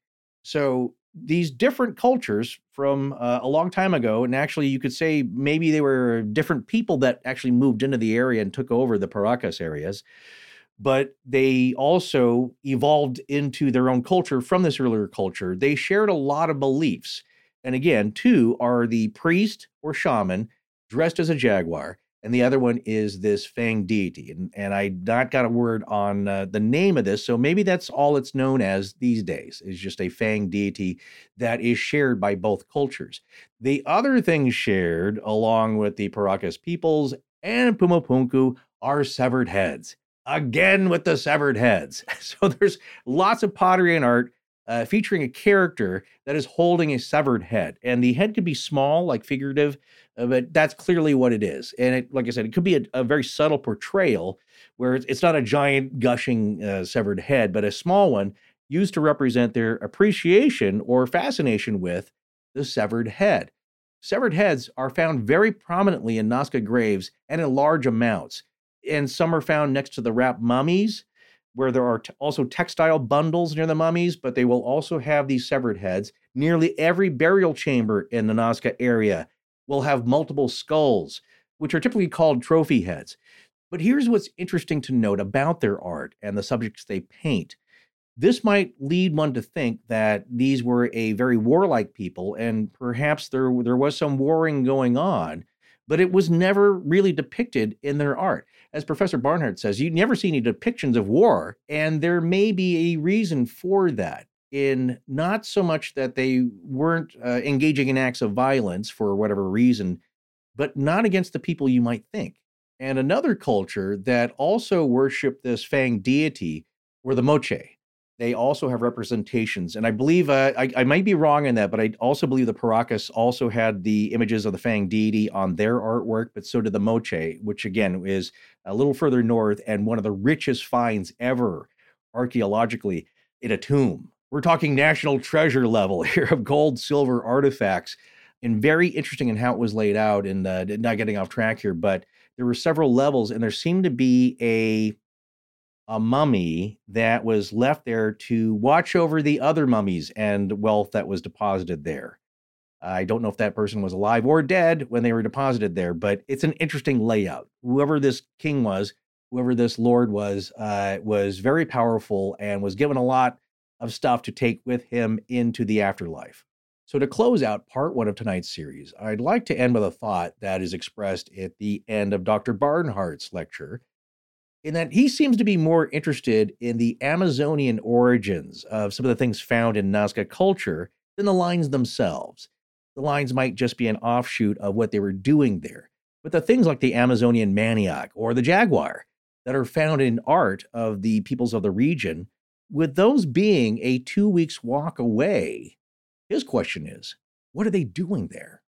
So these different cultures from uh, a long time ago, and actually you could say maybe they were different people that actually moved into the area and took over the Paracas areas, but they also evolved into their own culture from this earlier culture. They shared a lot of beliefs. And again, two are the priest or shaman dressed as a jaguar, and the other one is this Fang deity. And, and I not got a word on uh, the name of this, so maybe that's all it's known as these days, is just a Fang deity that is shared by both cultures. The other thing shared, along with the Paracas peoples and Pumapunku, are severed heads. Again with the severed heads. So there's lots of pottery and art uh, featuring a character that is holding a severed head. And the head could be small, like figurative, but that's clearly what it is. And it, like I said, it could be a, a very subtle portrayal where it's, it's not a giant gushing uh, severed head, but a small one used to represent their appreciation or fascination with the severed head. Severed heads are found very prominently in Nazca graves and in large amounts. And some are found next to the wrapped mummies, where there are t- also textile bundles near the mummies, but they will also have these severed heads. Nearly every burial chamber in the Nazca area will have multiple skulls, which are typically called trophy heads. But here's what's interesting to note about their art and the subjects they paint. This might lead one to think that these were a very warlike people, and perhaps there, there was some warring going on, but it was never really depicted in their art as Professor Barnhart says, you never see any depictions of war, and there may be a reason for that. In not so much that they weren't uh, engaging in acts of violence for whatever reason, but not against the people you might think. And another culture that also worshiped this Fang deity were the Moche they also have representations. And I believe, uh, I, I, might be wrong in that, but I also believe the Paracas also had the images of the Fang deity on their artwork, but so did the Moche, which again is a little further north and one of the richest finds ever archaeologically in a tomb. We're talking national treasure level here of gold, silver artifacts, and very interesting in how it was laid out. And uh, not getting off track here, but there were several levels, and there seemed to be a a mummy that was left there to watch over the other mummies and wealth that was deposited there. I don't know if that person was alive or dead when they were deposited there, but it's an interesting layout. Whoever this king was, whoever this lord was, uh, was very powerful and was given a lot of stuff to take with him into the afterlife. So, to close out part one of tonight's series, I'd like to end with a thought that is expressed at the end of Dr. Barnhart's lecture in that he seems to be more interested in the Amazonian origins of some of the things found in Nazca culture than the lines themselves. The lines might just be an offshoot of what they were doing there. But the things like the Amazonian manioc or the jaguar that are found in art of the peoples of the region, with those being a two weeks walk away, his question is what are they doing there?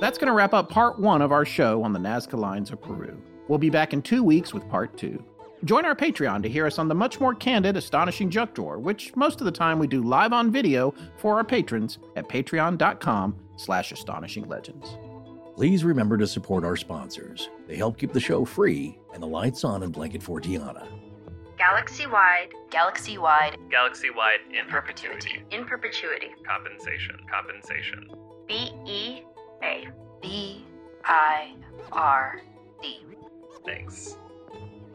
That's going to wrap up part one of our show on the Nazca Lines of Peru. We'll be back in two weeks with part two. Join our Patreon to hear us on the much more candid, astonishing junk drawer, which most of the time we do live on video for our patrons at patreon.com slash astonishing legends. Please remember to support our sponsors. They help keep the show free and the lights on in Blanket Fortiana. Galaxy wide. Galaxy wide. Galaxy wide in perpetuity. In perpetuity. Compensation. Compensation. B E A. B I R D. Thanks.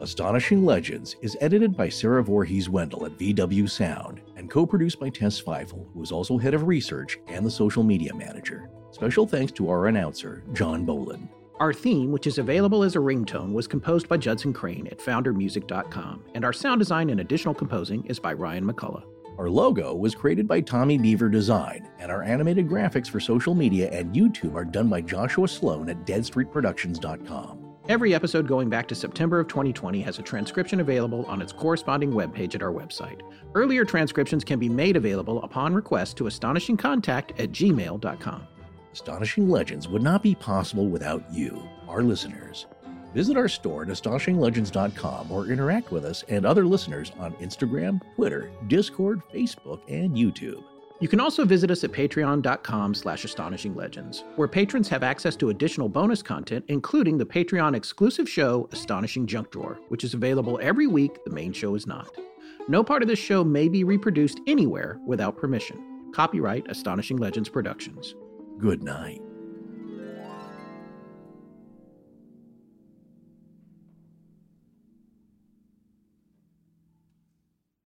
Astonishing Legends is edited by Sarah Voorhees Wendell at VW Sound and co produced by Tess Feifel, who is also head of research and the social media manager. Special thanks to our announcer, John Bolin. Our theme, which is available as a ringtone, was composed by Judson Crane at foundermusic.com, and our sound design and additional composing is by Ryan McCullough. Our logo was created by Tommy Beaver Design, and our animated graphics for social media and YouTube are done by Joshua Sloan at deadstreetproductions.com. Every episode going back to September of 2020 has a transcription available on its corresponding webpage at our website. Earlier transcriptions can be made available upon request to astonishingcontact at gmail.com. Astonishing Legends would not be possible without you, our listeners. Visit our store at astonishinglegends.com or interact with us and other listeners on Instagram, Twitter, Discord, Facebook, and YouTube. You can also visit us at patreon.com slash astonishinglegends, where patrons have access to additional bonus content, including the Patreon exclusive show Astonishing Junk Drawer, which is available every week. The main show is not. No part of this show may be reproduced anywhere without permission. Copyright Astonishing Legends Productions. Good night.